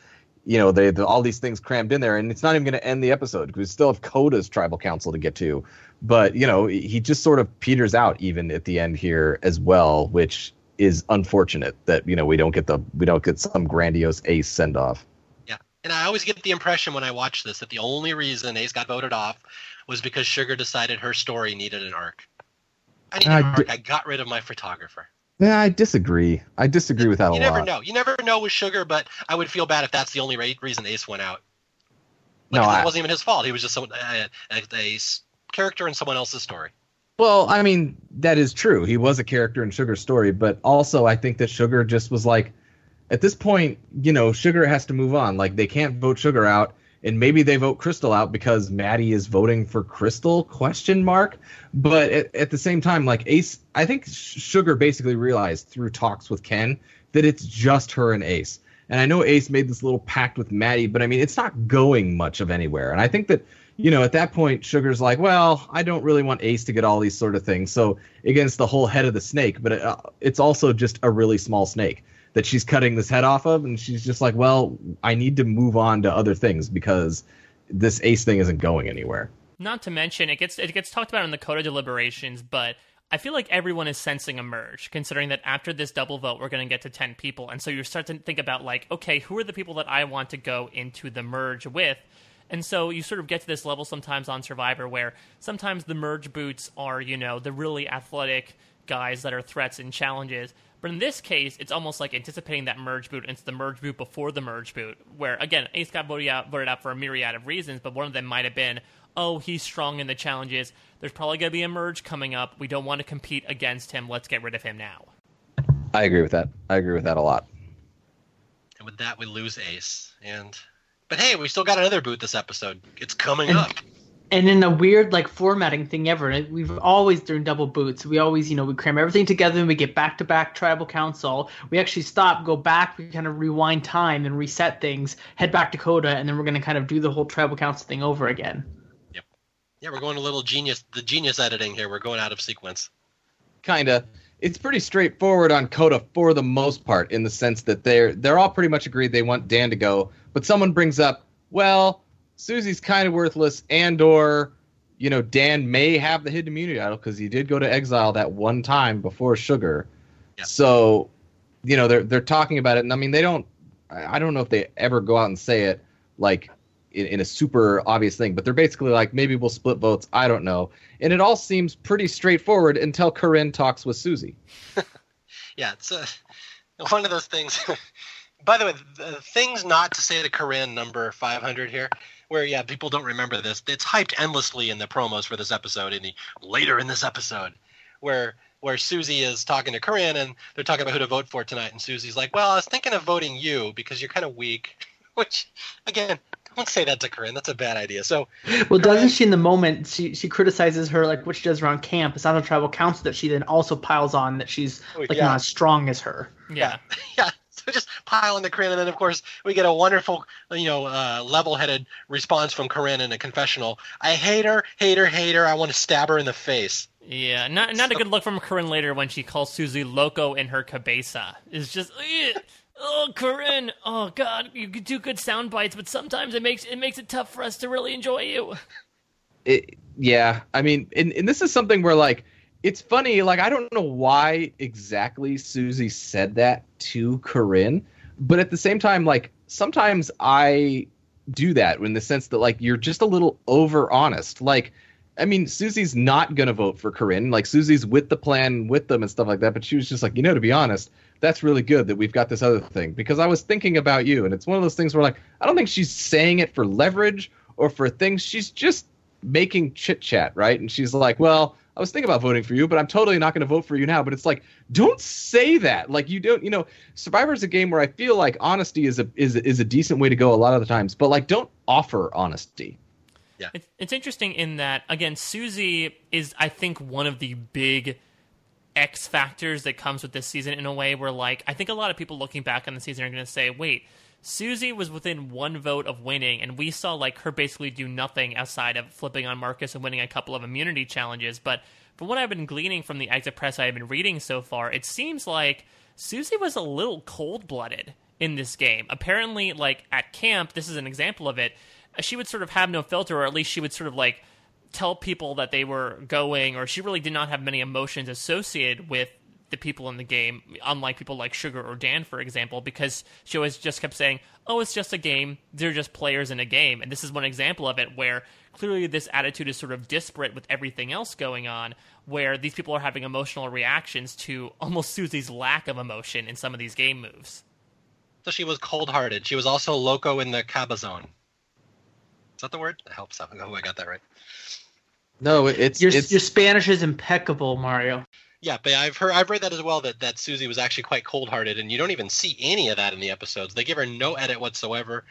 You know, they the, all these things crammed in there, and it's not even going to end the episode because we still have Kota's tribal council to get to but you know he just sort of peters out even at the end here as well which is unfortunate that you know we don't get the we don't get some grandiose ace send off Yeah, And I always get the impression when I watch this that the only reason Ace got voted off was because Sugar decided her story needed an arc. I need I an arc. di- I got rid of my photographer. Yeah i disagree i disagree with that you a never know. You never know with Sugar, but I would feel bad if that's the only ra- reason Ace went out. Like, No, it wasn't even his fault. He was just a uh, a, a, a s- character in someone else's story. well i mean that is true he was a character in sugar's story but also i think that sugar just was like at this point you know sugar has to move on like they can't vote sugar out and maybe they vote crystal out because matty is voting for crystal question mark. But at, at the same time like ace i think sugar basically realized through talks with ken that it's just her and ace. And i know ace made this little pact with matty but i mean it's not going much of anywhere. And i think that you know at that point sugar's like well i don't really want ace to get all these sort of things. So against the whole head of the snake but uh, it's also just a really small snake that she's cutting this head off of and she's just like well i need to move on to other things because this ace thing isn't going anywhere Not to mention, it gets it gets talked about in the Kota deliberations, but I feel like everyone is sensing a merge, considering that after this double vote, we're going to get to ten people, and so you start to think about like, okay, who are the people that I want to go into the merge with? And so you sort of get to this level sometimes on Survivor where sometimes the merge boots are, you know, the really athletic guys that are threats and challenges. But in this case, it's almost like anticipating that merge boot. and It's the merge boot before the merge boot, where again, Ace got voted out, voted out for a myriad of reasons, but one of them might have been, oh, he's strong in the challenges. There's probably going to be a merge coming up. We don't want to compete against him. Let's get rid of him now. i agree with that i agree with that a lot And with that, we lose Ace. And but hey, we still got another boot this episode. It's coming up. And in a weird like formatting thing ever we've always done double boots we always you know we cram everything together and we get back to back tribal council we actually stop go back we kind of rewind time and reset things head back to kota and then we're going to kind of do the whole tribal council thing over again Yep. Yeah, we're going a little genius. The genius editing here. We're going out of sequence. kinda it's pretty straightforward on kota for the most part in the sense that they're they're all pretty much agreed they want dan to go but someone brings up well susie's kind of worthless and or you know dan may have the hidden immunity idol because he did go to exile that one time before sugar Yeah. so you know they're they're talking about it and i mean they don't i don't know if they ever go out and say it like in, in a super obvious thing but they're basically like maybe we'll split votes i don't know and it all seems pretty straightforward until Corinne talks with Susie. Yeah, it's uh, one of those things. By the way, the things not to say to Corinne number 500 here, where yeah, people don't remember this. It's hyped endlessly in the promos for this episode, and the later in this episode, where where Susie is talking to Corinne and they're talking about who to vote for tonight, and Susie's like, "Well, I was thinking of voting you because you're kind of weak," which again. Don't say that to Corinne. That's a bad idea. So, well doesn't she in the moment she she criticizes her like what she does around camp it's not a tribal council that she then also piles on that she's oh, like yeah. not as strong as her Yeah. yeah so just pile on the corinne and then of course we get a wonderful you know uh, level-headed response from corinne in a confessional i hate her hate her hate her i want to stab her in the face Yeah, not not a good look from Corinne later when she calls Susie loco in her cabeza. It's just, "Ugh. oh, Corinne, oh God, you do good sound bites, but sometimes it makes it makes it tough for us to really enjoy you. It, yeah, I mean, and, and this is something where like it's funny. Like I don't know why exactly Susie said that to Corinne, but at the same time, like sometimes I do that in the sense that like you're just a little over honest. Like, I mean, Susie's not gonna vote for Corinne. Like Susie's with the plan with them and stuff like that. But she was just like, you know, to be honest, that's really good that we've got this other thing because I was thinking about you, and it's one of those things where like I don't think she's saying it for leverage or for things. She's just making chit chat, right? And she's like, well. I was thinking about voting for you, but I'm totally not going to vote for you now. But it's like, don't say that. Like you don't, you know, Survivor is a game where I feel like honesty is a is is a decent way to go a lot of the times. But like, don't offer honesty. Yeah, it's, it's interesting in that again, Susie is I think one of the big X factors that comes with this season in a way where like I think a lot of people looking back on the season are going to say, wait. Susie was within one vote of winning, and we saw like her basically do nothing outside of flipping on Marcus and winning a couple of immunity challenges. But from what I've been gleaning from the exit press I've been reading so far, it seems like Susie was a little cold blooded in this game. Apparently, like at camp, this is an example of it. She would sort of have no filter, or at least she would sort of like tell people that they were going, or she really did not have many emotions associated with the people in the game, unlike people like Sugar or Dan, for example, because she always just kept saying, "Oh, it's just a game. They're just players in a game." And this is one example of it where clearly this attitude is sort of disparate with everything else going on, where these people are having emotional reactions to almost Susie's lack of emotion in some of these game moves. So she was cold-hearted. She was also loco in the cabazon. Is that the word? That helps. Oh, I got that right. No, it's your it's, your Spanish is impeccable, Mario. Yeah, but I've heard I've read that as well that that Susie was actually quite cold-hearted, and you don't even see any of that in the episodes. They give her no edit whatsoever,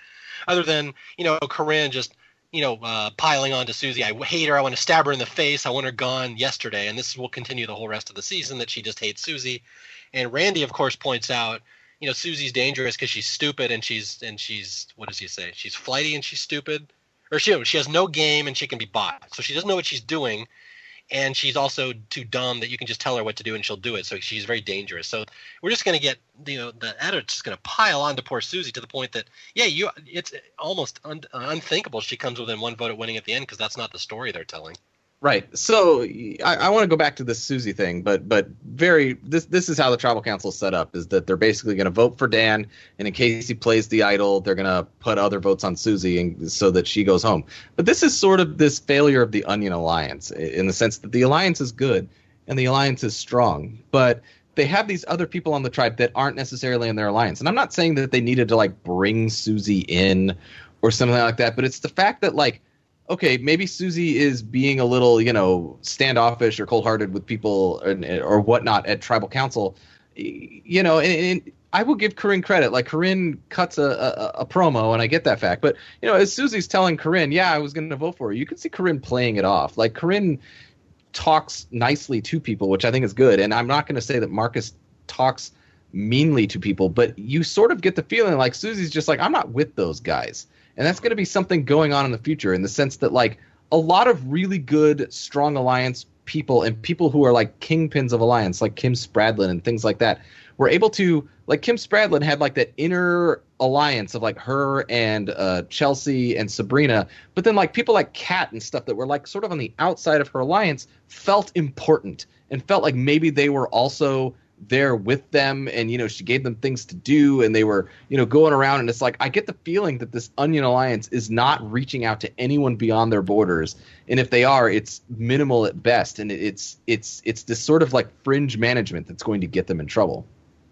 other than you know Corinne just you know uh, piling on to Susie. I hate her. I want to stab her in the face. I want her gone yesterday, and this will continue the whole rest of the season that she just hates Susie. And Randy, of course, points out you know Susie's dangerous because she's stupid and she's and she's what does he say? She's flighty and she's stupid, or she she has no game and she can be bought. So she doesn't know what she's doing and she's also too dumb that you can just tell her what to do and she'll do it. So she's very dangerous. So we're just going to get you know the going to pile on to poor Susie to the point that yeah, you it's almost un, unthinkable she comes within one vote of winning at the end because that's not the story they're telling. Right. So I, I want to go back to this Susie thing, but but very this this is how the tribal council is set up is that they're basically going to vote for Dan, and in case he plays the idol, they're going to put other votes on Susie, and so that she goes home. But this is sort of this failure of the Onion Alliance in the sense that the alliance is good and the alliance is strong, but they have these other people on the tribe that aren't necessarily in their alliance. And I'm not saying that they needed to like bring Susie in or something like that, but it's the fact that like okay, maybe Susie is being a little, you know, standoffish or cold-hearted with people or, or whatnot at tribal council. You know, and, and I will give Corinne credit. Like Corinne cuts a, a, a, promo, and I get that fact. But you know, as Susie's telling Corinne, "Yeah, I was going to vote for her," you can see Corinne playing it off. Like Corinne talks nicely to people, which I think is good. And I'm not going to say that Marcus talks meanly to people, but you sort of get the feeling like Susie's just like, "I'm not with those guys." And that's going to be something going on in the future in the sense that like a lot of really good strong alliance people and people who are like kingpins of alliance like kim spradlin and things like that were able to like kim spradlin had like that inner alliance of like her and uh, chelsea and sabrina but then like people like kat and stuff that were like sort of on the outside of her alliance felt important and felt like maybe they were also there with them and you know she gave them things to do and they were you know going around and it's like i get the feeling that this onion alliance is not reaching out to anyone beyond their borders and if they are it's minimal at best and it's it's it's this sort of like fringe management that's going to get them in trouble.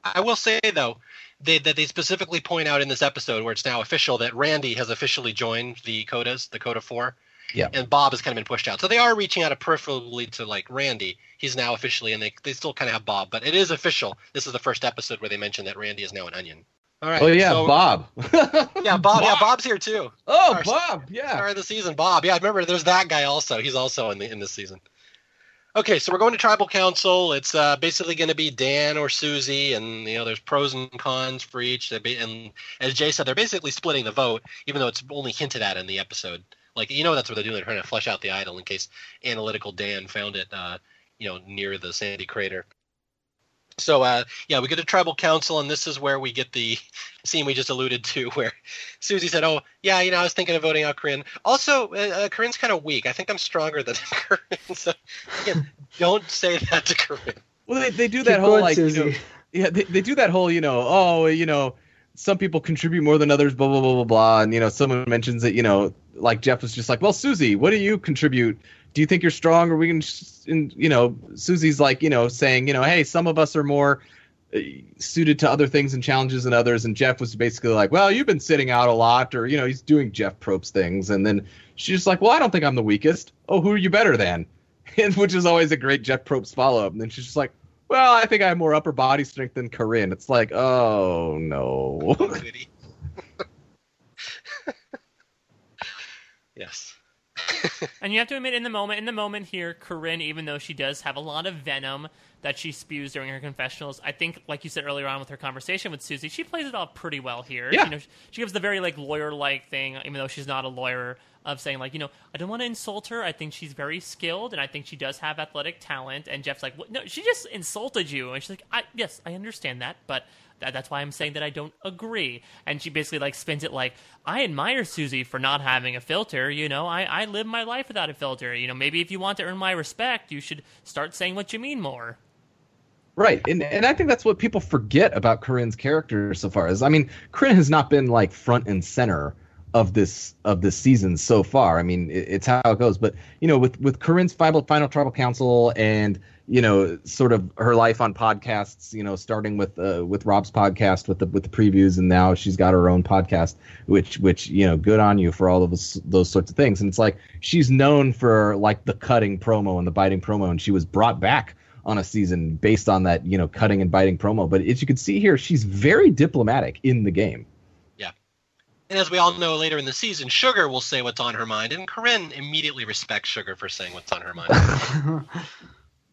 I will say though they, that they specifically point out in this episode where it's now official that randy has officially joined the kotas the kota 4 yeah. And Bob has kind of been pushed out. So they are reaching out peripherally to like Randy. He's now officially, and they, they still kind of have Bob, but it is official. This is the first episode where they mention that Randy is now an onion. All right. Oh yeah, so, Bob. yeah, Bob, Bob. Yeah, Bob's here too. Oh, Our, Bob. Yeah. Start of the season, Bob. Yeah, I remember. There's that guy also. He's also in the in this season. Okay, so we're going to tribal council. It's uh, basically going to be Dan or Susie, and you know there's pros and cons for each. And as Jay said, they're basically splitting the vote, even though it's only hinted at in the episode. Like you know that's what they're doing. They're trying to flesh out the idol in case analytical Dan found it, uh, you know, near the Sandy crater. So uh, yeah, we get a tribal council, and this is where we get the scene we just alluded to, where Susie said, "Oh yeah, you know, I was thinking of voting out Corinne. Also, uh, uh Corinne's kind of weak. I think I'm stronger than Corinne. So again, don't say that to Corinne." Well, they, they do that Keep whole like, you know, yeah, they, they do that whole, you know, oh, you know, some people contribute more than others, blah blah blah blah blah. And you know, someone mentions that you know, like Jeff was just like, well, Susie, what do you contribute? Do you think you're strong, or we can, and, you know, Susie's like, you know, saying, you know, hey, some of us are more uh, suited to other things and challenges than others. And Jeff was basically like, well, you've been sitting out a lot, or you know, he's doing Jeff Probst things. And then she's just like, well, I don't think I'm the weakest. Oh, who are you better than? And which is always a great Jeff Probst follow up. And then she's just like, well, I think I have more upper body strength than Corinne. It's like, oh no. Yes. And you have to admit, in the moment, in the moment here, Corinne, even though she does have a lot of venom that she spews during her confessionals, I think, like you said earlier on with her conversation with Susie, she plays it off pretty well here. Yeah. You know, she gives the very like lawyer-like thing, even though she's not a lawyer, of saying like, you know, I don't want to insult her. I think she's very skilled, and I think she does have athletic talent. And Jeff's like, what? no, she just insulted you, and she's like, I, yes, I understand that, but that's why I'm saying that I don't agree. And she basically like spins it like, I admire Susie for not having a filter. You know, I, I live my life without a filter. You know, maybe if you want to earn my respect, you should start saying what you mean more. Right, and and I think that's what people forget about Corinne's character so far. Is I mean, Corinne has not been like front and center of this of this season so far. I mean, it, it's how it goes. But you know, with with Corinne's final final tribal council and you know, sort of her life on podcasts. You know, starting with uh, with Rob's podcast with the with the previews, and now she's got her own podcast, which which you know, good on you for all of those those sorts of things. And it's like she's known for like the cutting promo and the biting promo, and she was brought back on a season based on that you know cutting and biting promo. But as you can see here, she's very diplomatic in the game. Yeah, and as we all know later in the season, Sugar will say what's on her mind, and Corinne immediately respects Sugar for saying what's on her mind.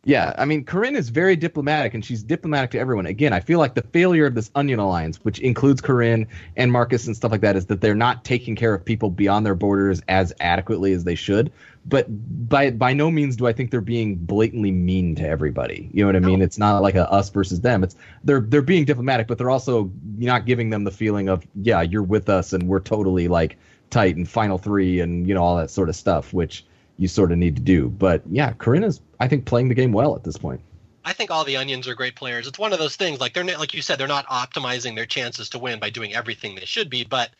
Yeah, I mean, Corinne is very diplomatic, and she's diplomatic to everyone. Again, I feel like the failure of this Onion Alliance, which includes Corinne and Marcus and stuff like that, is that they're not taking care of people beyond their borders as adequately as they should. But by by no means do I think they're being blatantly mean to everybody. You know what I mean? It's not like a us versus them. It's they're they're being diplomatic, but they're also not giving them the feeling of yeah, you're with us and we're totally like tight and final three and you know all that sort of stuff, which you sort of need to do. But yeah, Corinne is I think playing the game well at this point. I think all the onions are great players. It's one of those things like they're like you said, they're not optimizing their chances to win by doing everything they should be, but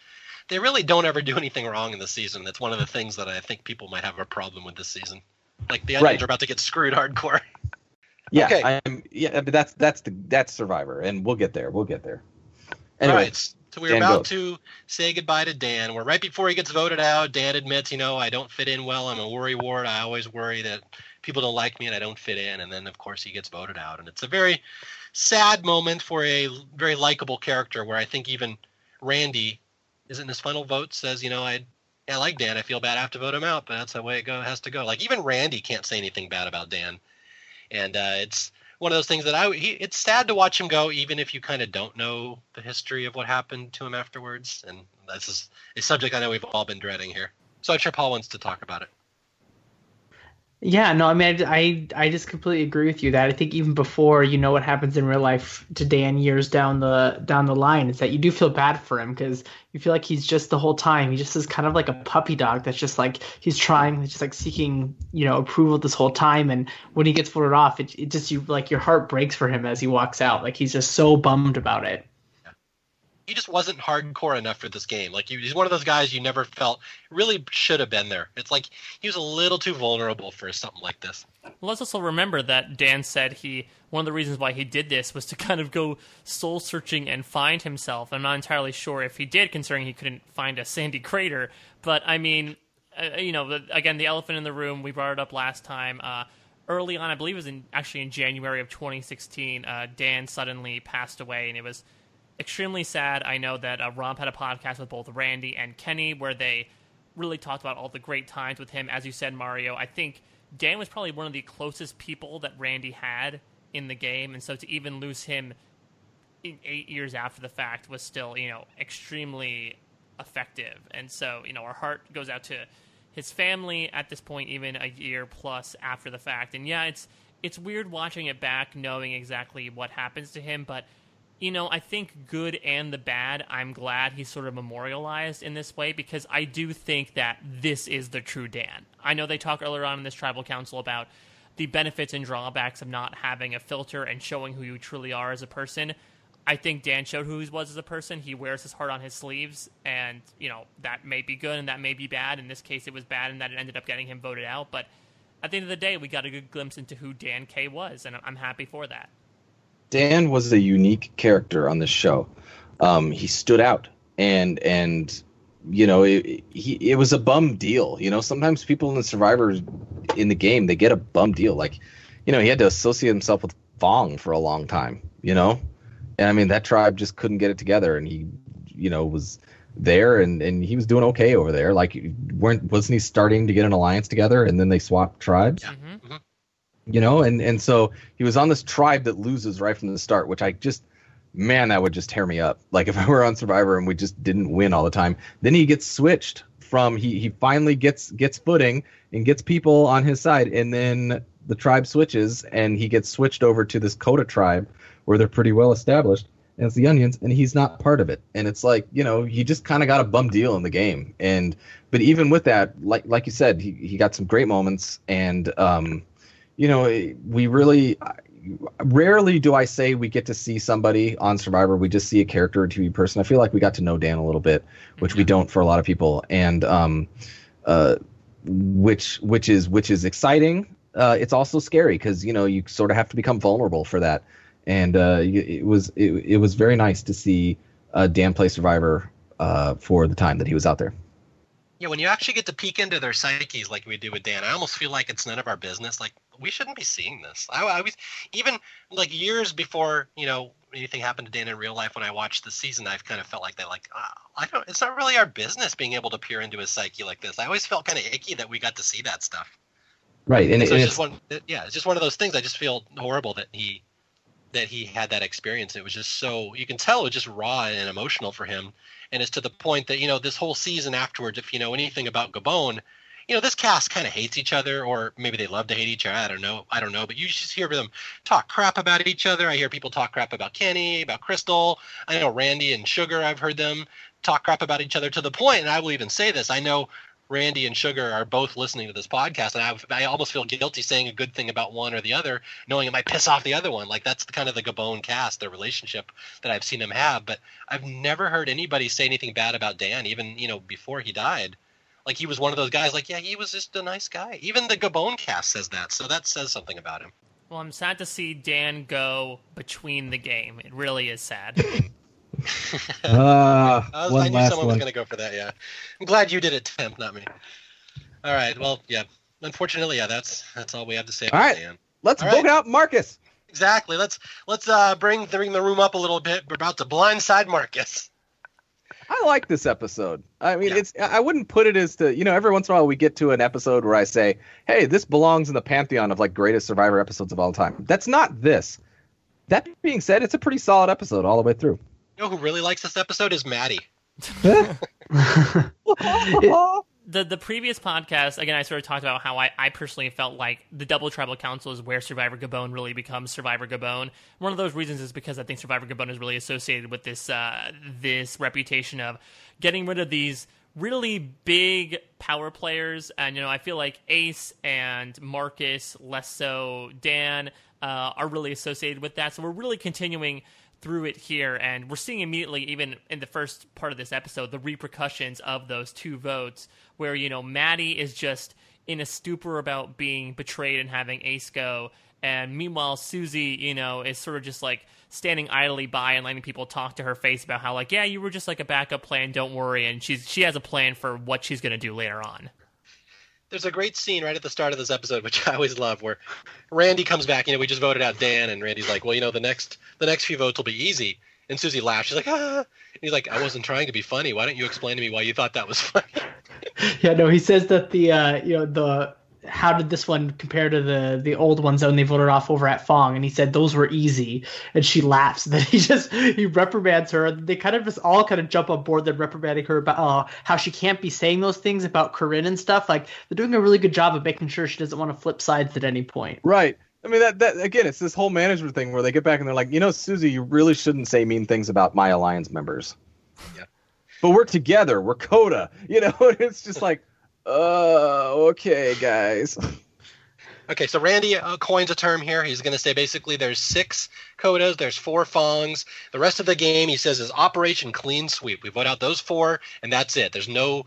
they really don't ever do anything wrong in the season. That's one of the things that I think people might have a problem with this season. Like the onions Right. are about to get screwed hardcore. Yeah, Okay. I'm yeah, but that's that's the that's Survivor, and we'll get there. We'll get there. Anyway, All right, so we're Dan about goes. to say goodbye to Dan. We're right before he gets voted out. Dan admits, you know, I don't fit in well. I'm a worry ward. I always worry that people don't like me and I don't fit in. And then, of course, he gets voted out. And it's a very sad moment for a very likable character where I think even Randy, isn't his final vote, says, you know, I. I like Dan. I feel bad I have to vote him out, but that's the way it go has to go. Like even Randy can't say anything bad about Dan, and uh, it's one of those things that I he, it's sad to watch him go, even if you kind of don't know the history of what happened to him afterwards. And this is a subject I know we've all been dreading here. So I'm sure Paul wants to talk about it. Yeah, no, I mean, I, I just completely agree with you that I think even before you know what happens in real life to Dan years down the down the line, is that you do feel bad for him because you feel like he's just the whole time he just is kind of like a puppy dog that's just like he's trying, he's just like seeking you know approval this whole time, and when he gets voted off, it, it just you like your heart breaks for him as he walks out, like he's just so bummed about it. He just wasn't hardcore enough for this game. Like he's one of those guys you never felt really should have been there. It's like he was a little too vulnerable for something like this. Let's also remember that Dan said he one of the reasons why he did this was to kind of go soul searching and find himself. I'm not entirely sure if he did, considering he couldn't find a sandy crater. But I mean, uh, you know, again, the elephant in the room. We brought it up last time. Uh, early on, I believe it was in actually in January of 2016. Uh, Dan suddenly passed away, and it was extremely sad. I know that uh, Rob had a podcast with both Randy and Kenny where they really talked about all the great times with him. As you said, Mario, I think Dan was probably one of the closest people that Randy had in the game, and so to even lose him eight years after the fact was still, you know, extremely effective. And so, you know, our heart goes out to his family at this point, even a year plus after the fact. And yeah, it's it's weird watching it back, knowing exactly what happens to him, but you know, I think good and the bad, I'm glad he's sort of memorialized in this way because I do think that this is the true Dan. I know they talk earlier on in this tribal council about the benefits and drawbacks of not having a filter and showing who you truly are as a person. I think Dan showed who he was as a person. He wears his heart on his sleeves, and you know that may be good and that may be bad. In this case, it was bad, and that it ended up getting him voted out. But at the end of the day, we got a good glimpse into who Dan K was, and I'm happy for that. Dan was a unique character on this show. Um, he stood out, and and you know it, he, it was a bum deal. You know, sometimes people in the survivors in the game they get a bum deal. Like, you know, he had to associate himself with Fang for a long time. You know, and I mean that tribe just couldn't get it together, and he, you know, was there and, and he was doing okay over there. Like weren't wasn't he starting to get an alliance together and then they swapped tribes? Yeah. Mm-hmm. You know, and and so he was on this tribe that loses right from the start, which I just man, that would just tear me up. Like if I were on Survivor and we just didn't win all the time. Then he gets switched from he he finally gets gets footing and gets people on his side and then the tribe switches and he gets switched over to this Kota tribe where they're pretty well established as the onions and he's not part of it and it's like you know he just kind of got a bum deal in the game and but even with that like like you said he, he got some great moments and um you know we really rarely do i say we get to see somebody on survivor. We just see a character or tv person. I feel like we got to know dan a little bit which we don't for a lot of people. And um uh which which is which is exciting. Uh it's also scary because you know you sort of have to become vulnerable for that. And uh, it was it, it was very nice to see uh, Dan play Survivor uh, for the time that he was out there. Yeah, when you actually get to peek into their psyches like we do with Dan, I almost feel like it's none of our business. Like we shouldn't be seeing this. I, I was even like years before you know anything happened to Dan in real life. When I watched the season, I've kind of felt like that. Like uh, I don't. It's not really our business being able to peer into his psyche like this. I always felt kind of icky that we got to see that stuff. Right, and, so and it's it's, just one. Yeah, it's just one of those things. I just feel horrible that he that he had that experience. It was just so you can tell it was just raw and emotional for him. And it's to the point that, you know, this whole season afterwards, if you know anything about Gabon, you know, this cast kind of hates each other, or maybe they love to hate each other. I don't know. I don't know. But you just hear them talk crap about each other. I hear people talk crap about Kenny, about Crystal. I know Randy and Sugar, I've heard them talk crap about each other to the point, and I will even say this. I know Randy and Sugar are both listening to this podcast, and I've, I almost feel guilty saying a good thing about one or the other, knowing it might piss off the other one. Like that's the kind of the Gabon cast, their relationship that I've seen them have. But I've never heard anybody say anything bad about Dan, even you know before he died. Like he was one of those guys. Like yeah, he was just a nice guy. Even the Gabon cast says that, so that says something about him. Well, I'm sad to see Dan go between the game. It really is sad. uh, I, was, one I knew last someone was going to go for that. Yeah, I'm glad you did it, Temp, not me. All right. Well, yeah. Unfortunately, yeah. That's that's all we have to say about All right. Dan. Let's All vote right. out Marcus. Exactly. Let's let's uh, bring bring the room up a little bit. We're about to blindside Marcus. I like this episode. I mean, Yeah. it's I wouldn't put it as to you know every once in a while we get to an episode where I say, hey, this belongs in the pantheon of like greatest Survivor episodes of all time. That's not this. That being said, it's a pretty solid episode all the way through. You know who really likes this episode is Matty. the the previous podcast again i sort of talked about how I, I personally felt like the double tribal council is where survivor gabon really becomes survivor gabon. One of those reasons is because i think survivor gabon is really associated with this uh, this reputation of getting rid of these really big power players. And you know i feel like ace and marcus less so dan uh, are really associated with that. So we're really continuing through it here, and we're seeing immediately, even in the first part of this episode, the repercussions of those two votes, where you know Matty is just in a stupor about being betrayed and having Ace go, and meanwhile Susie, you know, is sort of just like standing idly by and letting people talk to her face about how like, yeah, you were just like a backup plan, don't worry, and she's she has a plan for what she's gonna do later on. There's a great scene right at the start of this episode, which I always love, where Randy comes back. You know, we just voted out Dan, and Randy's like, "Well, you know, the next the next few votes will be easy." And Susie laughs. She's like, "Ah!" And he's like, "I wasn't trying to be funny. Why don't you explain to me why you thought that was funny?" yeah, no, he says that the uh, you know the how did this one compare to the the old ones when they voted off over at Fang? And he said those were easy, and she laughs. Then he just he reprimands her. and They kind of just all kind of jump on board, then reprimanding her about uh, how she can't be saying those things about Corinne and stuff. Like they're doing a really good job of making sure she doesn't want to flip sides at any point. Right. I mean that that again, it's this whole management thing where they get back and they're like, you know, Susie, you really shouldn't say mean things about my alliance members. Yeah. But we're together. We're Kota. You know, it's just like, uh, okay, guys. Okay, so Randy uh, coins a term here. He's going to say basically there's six kotas, there's four Fangs. The rest of the game, he says, is Operation Clean Sweep. We vote out those four, and that's it. There's no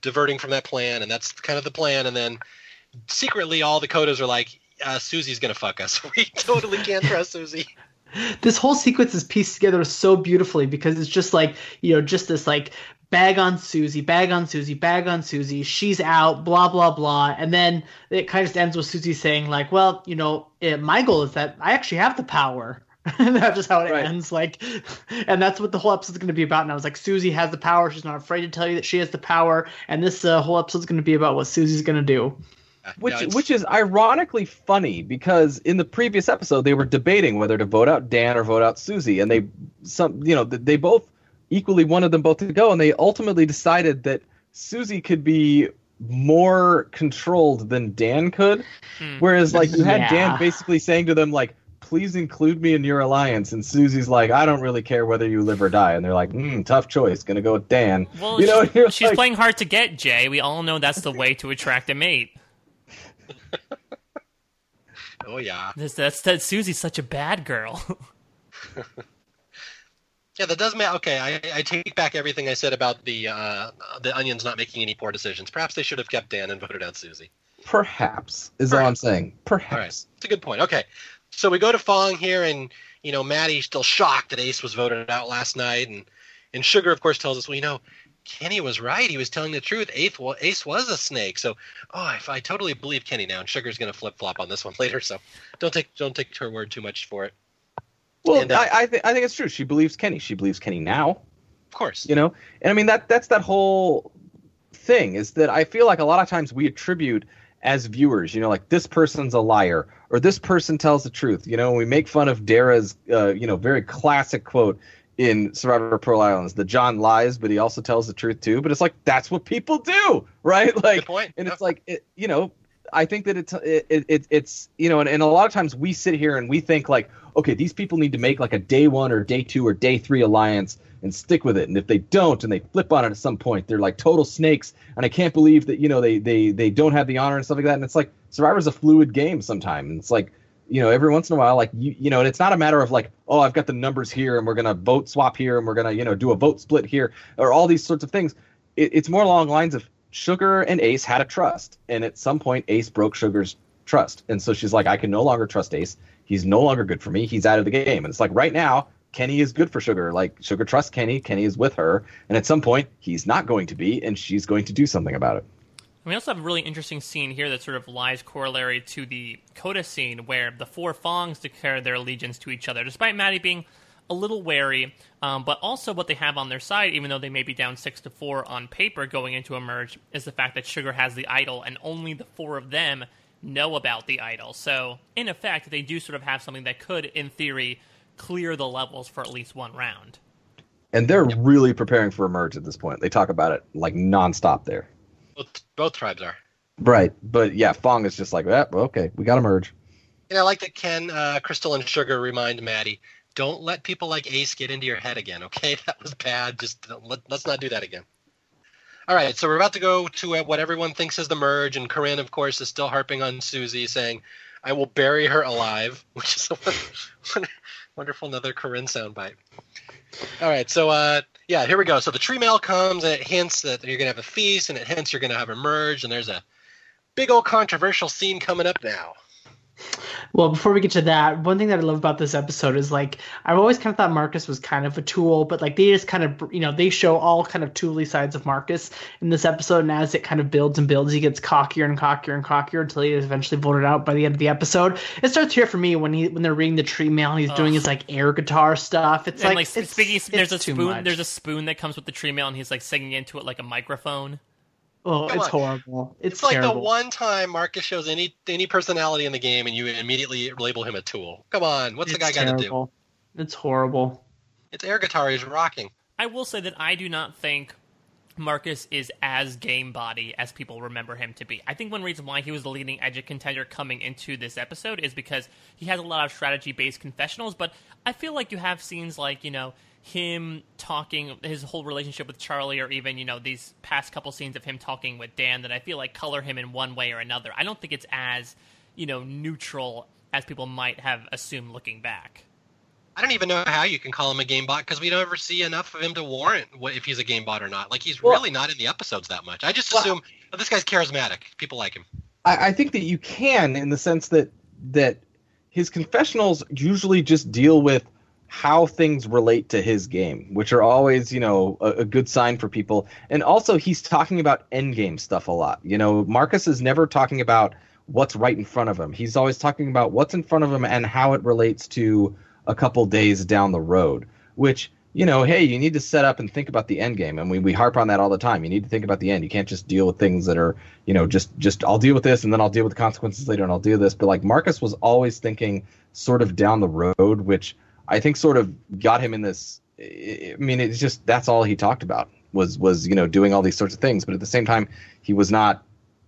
diverting from that plan, and that's kind of the plan. And then secretly, all the kotas are like, uh, Susie's going to fuck us. We totally can't trust Susie. this whole sequence is pieced together so beautifully because it's just like you know just this like bag on Susie, bag on Susie, bag on Susie. She's out, blah blah blah, and then it kind of just ends with Susie saying like, "Well, you know, it, my goal is that I actually have the power." and that's just how it right. ends. Like, and that's what the whole episode's going to be about. And I was like, Susie has the power. She's not afraid to tell you that she has the power. And this uh, whole episode's going to be about what Susie's going to do. Which no, which is ironically funny because in the previous episode they were debating whether to vote out Dan or vote out Susie, and they some you know they both equally wanted them both to go, and they ultimately decided that Susie could be more controlled than Dan could. Hmm. Whereas, like, you had yeah. Dan basically saying to them, like, please include me in your alliance. And Susie's like, I don't really care whether you live or die. And they're like, hmm, tough choice. Gonna go with Dan. Well, you know, she's, she's like, playing hard to get, Jay. We all know that's the way to attract a mate. oh, yeah. That's, that's, that Susie's such a bad girl. Yeah, that does matter. Okay, I, I take back everything I said about the uh, the onions not making any poor decisions. Perhaps they should have kept Dan and voted out Susie. Perhaps is Perhaps. all I'm saying. Perhaps. All right. It's a good point. Okay, so we go to Fang here, and you know Matty's still shocked that Ace was voted out last night, and and Sugar of course tells us, well, you know, Kenny was right. He was telling the truth. Ace, Ace was a snake. So, oh, if I totally believe Kenny now, and Sugar's going to flip flop on this one later. So, don't take don't take her word too much for it. Well, and, uh, I I, th- I think it's true. She believes Kenny. She believes Kenny now. Of course. You know, and I mean that that's that whole thing is that I feel like a lot of times we attribute as viewers, you know, like this person's a liar or this person tells the truth. You know, we make fun of Dara's, uh, you know, very classic quote in Survivor Pearl Islands: "The John lies, but he also tells the truth too." But it's like that's what people do, right? Like, and it's like, it, you know, I think that it's it, it it's you know, and, and a lot of times we sit here and we think like, okay, these people need to make like a day one or day two or day three alliance and stick with it. And if they don't and they flip on it at some point, they're like total snakes. And I can't believe that, you know, they they they don't have the honor and stuff like that. And it's like Survivor's a fluid game sometimes. And it's like, you know, every once in a while, like you you know, and it's not a matter of like, oh, I've got the numbers here and we're gonna vote swap here and we're gonna, you know, do a vote split here or all these sorts of things. It, it's more along lines of Sugar and Ace had a trust. And at some point Ace broke Sugar's trust. And so she's like, I can no longer trust Ace. He's no longer good for me. He's out of the game. And it's like right now, Kenny is good for Sugar. Like Sugar trusts Kenny. Kenny is with her. And at some point, he's not going to be, and she's going to do something about it. We also have a really interesting scene here that sort of lies corollary to the Kota scene where the four Fangs declare their allegiance to each other, despite Matty being a little wary. Um, but also, what they have on their side, even though they may be down six to four on paper going into a merge, is the fact that Sugar has the idol, and only the four of them know about the idol. So, in effect, they do sort of have something that could, in theory, clear the levels for at least one round. And they're yep. really preparing for a merge at this point. They talk about it like nonstop there. Both, both tribes are. Right. But yeah, Fang is just like, eh, okay, we got to merge. And I like that Ken, uh, Crystal, and Sugar remind Matty don't let people like Ace get into your head again, okay? That was bad. Just let, us not do that again. All right, so we're about to go to what everyone thinks is the merge, and Corinne, of course, is still harping on Susie, saying, "I will bury her alive," which is a wonderful another Corinne soundbite. All right, so uh, yeah, here we go. So the tree mail comes, and it hints that you're gonna have a feast, and it hints you're gonna have a merge, and there's a big old controversial scene coming up now. Well, before we get to that, one thing that I love about this episode is like I've always kind of thought Marcus was kind of a tool, but like they just kind of you know they show all kind of tooly sides of Marcus in this episode, and as it kind of builds and builds, he gets cockier and cockier and cockier until he is eventually voted out by the end of the episode. It starts here for me when he when they're reading the tree mail, and he's Ugh. doing his like air guitar stuff. It's and, like, like it's, speaking, it's there's a spoon there's a spoon that comes with the tree mail, and he's like singing into it like a microphone. Oh, Come it's on. horrible. It's, it's like the one time Marcus shows any any personality in the game, and you immediately label him a tool. Come on, what's it's the guy got to do? It's horrible. It's air guitar. He's rocking. I will say that I do not think Marcus is as game bot as people remember him to be. I think one reason why he was the leading edge contender coming into this episode is because he has a lot of strategy based confessionals, but I feel like you have scenes like, you know, him talking his whole relationship with Charlie or even you know these past couple scenes of him talking with Dan that I feel like color him in one way or another. I don't think it's as you know, neutral as people might have assumed looking back. I don't even know how you can call him a game bot because we don't ever see enough of him to warrant what, if he's a game bot or not. Like he's Well- really not in the episodes that much. I just Well- assume oh, this guy's charismatic. People like him. I, I think that you can in the sense that that his confessionals usually just deal with how things relate to his game, which are always, you know, a, a good sign for people. And also, he's talking about end game stuff a lot. You know, Marcus is never talking about what's right in front of him. He's always talking about what's in front of him and how it relates to a couple days down the road. Which, you know, hey, you need to set up and think about the end game, and we, we harp on that all the time. You need to think about the end. You can't just deal with things that are, you know, just just I'll deal with this and then I'll deal with the consequences later and I'll do this. But like Marcus was always thinking sort of down the road, which I think sort of got him in this. I mean, it's just that's all he talked about was was you know doing all these sorts of things, but at the same time, he was not.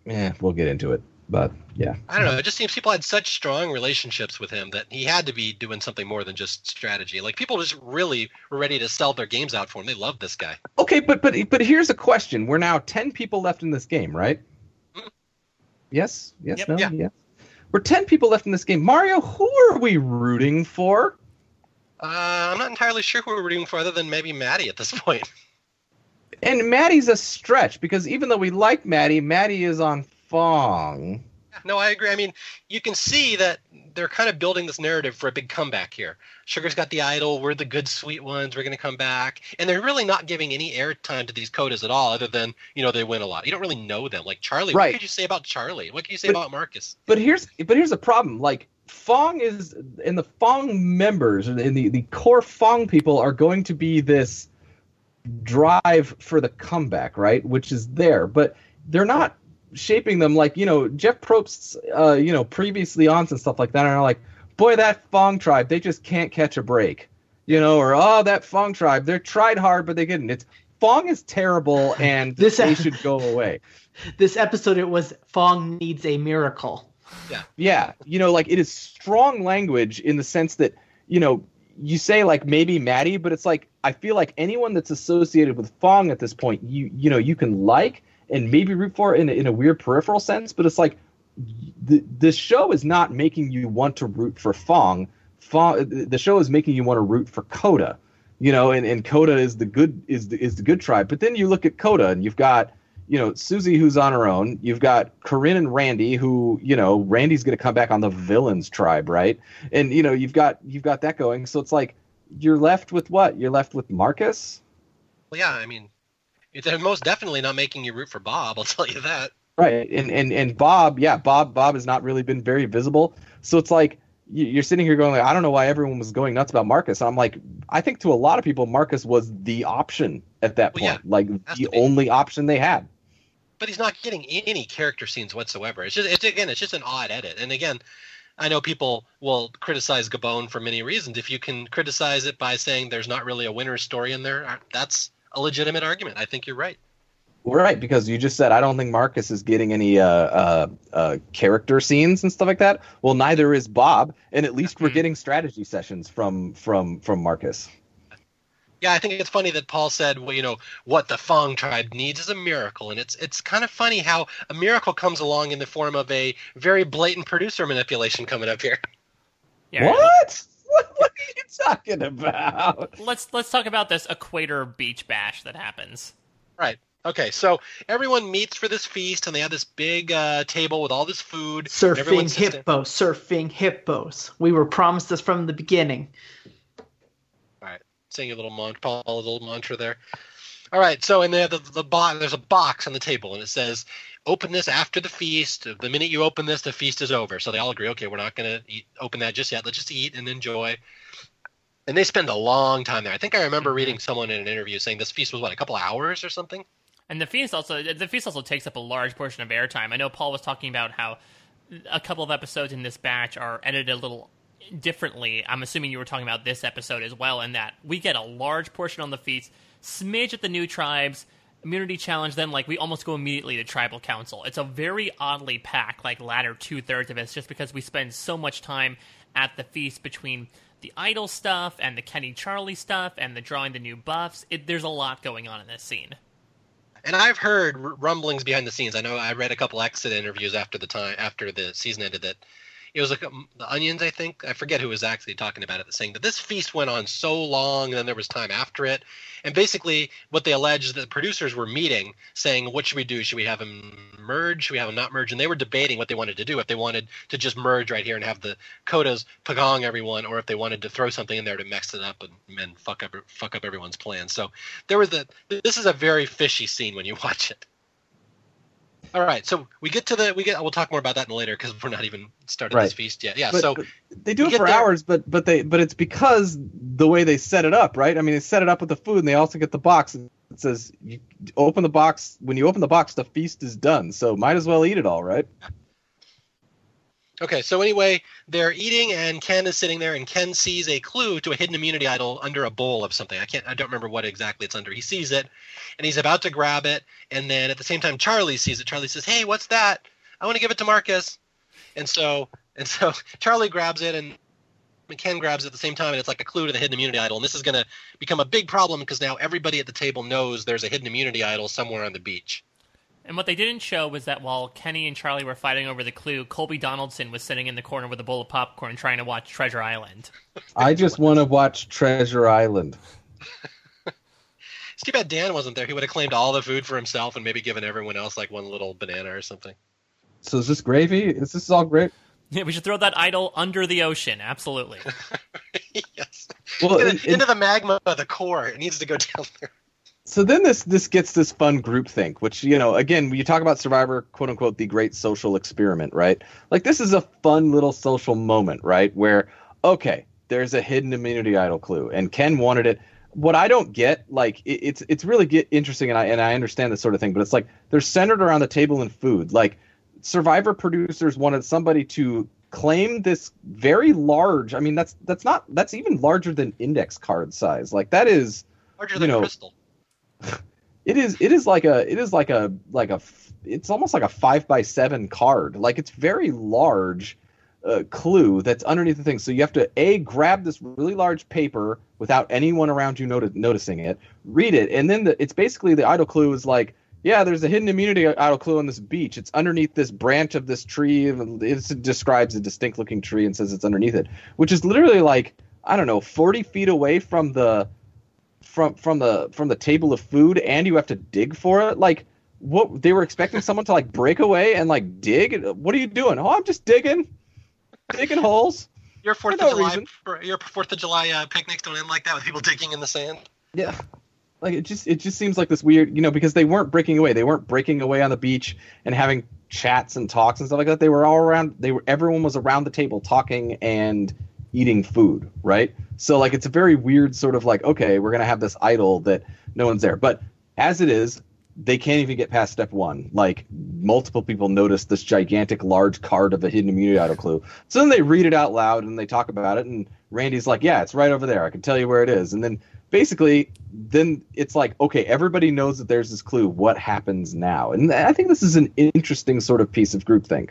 Eh, we'll get into it, but yeah. I don't know. It just seems people had such strong relationships with him that he had to be doing something more than just strategy. Like people just really were ready to sell their games out for him. They loved this guy. Okay, but but but here's a question: We're now ten people left in this game, right? Mhm. Yes. Yes. Yep, no. yeah. Yes. We're ten people left in this game. Mario, who are we rooting for? Uh, I'm not entirely sure who we're rooting for, other than maybe Matty at this point. And Matty's a stretch because even though we like Matty, Matty is on Fang. No, I agree. I mean, you can see that they're kind of building this narrative for a big comeback here. Sugar's got the idol. We're the good, sweet ones. We're going to come back, and they're really not giving any airtime to these kotas at all, other than you know they win a lot. You don't really know them. Like Charlie, Right. what could you say about Charlie? What can you say But- about Marcus? But here's but here's a problem. Like Fang is and the Fang members and the the core Fang people are going to be this drive for the comeback, right? Which is there, but they're not shaping them like you know Jeff Probst's uh, you know previously on and stuff like that and are like, boy, that Fang tribe they just can't catch a break, you know, or oh that Fang tribe they tried hard but they couldn't. It's Fang is terrible and This- they should go away. This episode, it was Fang needs a miracle. Yeah, Yeah. you know, like it is strong language in the sense that you know you say like maybe Matty, but it's like I feel like anyone that's associated with Fang at this point, you you know you can like and maybe root for in a, in a weird peripheral sense, but it's like the the show is not making you want to root for Fang. Fang the show is making you want to root for Kota, you know, and, and Kota is the good is the, is the good tribe. But then you look at Kota and you've got you know Susie who's on her own. You've got Corinne and Randy who you know Randy's going to come back on the villains tribe, right? And you know you've got you've got that going. So it's like you're left with what? You're left with Marcus. Well, yeah, I mean, they're most definitely not making you root for Bob. I'll tell you that. Right, and and and Bob, yeah, Bob Bob has not really been very visible. So it's like you- you're sitting here going, like, I don't know why everyone was going nuts about Marcus. I'm like, I think to a lot of people, Marcus was the option at that Well, point, like the only option they had. But he's not getting any character scenes whatsoever. It's just it's again it's just an odd edit. And again, I know people will criticize Gabon for many reasons. If you can criticize it by saying there's not really a winner story in there, uh, that's a legitimate argument. I think you're right. Right, because you just said I don't think Marcus is getting any uh, uh, uh, character scenes and stuff like that. Well, neither is Bob, and at least we're Mhm. getting strategy sessions from from from Marcus. Yeah, I think it's funny that Paul said, well, you know, what the Fang tribe needs is a miracle, and it's it's kind of funny how a miracle comes along in the form of a very blatant producer manipulation coming up here. Yeah. What? what? What are you talking about? Let's let's talk about this equator beach bash that happens. Right. Okay, so everyone meets for this feast, and they have this big uh, table with all this food. and Surfing hippos, surfing hippos. We were promised this from the beginning. Saying a little mantra, Paul, a little mantra there. All right, so and they have the, the box. There's a box on the table, and it says, "Open this after the feast. The minute you open this, the feast is over." So they all agree. Okay, we're not going to open that just yet. Let's just eat and enjoy. And they spend a long time there. I think I remember Mhm. reading someone in an interview saying this feast was what a couple hours or something. And the feast also the feast also takes up a large portion of airtime. I know Paul was talking about how a couple of episodes in this batch are edited a little differently. I'm assuming you were talking about this episode as well, in that we get a large portion on the feast, smidge at the new tribes, immunity challenge, then like we almost go immediately to tribal council. It's a very oddly packed, like latter two thirds of it, just because we spend so much time at the feast between the idol stuff and the Kenny Charlie stuff and the drawing the new buffs. It, there's a lot going on in this scene. and I've heard rumblings behind the scenes. I know I read a couple exit interviews after the time after the season ended that it was like um, the onions. I think I forget who was actually talking about it, saying that this feast went on so long, and then there was time after it, and basically what they alleged that the producers were meeting, saying what should we do? Should we have them merge? Should we have them not merge? And they were debating what they wanted to do. If they wanted to just merge right here and have the kotas pagong everyone, or if they wanted to throw something in there to mix it up and, and fuck up fuck up everyone's plans. So there was a this is a very fishy scene when you watch it. All right, so we get to the we get. We'll talk more about that later because we're not even started Right. this feast yet. Yeah, But- so but they do it for there- hours, but but they but it's because the way they set it up, right? I mean, they set it up with the food, and they also get the box. And it says you open the box. When you open the box, the feast is done. So might as well eat it all, right? Okay, so anyway, they're eating, and Ken is sitting there, and Ken sees a clue to a hidden immunity idol under a bowl of something. I can't, I don't remember what exactly it's under. He sees it, and he's about to grab it, and then at the same time, Charlie sees it. Charlie says, "Hey, what's that? I want to give it to Marcus." And so, and so Charlie grabs it, and Ken grabs it at the same time, and it's like a clue to the hidden immunity idol. And this is going to become a big problem because now everybody at the table knows there's a hidden immunity idol somewhere on the beach. And what they didn't show was that while Kenny and Charlie were fighting over the clue, Colby Donaldson was sitting in the corner with a bowl of popcorn trying to watch Treasure Island. I just want to watch Treasure Island. It's too bad Dan wasn't there. He would have claimed all the food for himself and maybe given everyone else like one little banana or something. So is this gravy? Is this all great? Yeah, we should throw that idol under the ocean. Absolutely. yes. Well, into, and- and- into the magma of the core. It needs to go down there. So then this this gets this fun group think, which you know, again, when you talk about Survivor, quote unquote, the great social experiment, right? Like this is a fun little social moment, right? Where okay, there's a hidden immunity idol clue, and Ken wanted it. What I don't get, like, it, it's it's really get interesting, and I and I understand this sort of thing, but it's like they're centered around the table and food. Like Survivor producers wanted somebody to claim this very large. I mean, that's that's not that's even larger than index card size. Like that is Larger than know, crystal. it is it is like a it is like a like a it's almost like a five by seven card. Like it's very large uh, clue that's underneath the thing. So you have to a grab this really large paper without anyone around you noti- noticing it read it and then the, it's basically the idol clue is like yeah there's a hidden immunity idol clue on this beach. It's underneath this branch of this tree it describes a distinct looking tree and says it's underneath it which is literally like i don't know 40 feet away from the from from the from the table of food and you have to dig for it? Like what they were expecting someone to like break away and like dig? What are you doing? Oh i'm just digging. Digging holes. Your Fourth no of July, reason. your Fourth of July uh, picnics don't end like that with people digging in the sand. yeah. Like it just it just seems like this weird you know because they weren't breaking away. They weren't breaking away on the beach and having chats and talks and stuff like that. They were all around they were everyone was around the table talking and eating food right? So like it's a very weird sort of like okay we're gonna have this idol that no one's there. But as it is they can't even get past step one. Like multiple people notice this gigantic large card of a hidden immunity idol clue. So then they read it out loud and they talk about it and randy's like yeah it's right over there. I can tell you where it is. And then basically then it's like okay everybody knows that there's this clue. What happens now? And i think this is an interesting sort of piece of groupthink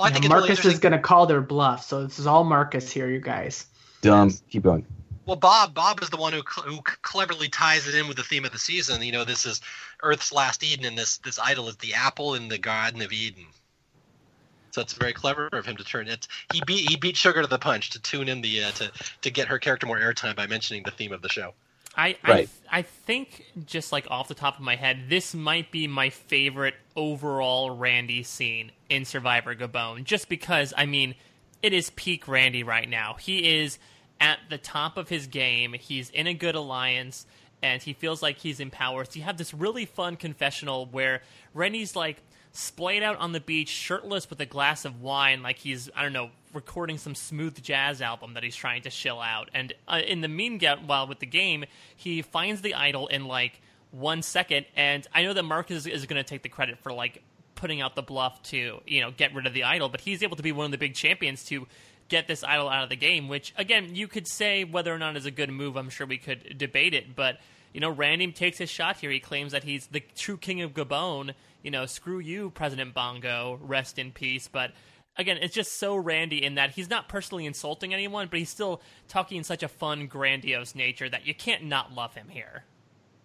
Well, I think it's Marcus really is going to call their bluff, so this is all Marcus here, you guys. dumb keep going Well, Bob, Bob is the one who, cl- who cleverly ties it in with the theme of the season. You know, this is Earth's last Eden, and this this idol is the apple in the Garden of Eden. So it's very clever of him to turn it. He beat he beat Sugar to the punch to tune in the uh, to to get her character more airtime by mentioning the theme of the show. I, Right. I I think just like off the top of my head, this might be my favorite overall Randy scene in Survivor Gabon. Just because I mean, it is peak Randy right now. He is at the top of his game. He's in a good alliance, and he feels like he's in power. So you have this really fun confessional where Randy's like splayed out on the beach, shirtless with a glass of wine, like he's I don't know recording some smooth jazz album that he's trying to chill out. And uh, in the meanwhile, with the game, he finds the idol in like one second. And I know that Marcus is, is going to take the credit for like putting out the bluff to you know get rid of the idol, but he's able to be one of the big champions to get this idol out of the game. Which again, you could say whether or not is a good move. I'm sure we could debate it, but you know, Randy takes his shot here. He claims that he's the true king of Gabon. You know, screw you, President Bongo. Rest in peace. But again, it's just so Randy in that he's not personally insulting anyone, but he's still talking in such a fun, grandiose nature that you can't not love him here.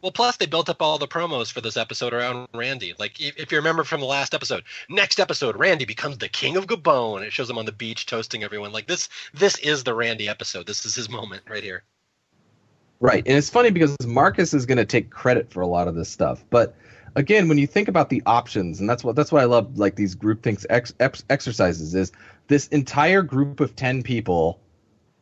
Well, plus they built up all the promos for this episode around Randy. Like if, if you remember from the last episode, next episode, Randy becomes the king of Gabon. It shows him on the beach toasting everyone. Like this, this is the Randy episode. This is his moment right here. Right, and it's funny because Marcus is going to take credit for a lot of this stuff, but again, when you think about the options, and that's what that's why I love like these group things ex, ex, exercises is this entire group of ten people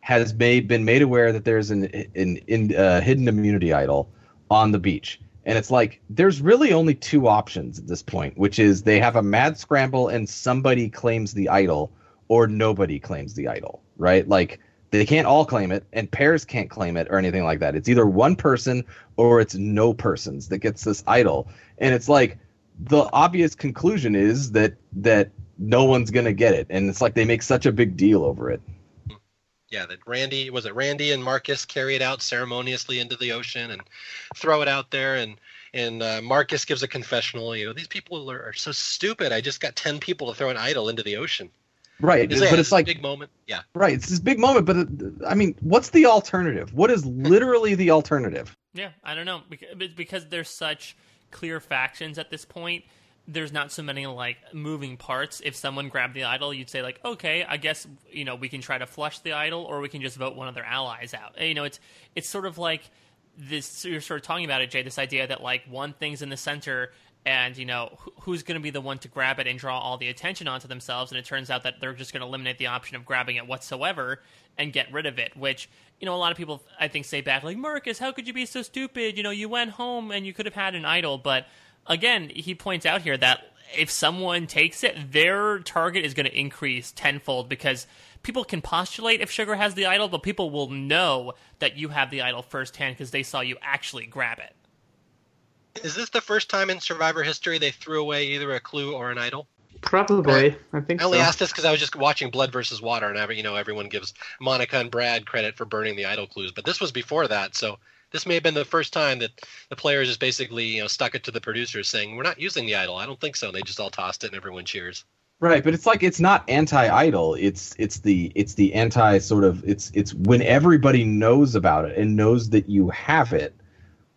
has made been made aware that there's an an, an uh, hidden immunity idol on the beach. And it's like there's really only two options at this point, which is they have a mad scramble and somebody claims the idol or nobody claims the idol, right? Like they can't all claim it and pairs can't claim it or anything like that. It's either one person or it's no persons that gets this idol. And it's like the obvious conclusion is that that no one's to get it and it's like they make such a big deal over it yeah, that Randy was it Randy and Marcus carry it out ceremoniously into the ocean and throw it out there, and and uh, Marcus gives a confessional. You know, these people are, are, so stupid. I just got ten people to throw an idol into the ocean. Right, it's, but it's like big moment. Yeah, right. It's this big moment, but uh, I mean, what's the alternative? What is literally the alternative? Yeah, I don't know because there's such clear factions at this point there's not so many like moving parts. If someone grabbed the idol, you'd say like, okay, I guess you know we can try to flush the idol, or we can just vote one of their allies out. You know, it's it's sort of like this. You're sort of talking about it, Jay. This idea that like one thing's in the center, and you know who's going to be the one to grab it and draw all the attention onto themselves, and it turns out that they're just going to eliminate the option of grabbing it whatsoever and get rid of it, which you know, a lot of people I think say back like Marcus, how could you be so stupid? You know, you went home and you could have had an idol, but again, he points out here that if someone takes it, their target is going to increase tenfold because people can postulate if Sugar has the idol, but people will know that you have the idol firsthand because they saw you actually grab it. Is this the first time in Survivor history they threw away either a clue or an idol? Probably, I think. I only so. asked this because I was just watching Blood versus Water, and every, you know everyone gives Monica and Brad credit for burning the idol clues, but this was before that, so this may have been the first time that the players just basically you know stuck it to the producers saying we're not using the idol. I don't think so. And they just all tossed it and everyone cheers. Right, but it's like it's not anti-idol. It's it's the it's the anti sort of it's it's when everybody knows about it and knows that you have it,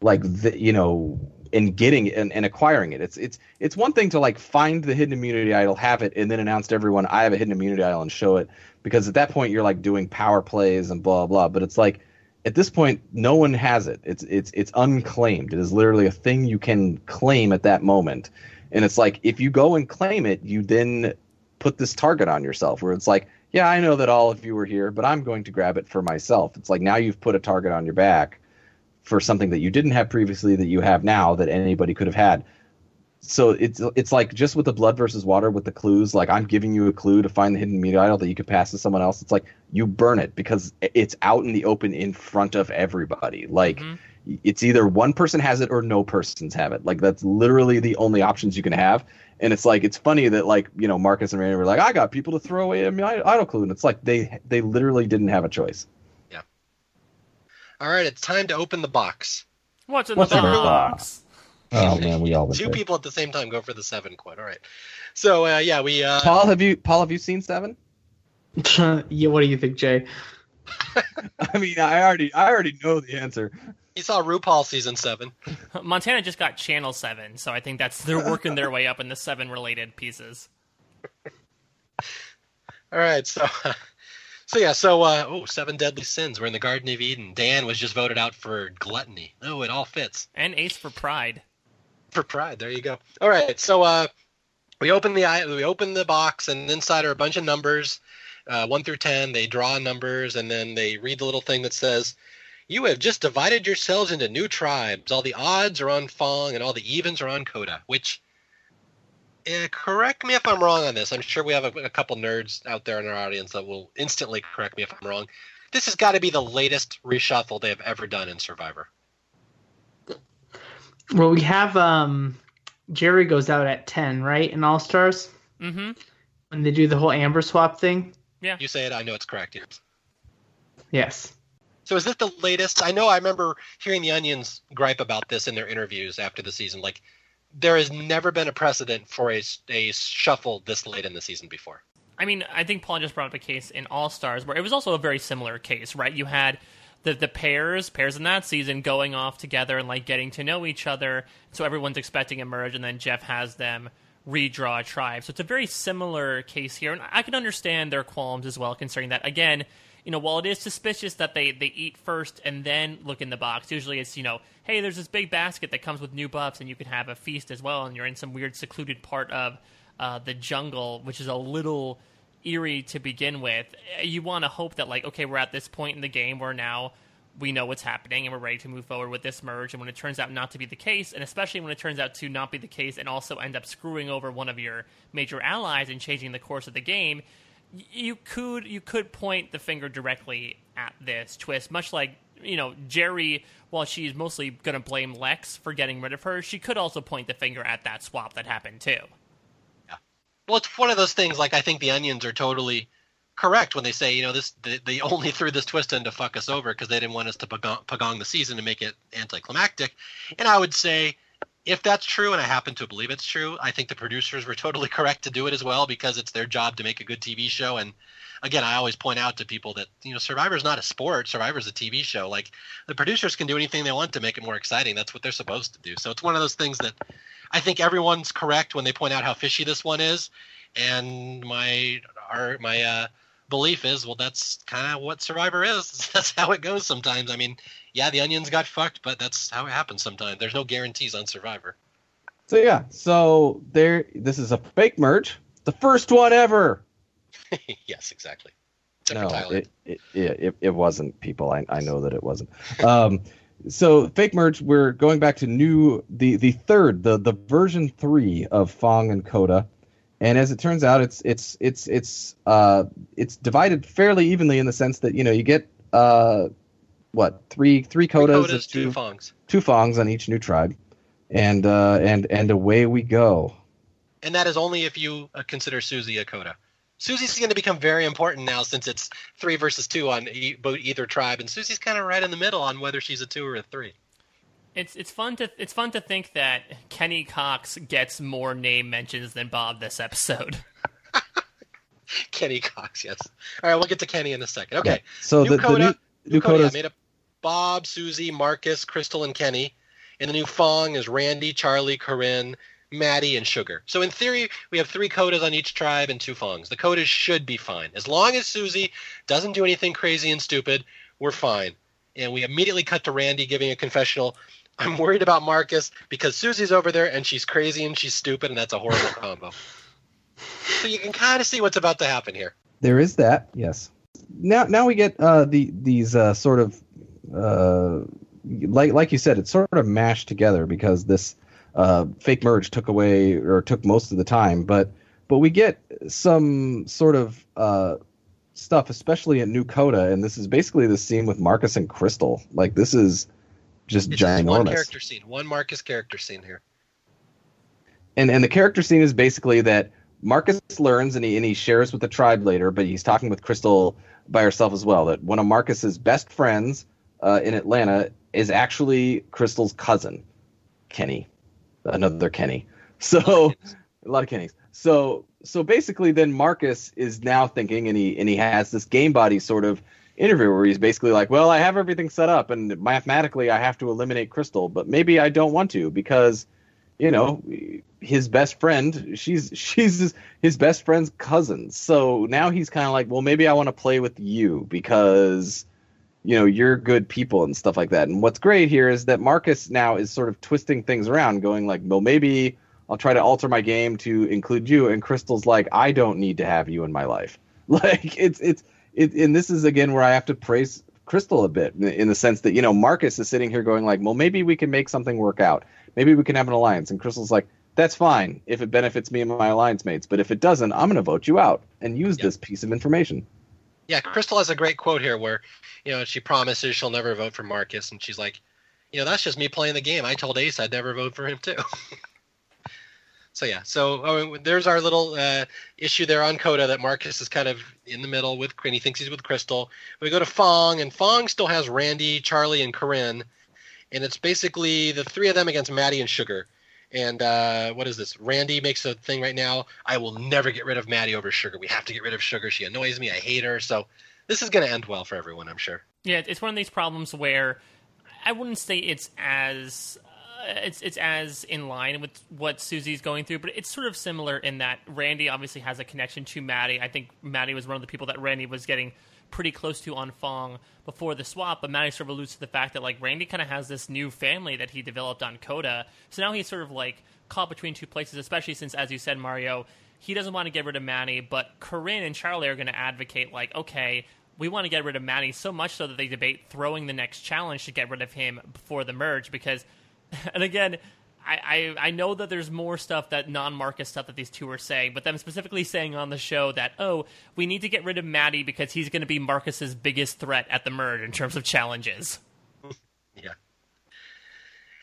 like the, you know, and getting and, and acquiring it. It's it's it's one thing to like find the hidden immunity idol, have it, and then announce to everyone I have a hidden immunity idol and show it. Because at that point you're like doing power plays and blah blah. But it's like at this point no one has it. It's it's it's unclaimed. It is literally a thing you can claim at that moment. And it's like if you go and claim it you then put this target on yourself where it's like yeah i know that all of you were here but i'm going to grab it for myself. It's like now you've put a target on your back for something that you didn't have previously that you have now that anybody could have had. So it's it's like just with the blood versus water with the clues like i'm giving you a clue to find the hidden meat idol that you could pass to someone else. It's like you burn it because it's out in the open in front of everybody. Like mm-hmm. it's either one person has it or no persons have it. Like that's literally the only options you can have. And it's like it's funny that like you know marcus and randy were like i got people to throw away a idol clue. And it's like they they literally didn't have a choice all right it's time to open the box what's in what's the box? box? Oh man, we all two there. people at the same time go for the seven quote. All right, so uh, yeah, we. Uh... Paul, have you Paul have you seen Seven? yeah, what do you think, Jay? I mean, I already I already know the answer. He saw RuPaul season seven. Montana just got Channel Seven, so I think that's they're working their way up in the seven related pieces. All right, so. So yeah, so uh, oh, seven deadly sins. We're in the Garden of Eden. Dan was just voted out for gluttony. Oh, it all fits. And Ace for pride for pride. There you go. All right, so uh, we open the we open the box, and inside are a bunch of numbers, uh, one through ten. They draw numbers, and then they read the little thing that says, "You have just divided yourselves into new tribes. All the odds are on Fang, and all the evens are on Kota." Which, uh, correct me if I'm wrong on this. I'm sure we have a, a couple nerds out there in our audience that will instantly correct me if I'm wrong. This has got to be the latest reshuffle they have ever done in Survivor. Well, we have um, Jerri goes out at ten, right? In All Stars. Mm-hmm. When they do the whole Amber swap thing. Yeah. You say it. I know it's correct. Yes. Yes. So is this the latest? I know I remember hearing the Onions gripe about this in their interviews after the season. Like, there has never been a precedent for a, a shuffle this late in the season before. I mean, I think Paul just brought up a case in All Stars where it was also a very similar case, right? You had the the pairs pairs in that season going off together and like getting to know each other. So everyone's expecting a merge, and then Jeff has them redraw a tribe. So it's a very similar case here, and I can understand their qualms as well, considering that again, you know, while it is suspicious that they they eat first and then look in the box, usually it's you know, hey, there's this big basket that comes with new buffs, and you can have a feast as well, and you're in some weird secluded part of uh, the jungle, which is a little eerie to begin with. You want to hope that like, okay, we're at this point in the game where now we know what's happening and we're ready to move forward with this merge. And when it turns out not to be the case, and especially when it turns out to not be the case and also end up screwing over one of your major allies and changing the course of the game, you could you could point the finger directly at this twist, much like you know Jerri. While she's mostly going to blame Lex for getting rid of her, she could also point the finger at that swap that happened too. Yeah, well, it's one of those things. Like I think the onions are totally correct when they say, you know, this they, they only threw this twist in to fuck us over because they didn't want us to pagong the season and make it anticlimactic. And I would say, if that's true, and I happen to believe it's true, I think the producers were totally correct to do it as well because it's their job to make a good TV show. And again, I always point out to people that you know Survivor's not a sport. Survivor's a TV show. Like the producers can do anything they want to make it more exciting. That's what they're supposed to do. So it's one of those things that I think everyone's correct when they point out how fishy this one is. And my our my uh, belief is, well, that's kind of what Survivor is. That's how it goes sometimes. I mean, yeah, the onions got fucked, but that's how it happens sometimes. There's no guarantees on Survivor. So yeah, so there. This is a fake merge, the first one ever. yes, exactly. no, it, it, it, it, wasn't. People, I, I know that it wasn't. Um, so fake merge. We're going back to new the the third the the version three of Fang and Kota and as it turns out, it's it's it's it's uh, it's divided fairly evenly in the sense that you know you get uh, what three three kotas, three kotas two, two fangs, two fangs on each new tribe, and uh, and and away we go. And that is only if you uh, consider Susie a kota. Susie's going to become very important now since it's three versus two on e- either tribe, and Susie's kind of right in the middle on whether she's a two or a three. It's it's fun to it's fun to think that Kenny Cox gets more name mentions than Bob this episode. Kenny Cox, yes. All right, we'll get to Kenny in a second. Okay. Yeah. So new the, Kota, the new, new Kota, made up Bob, Susie, Marcus, Crystal, and Kenny. And the new Fang is Randy, Charlie, Corinne, Matty, and Sugar. So in theory, we have three Kotas on each tribe and two Fangs. The Kotas should be fine. As long as Susie doesn't do anything crazy and stupid, we're fine. And we immediately cut to Randy giving a confessional I'm worried about Marcus because Susie's over there and she's crazy and she's stupid and that's a horrible combo. So you can kind of see what's about to happen here. There is that, yes. Now, now we get uh, the these uh, sort of uh, like like you said, it's sort of mashed together because this uh, fake merge took away or took most of the time, but but we get some sort of uh, stuff, especially at New Kota, and this is basically the scene with Marcus and Crystal. Like this is just it's ginormous. one character scene, one Marcus character scene here. And and the character scene is basically that Marcus learns and he and he shares with the tribe later, but he's talking with Crystal by herself as well. That one of Marcus's best friends uh, in Atlanta is actually Crystal's cousin, Kenny, another Kenny. So a lot of Kennys. So so basically, then Marcus is now thinking, and he and he has this game bot sort of interview where he's basically like, "Well, I have everything set up, and mathematically, I have to eliminate Crystal, but maybe I don't want to because, you know, his best friend, she's she's his best friend's cousin. So now he's kind of like, well, maybe I want to play with you because." You know, you're good people and stuff like that. And what's great here is that Marcus now is sort of twisting things around, going like, well, maybe I'll try to alter my game to include you. And Crystal's like, I don't need to have you in my life. Like it's it's it, and this is again where I have to praise Crystal a bit in the sense that you know Marcus is sitting here going like, well, maybe we can make something work out. Maybe we can have an alliance. And Crystal's like, that's fine if it benefits me and my alliance mates, but if it doesn't, I'm going to vote you out and use this piece of information. Yeah, Crystal has a great quote here where, you know, she promises she'll never vote for Marcus, and she's like, you know, that's just me playing the game. I told Ace I'd never vote for him too. so yeah, so oh, there's our little uh, issue there on Kota that Marcus is kind of in the middle with, and he thinks he's with Crystal. We go to Fang, and Fang still has Randy, Charlie, and Corinne, and it's basically the three of them against Matty and Sugar. And uh, what is this? Randy makes a thing right now. I will never get rid of Matty over Sugar. We have to get rid of Sugar. She annoys me. I hate her. So this is going to end well for everyone, I'm sure. Yeah, it's one of these problems where I wouldn't say it's as it's it's as in line with what Susie's going through, but it's sort of similar in that Randy obviously has a connection to Matty. I think Matty was one of the people that Randy was getting pretty close to on Fang before the swap, but Matty sort of alludes to the fact that like Randy kind of has this new family that he developed on Kota, so now he's sort of like caught between two places, especially since, as you said, Mario, he doesn't want to get rid of Matty, but Corinne and Charlie are going to advocate like, okay, we want to get rid of Matty so much so that they debate throwing the next challenge to get rid of him before the merge because and again I, I, I know that there's more stuff that non Marcus stuff that these two are saying, but them specifically saying on the show that, oh, we need to get rid of Matty because he's going to be Marcus's biggest threat at the merge in terms of challenges. yeah.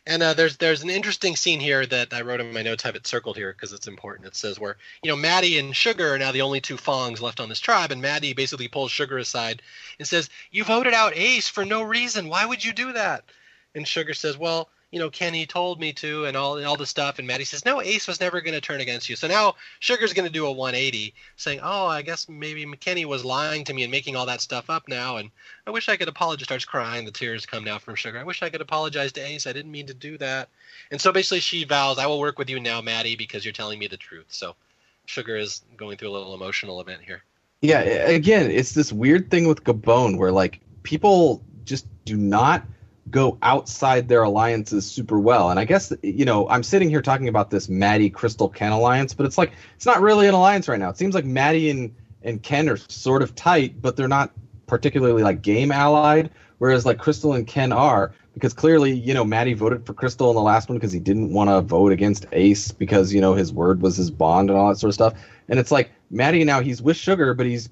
And uh, there's there's an interesting scene here that I wrote in my notes. Have it circled here because it's important. It says where you know Matty and Sugar are now the only two Fangs left on this tribe, and Matty basically pulls Sugar aside and says, "You voted out Ace for no reason. Why would you do that?" And Sugar says, "Well, you know, Kenny told me to, and all and all the stuff. And Matty says, no, Ace was never going to turn against you. So now Sugar's going to do a 180, saying, oh, I guess maybe McKenny was lying to me and making all that stuff up now. And I wish I could apologize. Starts crying. The tears come down from Sugar. I wish I could apologize to Ace. I didn't mean to do that. And so basically, she vows, I will work with you now, Matty, because you're telling me the truth. So Sugar is going through a little emotional event here. Yeah, again, it's this weird thing with Gabon where like people just do not go outside their alliances super well. And I guess you know I'm sitting here talking about this Matty Crystal Ken alliance, but it's like it's not really an alliance right now. It seems like Matty and and Ken are sort of tight, but they're not particularly like game allied. Whereas like Crystal and Ken are because clearly you know Matty voted for Crystal in the last one because he didn't want to vote against Ace because you know his word was his bond and all that sort of stuff. And it's like Matty now he's with Sugar, but he's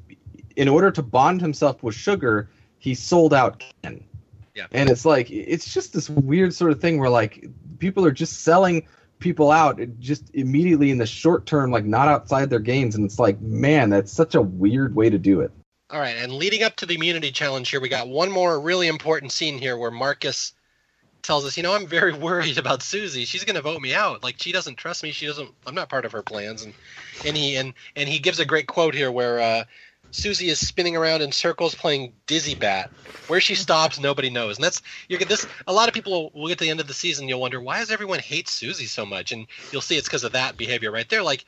in order to bond himself with Sugar, he sold out Ken yeah. And it's like it's just this weird sort of thing where like people are just selling people out just immediately in the short term, like not outside their games, and it's like, man, that's such a weird way to do it. All right, and leading up to the immunity challenge here, we got one more really important scene here where Marcus tells us, you know, I'm very worried about Susie. She's going to vote me out. Like she doesn't trust me. She doesn't. I'm not part of her plans. And and he and and he gives a great quote here where uh, Susie is spinning around in circles playing Dizzy Bat. Where she stops, nobody knows. And that's you get this. A lot of people will get to the end of the season, you'll wonder why does everyone hate Susie so much, and you'll see it's because of that behavior right there. Like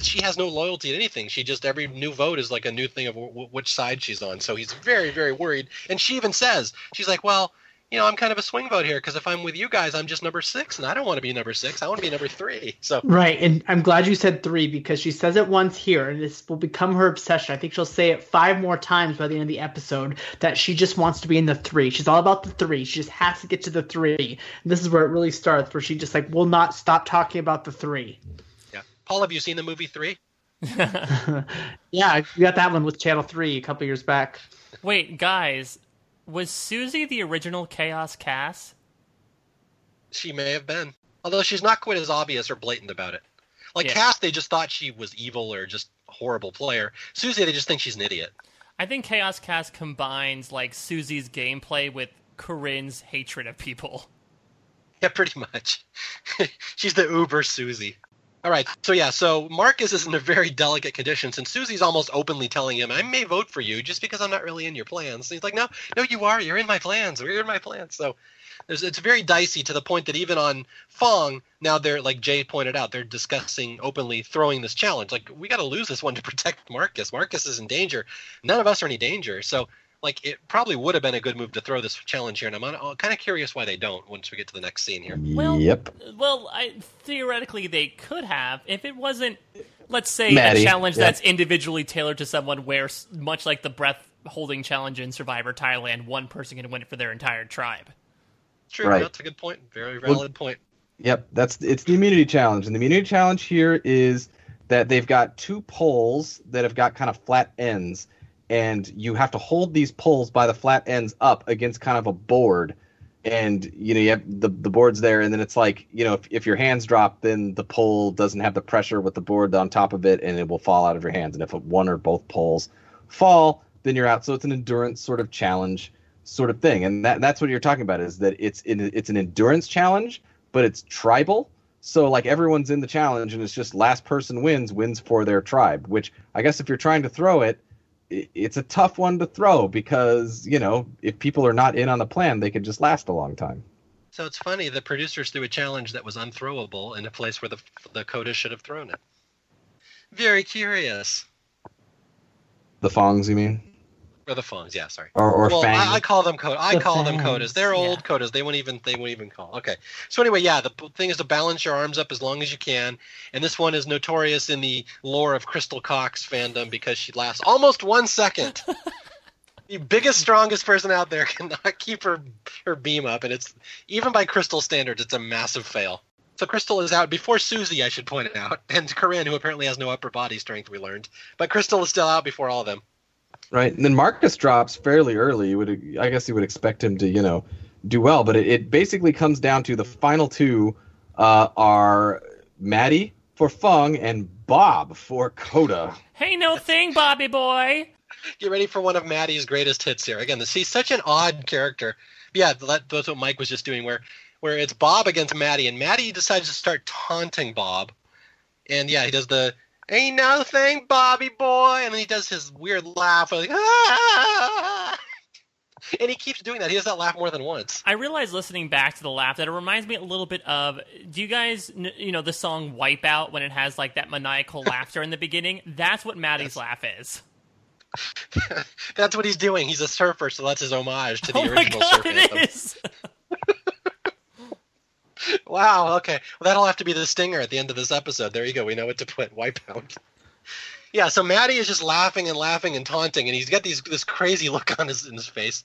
she has no loyalty to anything. She just every new vote is like a new thing of w- which side she's on. So he's very very worried. And she even says she's like, well you know, I'm kind of a swing vote here because if I'm with you guys, I'm just number six, and I don't want to be number six. I want to be number three. So right, and I'm glad you said three because she says it once here, and this will become her obsession. I think she'll say it five more times by the end of the episode that she just wants to be in the three. She's all about the three. She just has to get to the three. And this is where it really starts, where she just like will not stop talking about the three. Yeah, Paul, have you seen the movie Three? yeah, we got that one with Channel Three a couple years back. Wait, guys, was Susie the original Chaos Kass? She may have been. Although she's not quite as obvious or blatant about it. Like yeah. Kass, they just thought she was evil or just a horrible player. Susie, they just think she's an idiot. I think Chaos Kass combines like Susie's gameplay with Corinne's hatred of people. Yeah, pretty much. she's the Uber Susie. All right. So yeah, so Marcus is in a very delicate condition since Susie's almost openly telling him, "I may vote for you just because I'm not really in your plans." And he's like, "No, no, you are. You're in my plans. You're in my plans." So it's very dicey to the point that even on Fang now they're like Jay pointed out, they're discussing openly throwing this challenge. Like we got to lose this one to protect Marcus. Marcus is in danger. None of us are any danger. So like it probably would have been a good move to throw this challenge here, and I'm, I'm kind of curious why they don't once we get to the next scene here. Well, yep. Well, I, theoretically they could have if it wasn't, let's say, Matty. a challenge yep. that's individually tailored to someone, where much like the breath holding challenge in Survivor Thailand, one person can win it for their entire tribe. True, right. that's a good point. Very valid well, point. Yep, that's it's the immunity challenge, and the immunity challenge here is that they've got two poles that have got kind of flat ends and you have to hold these poles by the flat ends up against kind of a board. And you know you have the the board's there and then it's like you know if, if your hands drop then the pole doesn't have the pressure with the board on top of it and it will fall out of your hands. And if one or both poles fall then you're out. So it's an endurance sort of challenge sort of thing. And that that's what you're talking about is that it's in, it's an endurance challenge but it's tribal. So like everyone's in the challenge, and it's just last person wins wins for their tribe. Which I guess if you're trying to throw it, it's a tough one to throw because you know if people are not in on the plan, they could just last a long time. So it's funny the producers threw a challenge that was unthrowable in a place where the the kota should have thrown it. Very curious. The Fangs, you mean, Or the phones, yeah, sorry. or or well, Fang? I, I call them kotas. I The call them kotas. They're yeah. old kotas. They won't even they won't even call. Okay. So anyway, yeah, the thing is to balance your arms up as long as you can. And this one is notorious in the lore of Crystal Cox fandom because she lasts almost one second. the biggest, strongest person out there cannot keep her her beam up, and it's even by Crystal standards, it's a massive fail. So Crystal is out before Susie, I should point it out, and Corinne, who apparently has no upper body strength, we learned. But Crystal is still out before all of them. Right, and then Marcus drops fairly early. You would, I guess, you would expect him to, you know, do well. But it, it basically comes down to the final two uh, are Matty for Fang and Bob for Kota. Hey, no thing, Bobby boy. get ready for one of Matty's greatest hits here. Again, this, he's such an odd character. Yeah, that, that's what Mike was just doing, where where it's Bob against Matty, and Matty decides to start taunting Bob. And yeah, he does the "Ain't no thing, Bobby boy," and then he does his weird laugh, like ah! and he keeps doing that. He does that laugh more than once. I realized listening back to the laugh that it reminds me a little bit of. Do you guys, you know, the song "Wipeout" when it has like that maniacal laughter in the beginning? That's what Matty's laugh is. That's what he's doing. He's a surfer, so that's his homage to the oh my original god, surf it anthem. is. Wow. Okay. Well, that'll have to be the stinger at the end of this episode. There you go. We know what to put. Wipeout. Yeah. So Matty is just laughing and laughing and taunting, and he's got these this crazy look on his in his face,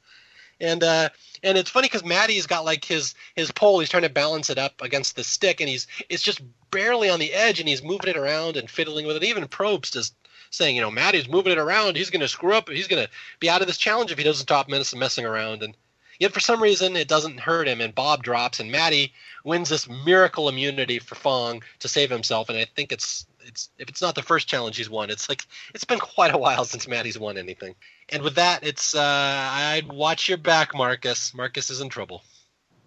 and uh, and it's funny because Matty's got like his his pole. He's trying to balance it up against the stick, and he's it's just barely on the edge, and he's moving it around and fiddling with it. Even Probst is saying, you know, Matty's moving it around. He's going to screw up. He's going to be out of this challenge if he doesn't stop mess- messing around. And yet for some reason it doesn't hurt him, and Bob drops, and Matty wins this miracle immunity for Fang to save himself. And I think it's it's if it's not the first challenge he's won, it's like it's been quite a while since Matty's won anything. And with that, it's uh, I'd watch your back, Marcus. Marcus is in trouble,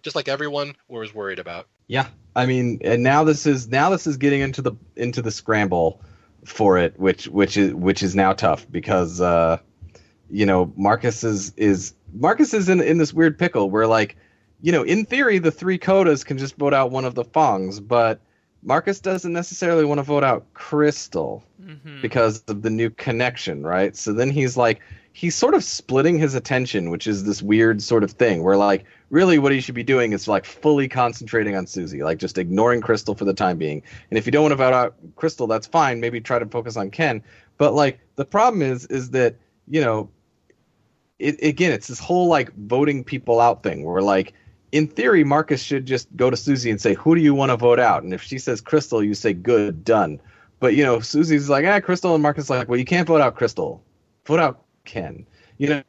just like everyone was worried about. Yeah, I mean, and now this is now this is getting into the into the scramble for it, which which is which is now tough because uh, you know Marcus is is Marcus is in in this weird pickle where like you know in theory the three kotas can just vote out one of the Fangs, but Marcus doesn't necessarily want to vote out Crystal Mhm. because of the new connection, right? So then he's like, he's sort of splitting his attention, which is this weird sort of thing where, like, really what he should be doing is like fully concentrating on Susie, like just ignoring Crystal for the time being. And if you don't want to vote out Crystal, that's fine. Maybe try to focus on Ken. But like, the problem is, is that you know, it again, it's this whole like voting people out thing where like. In theory, Marcus should just go to Susie and say, "Who do you want to vote out?" And if she says Crystal, you say, "Good, done." But you know, Susie's like, ah, Crystal, and Marcus is like, well, you can't vote out Crystal, vote out Ken. You know,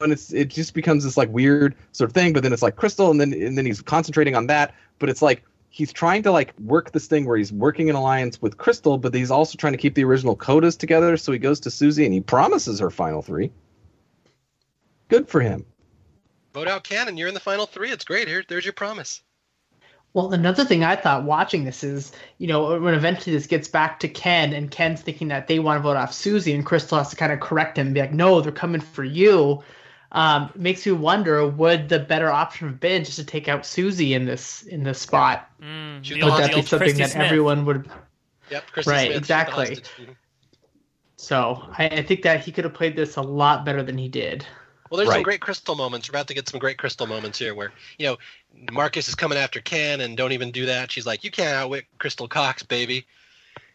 and it's it just becomes this like weird sort of thing. But then it's like Crystal, and then and then he's concentrating on that. But it's like he's trying to like work this thing where he's working in alliance with Crystal, but he's also trying to keep the original kotas together. So he goes to Susie and he promises her final three. Good for him. Vote out Ken, and you're in the final three. It's great. Here, there's your promise. Well, another thing I thought watching this is, you know, when eventually this gets back to Ken and Ken's thinking that they want to vote off Susie and Crystal has to kind of correct him and be like, no, they're coming for you. Um, makes you wonder, would the better option have been just to take out Susie in this in this spot? Mm, She's the the old- Would Would that be something Christy that Smith. everyone would? Yep, Kristen Right, Smith, exactly. So I, I think that he could have played this a lot better than he did. Well, there's some great crystal moments. We're about to get some great crystal moments here where, you know, Marcus is coming after Ken and don't even do that. She's like, you can't outwit Crystal Cox, baby.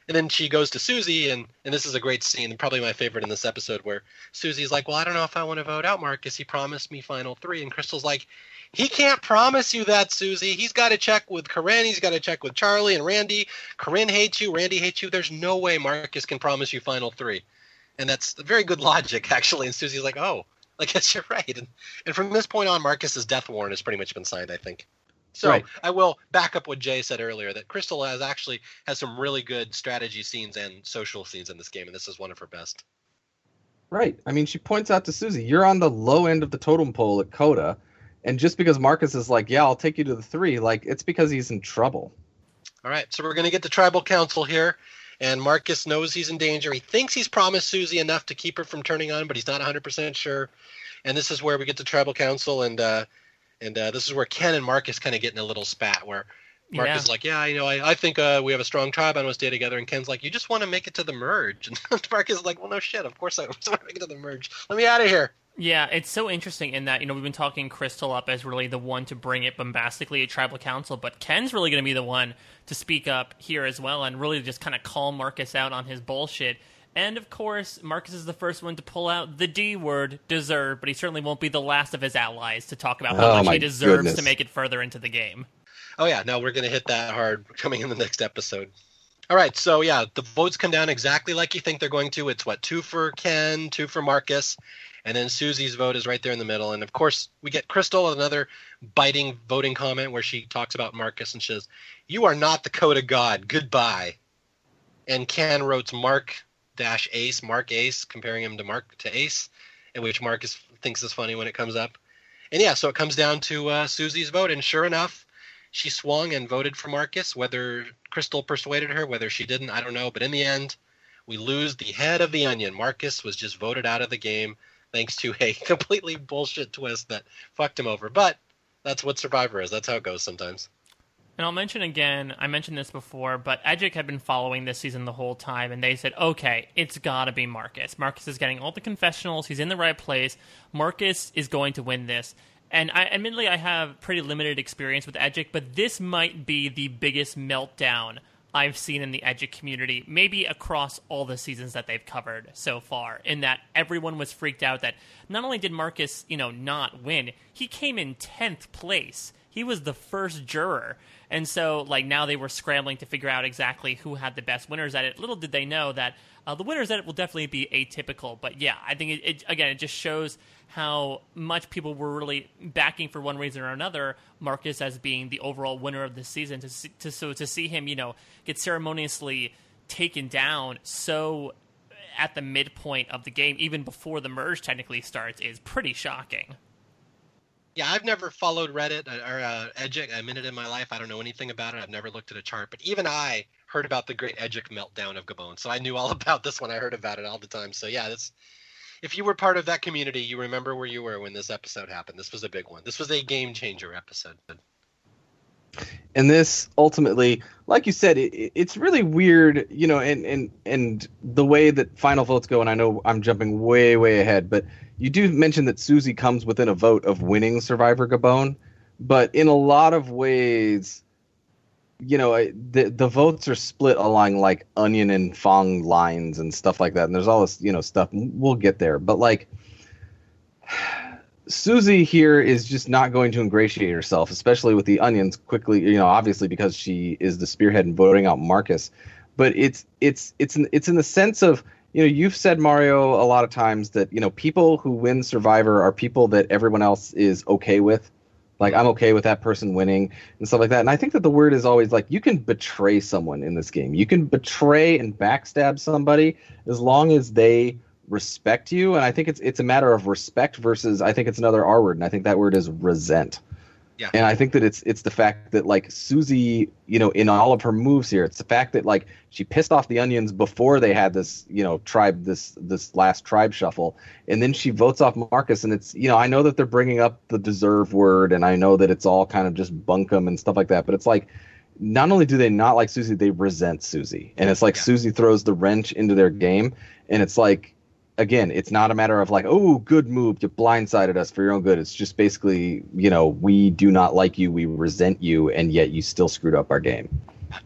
And then she goes to Susie, and, and this is a great scene, probably my favorite in this episode, where Susie's like, well, I don't know if I want to vote out Marcus. He promised me final three. And Crystal's like, he can't promise you that, Susie. He's got to check with Corinne. He's got to check with Charlie and Randy. Corinne hates you. Randy hates you. There's no way Marcus can promise you final three. And that's very good logic, actually. And Susie's like, oh, I guess you're right. And, and from this point on, Marcus's death warrant has pretty much been signed, I think. So Right. I will back up what Jay said earlier that Crystal has actually has some really good strategy scenes and social scenes in this game, and this is one of her best. Right. I mean, she points out to Susie, you're on the low end of the totem pole at Kota. And just because Marcus is like, yeah, I'll take you to the three, like, it's because he's in trouble. All right, so we're going to get the tribal council here, and Marcus knows he's in danger. He thinks he's promised Susie enough to keep her from turning on, but he's not 100% sure. And this is where we get to tribal council, and uh, and uh, this is where Ken and Marcus kind of get in a little spat where Marcus Yeah. is like, yeah, you know, I, I think uh, we have a strong tribe. I want to stay together. And Ken's like, you just want to make it to the merge. And Marcus is like, well, no shit. Of course I just want to make it to the merge. Let me out of here. Yeah, it's so interesting in that, you know, we've been talking Crystal up as really the one to bring it bombastically at Tribal Council, but Ken's really going to be the one to speak up here as well and really just kind of call Marcus out on his bullshit. And of course, Marcus is the first one to pull out the D word, deserve, but he certainly won't be the last of his allies to talk about how Oh, much he deserves goodness. to make it further into the game. Oh yeah, no, we're gonna hit that hard coming in the next episode. All right, so yeah, the votes come down exactly like you think they're going to. It's what two for Ken, two for Marcus, and then Susie's vote is right there in the middle. And of course, we get Crystal another biting voting comment where she talks about Marcus and says, "You are not the code of God. Goodbye." And Ken wrote Mark dash Ace, Mark Ace, comparing him to Mark to Ace, in which Marcus thinks is funny when it comes up. And yeah, so it comes down to uh, Susie's vote, and sure enough, she swung and voted for Marcus. Whether Crystal persuaded her, whether she didn't, I don't know. But in the end, we lose the head of the onion. Marcus was just voted out of the game thanks to a completely bullshit twist that fucked him over. But that's what Survivor is. That's how it goes sometimes. And I'll mention again, I mentioned this before, but Edgic had been following this season the whole time, and they said, okay, it's gotta be Marcus. Marcus is getting all the confessionals, he's in the right place. Marcus is going to win this. And I admittedly I have pretty limited experience with Edgic, but this might be the biggest meltdown I've seen in the Edgic community, maybe across all the seasons that they've covered so far, in that everyone was freaked out that not only did Marcus, you know, not win, he came in 10th place. He was the first juror. And so, like, now they were scrambling to figure out exactly who had the best winners at it. Little did they know that uh, the winners at it will definitely be atypical. But yeah, I think it, it again, it just shows how much people were really backing for one reason or another Marcus as being the overall winner of the season. To see, to so to see him, you know, get ceremoniously taken down so at the midpoint of the game, even before the merge technically starts, is pretty shocking. Yeah, I've never followed Reddit or uh, Edgic a minute in my life. I don't know anything about it. I've never looked at a chart. But even I heard about the great Edgic meltdown of Gabon. So I knew all about this when I heard about it all the time. So yeah, this if you were part of that community, you remember where you were when this episode happened. This was a big one. This was a game changer episode. And this ultimately like you said it, it- it's really weird you know and and and the way that final votes go and i know i'm jumping way way ahead but you do mention that susie comes within a vote of winning survivor gabon but in a lot of ways you know the the votes are split along like onion and fang lines and stuff like that and there's all this you know stuff. We'll get there but like Susie here is just not going to ingratiate herself, especially with the onions quickly, you know, obviously because she is the spearhead in voting out Marcus. But it's it's it's in, it's in the sense of you know you've said Mario a lot of times that you know people who win Survivor are people that everyone else is okay with. Like I'm okay with that person winning and stuff like that. And I think that the word is always like you can betray someone in this game. You can betray and backstab somebody as long as they respect you and i think it's it's a matter of respect versus i think it's another r word and i think that word is resent Yeah. and i think that it's it's the fact that like susie you know in all of her moves here it's the fact that like she pissed off the onions before they had this you know tribe this this last tribe shuffle and then she votes off marcus and it's you know i know that they're bringing up the deserve word and i know that it's all kind of just bunkum and stuff like that but it's like not only do they not like Susie, they resent Susie. And it's like Yeah. Susie throws the wrench into their game. And it's like, again, it's not a matter of like, oh, good move. You blindsided us for your own good. It's just basically, you know, we do not like you. We resent you. And yet you still screwed up our game.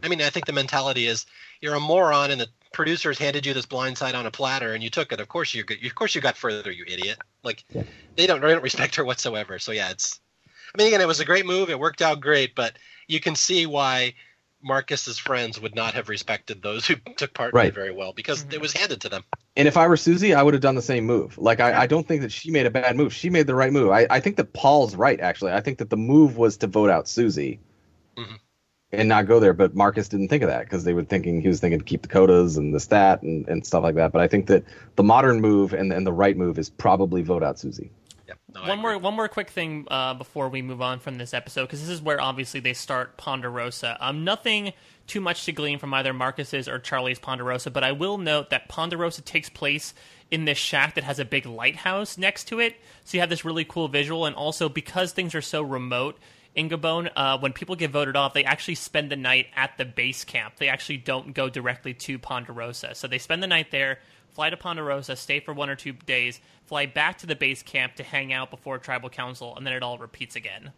I mean, I think the mentality is you're a moron, and the producers handed you this blindside on a platter, and you took it. Of course you, got- of course you got further, you idiot. Like Yeah. they don't, they don't respect her whatsoever. So yeah, it's. I mean, again, it was a great move. It worked out great, but you can see why Marcus's friends would not have respected those who took part in Right. it very well because Mhm. it was handed to them. And if I were Susie, I would have done the same move. Like, I, I don't think that she made a bad move. She made the right move. I, I think that Paul's right, actually. I think that the move was to vote out Susie Mhm. and not go there. But Marcus didn't think of that because they were thinking he was thinking to keep the kotas and the stat and, and stuff like that. But I think that the modern move and, and the right move is probably vote out Susie. No, one more one more quick thing uh, before we move on from this episode because this is where obviously they start Ponderosa. Um, nothing too much to glean from either Marcus's or Charlie's Ponderosa, but I will note that Ponderosa takes place in this shack that has a big lighthouse next to it, so you have this really cool visual. And also because things are so remote in Gabon, uh, when people get voted off, they actually spend the night at the base camp. They actually don't go directly to Ponderosa, so they spend the night there fly to Ponderosa, stay for one or two days, fly back to the base camp to hang out before tribal council, and then it all repeats again.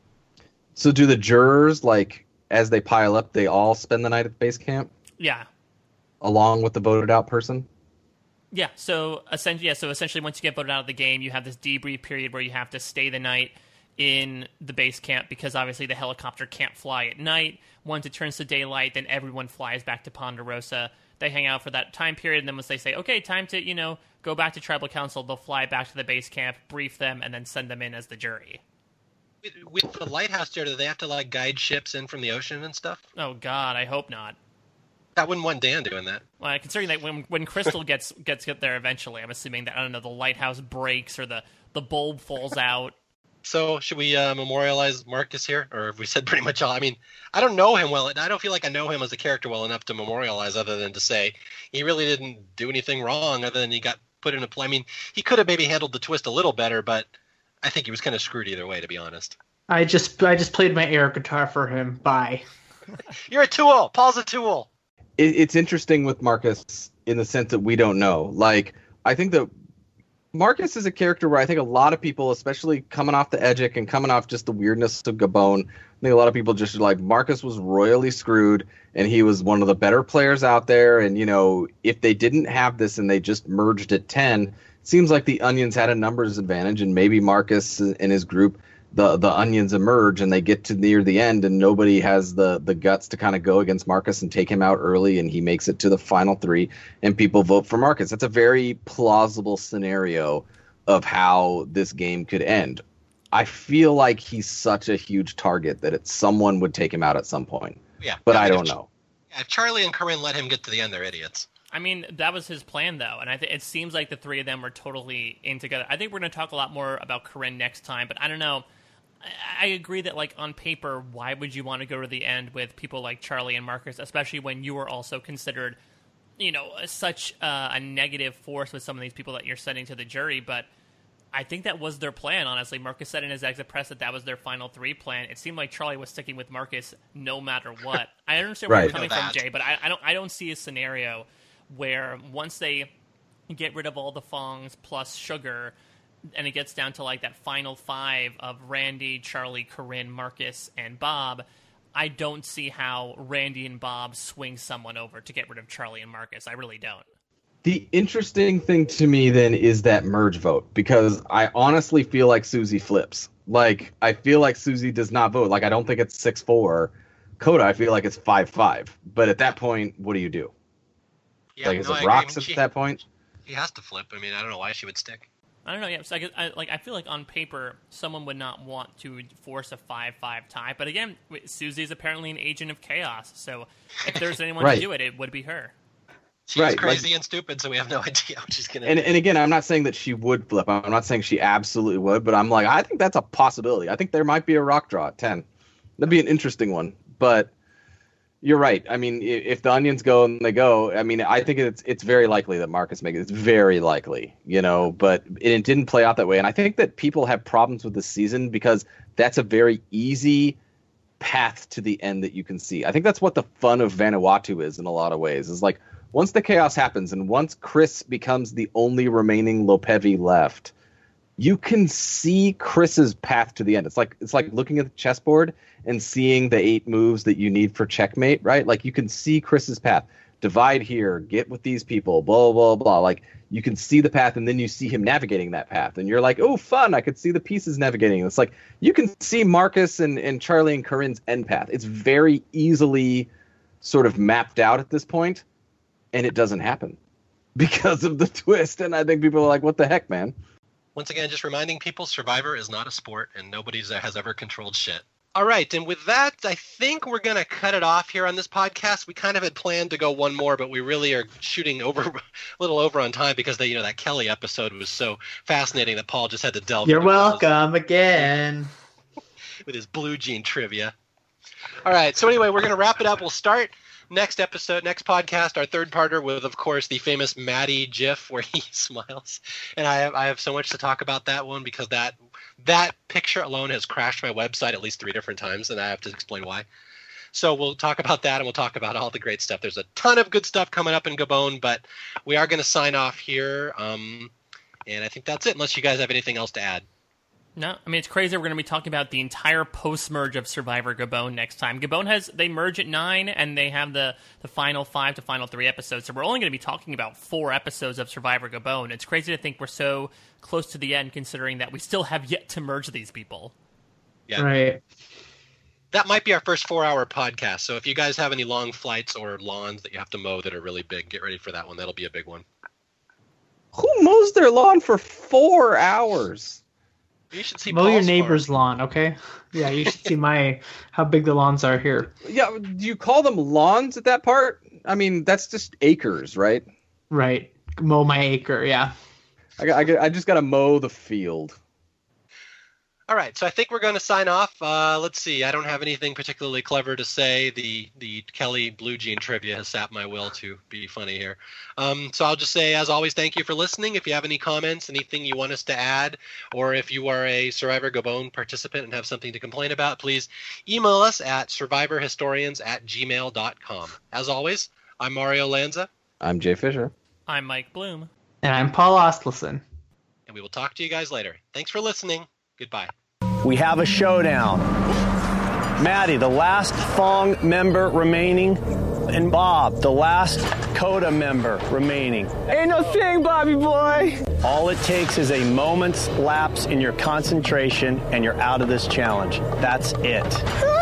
So do the jurors like as they pile up, they all spend the night at the base camp Yeah. along with the voted out person? Yeah, so essentially, yeah, so essentially, once you get voted out of the game, you have this debrief period where you have to stay the night in the base camp because obviously the helicopter can't fly at night. Once it turns to daylight, then everyone flies back to Ponderosa. They hang out for that time period, and then once they say, "Okay, time to you know go back to tribal council," they'll fly back to the base camp, brief them, and then send them in as the jury. With, with the lighthouse there, do they have to like guide ships in from the ocean and stuff? Oh God, I hope not. I wouldn't want Dan doing that. Well, considering that when when Crystal gets gets get there eventually, I'm assuming that I don't know the lighthouse breaks or the the bulb falls out. So should we uh, memorialize Marcus here, or have we said pretty much all? I mean, I don't know him well. And I don't feel like I know him as a character well enough to memorialize, other than to say he really didn't do anything wrong, other than he got put in a play. I mean, he could have maybe handled the twist a little better, but I think he was kind of screwed either way, to be honest. I just I just played my air guitar for him. Bye. You're a tool. Paul's a tool. it, it's interesting with Marcus in the sense that we don't know. Like, I think that Marcus is a character where I think a lot of people, especially coming off the Edgic and coming off just the weirdness of Gabon, I think a lot of people just like Marcus was royally screwed and he was one of the better players out there. And, you know, if they didn't have this and they just merged at 10, it seems like the Onions had a numbers advantage and maybe Marcus and his group the the onions emerge and they get to near the end and nobody has the the guts to kind of go against Marcus and take him out early and he makes it to the final 3 and people vote for Marcus. That's a very plausible scenario of how this game could end. I feel like he's such a huge target that it, someone would take him out at some point, Yeah, but Yeah, I mean, don't if- know. yeah, If Charlie and Corinne let him get to the end, they're idiots. I mean, that was his plan, though, and I th- it seems like the three of them were totally in together. I think we're going to talk a lot more about Corinne next time, but I don't know. I, I agree that, like, on paper, why would you want to go to the end with people like Charlie and Marcus, especially when you were also considered, you know, such uh, a negative force with some of these people that you're sending to the jury, but. I think that was their plan, honestly. Marcus said in his exit press that that was their final three plan. It seemed like Charlie was sticking with Marcus no matter what. I understand where Right. you're coming from. Jay, but I, I don't I don't see a scenario where once they get rid of all the Fangs plus Sugar, and it gets down to like that final five of Randy, Charlie, Corinne, Marcus, and Bob. I don't see how Randy and Bob swing someone over to get rid of Charlie and Marcus. I really don't. The interesting thing to me then is that merge vote because I honestly feel like Susie flips. Like I feel like Susie does not vote. Like I don't think it's six four. Kota, I feel like it's five five. But at that point, what do you do? Yeah, like is no, I it agree. rocks I mean, at she, that point? He has to flip. I mean, I don't know why she would stick. I don't know. Yeah, so I, guess- I, like I feel like on paper, someone would not want to force a five-five tie. But again, Susie is apparently an agent of chaos. So if there's anyone Right. to do it, it would be her. She's Right, like- crazy and stupid, so we have no idea what she's gonna. And do. and again, I'm not saying that she would flip. I'm not saying she absolutely would, but I'm like I think that's a possibility. I think there might be a rock draw at ten. That'd be an interesting one. But you're right. I mean, if the onions go and they go, I mean, I think it's it's very likely that Marcus makes it. It's very likely, you know. But it, didn't play out that way, and I think that people have problems with the season because that's a very easy path to the end that you can see. I think that's what the fun of Vanuatu is in a lot of ways. Is like once the chaos happens and once Chris becomes the only remaining Lopevi left, you can see Chris's path to the end. It's like it's like looking at the chessboard and seeing the eight moves that you need for checkmate, right? Like you can see Chris's path. Divide here, get with these people, blah blah blah. Like you can see the path and then you see him navigating that path and you're like, "Oh, fun. I could see the pieces navigating." It's like you can see Marcus and and Charlie and Corinne's end path. It's very easily sort of mapped out at this point and it doesn't happen because of the twist and I think people are like, "What the heck, man?" Once again, just reminding people, Survivor is not a sport, and nobody has ever controlled shit. All right, and with that, I think we're going to cut it off here on this podcast. We kind of had planned to go one more, but we really are shooting over a little over on time because the, you know that Kelly episode was so fascinating that Paul just had to delve. You're into those welcome again. with his blue jean trivia. All right, so anyway, we're going to wrap it up. We'll start next episode, next podcast, our third parter with, of course, the famous Matty GIF where he smiles, and I have I have so much to talk about that one because that that picture alone has crashed my website at least three different times, and I have to explain why. So we'll talk about that, and we'll talk about all the great stuff. There's a ton of good stuff coming up in Gabon, but we are going to sign off here, um, and I think that's it. Unless you guys have anything else to add. No, I mean it's crazy. We're going to be talking about the entire post merge of Survivor Gabon next time. Gabon has they merge at nine, and they have the the final five to final three episodes. So we're only going to be talking about four episodes of Survivor Gabon. It's crazy to think we're so close to the end, considering that we still have yet to merge these people. Yeah. Right. that might be our first four hour podcast. So if you guys have any long flights or lawns that you have to mow that are really big, get ready for that one. That'll be a big one. Who mows their lawn for four hours? You should see Mow your neighbor's farm. lawn, okay? Yeah, you should see my how big the lawns are here. Yeah, do you call them lawns at that part? I mean, that's just acres, right? Right. Mow my acre, yeah. I I, I just got to mow the field. All right, so I think we're going to sign off. Uh, let's see. I don't have anything particularly clever to say. The the Kelly Blue Jean trivia has sapped my will to be funny here. Um, so I'll just say, as always, thank you for listening. If you have any comments, anything you want us to add, or if you are a Survivor Gabon participant and have something to complain about, please email us at survivorhistorians at gmail.com. As always, I'm Mario Lanza, I'm Jay Fischer. I'm Mike Bloom. And I'm Paul Asleson. and we will talk to you guys later. Thanks for listening. Goodbye. We have a showdown. Matty, the last Fang member remaining, and Bob, the last Kota member remaining. Ain't no thing, Bobby boy. All it takes is a moment's lapse in your concentration, and you're out of this challenge. That's it.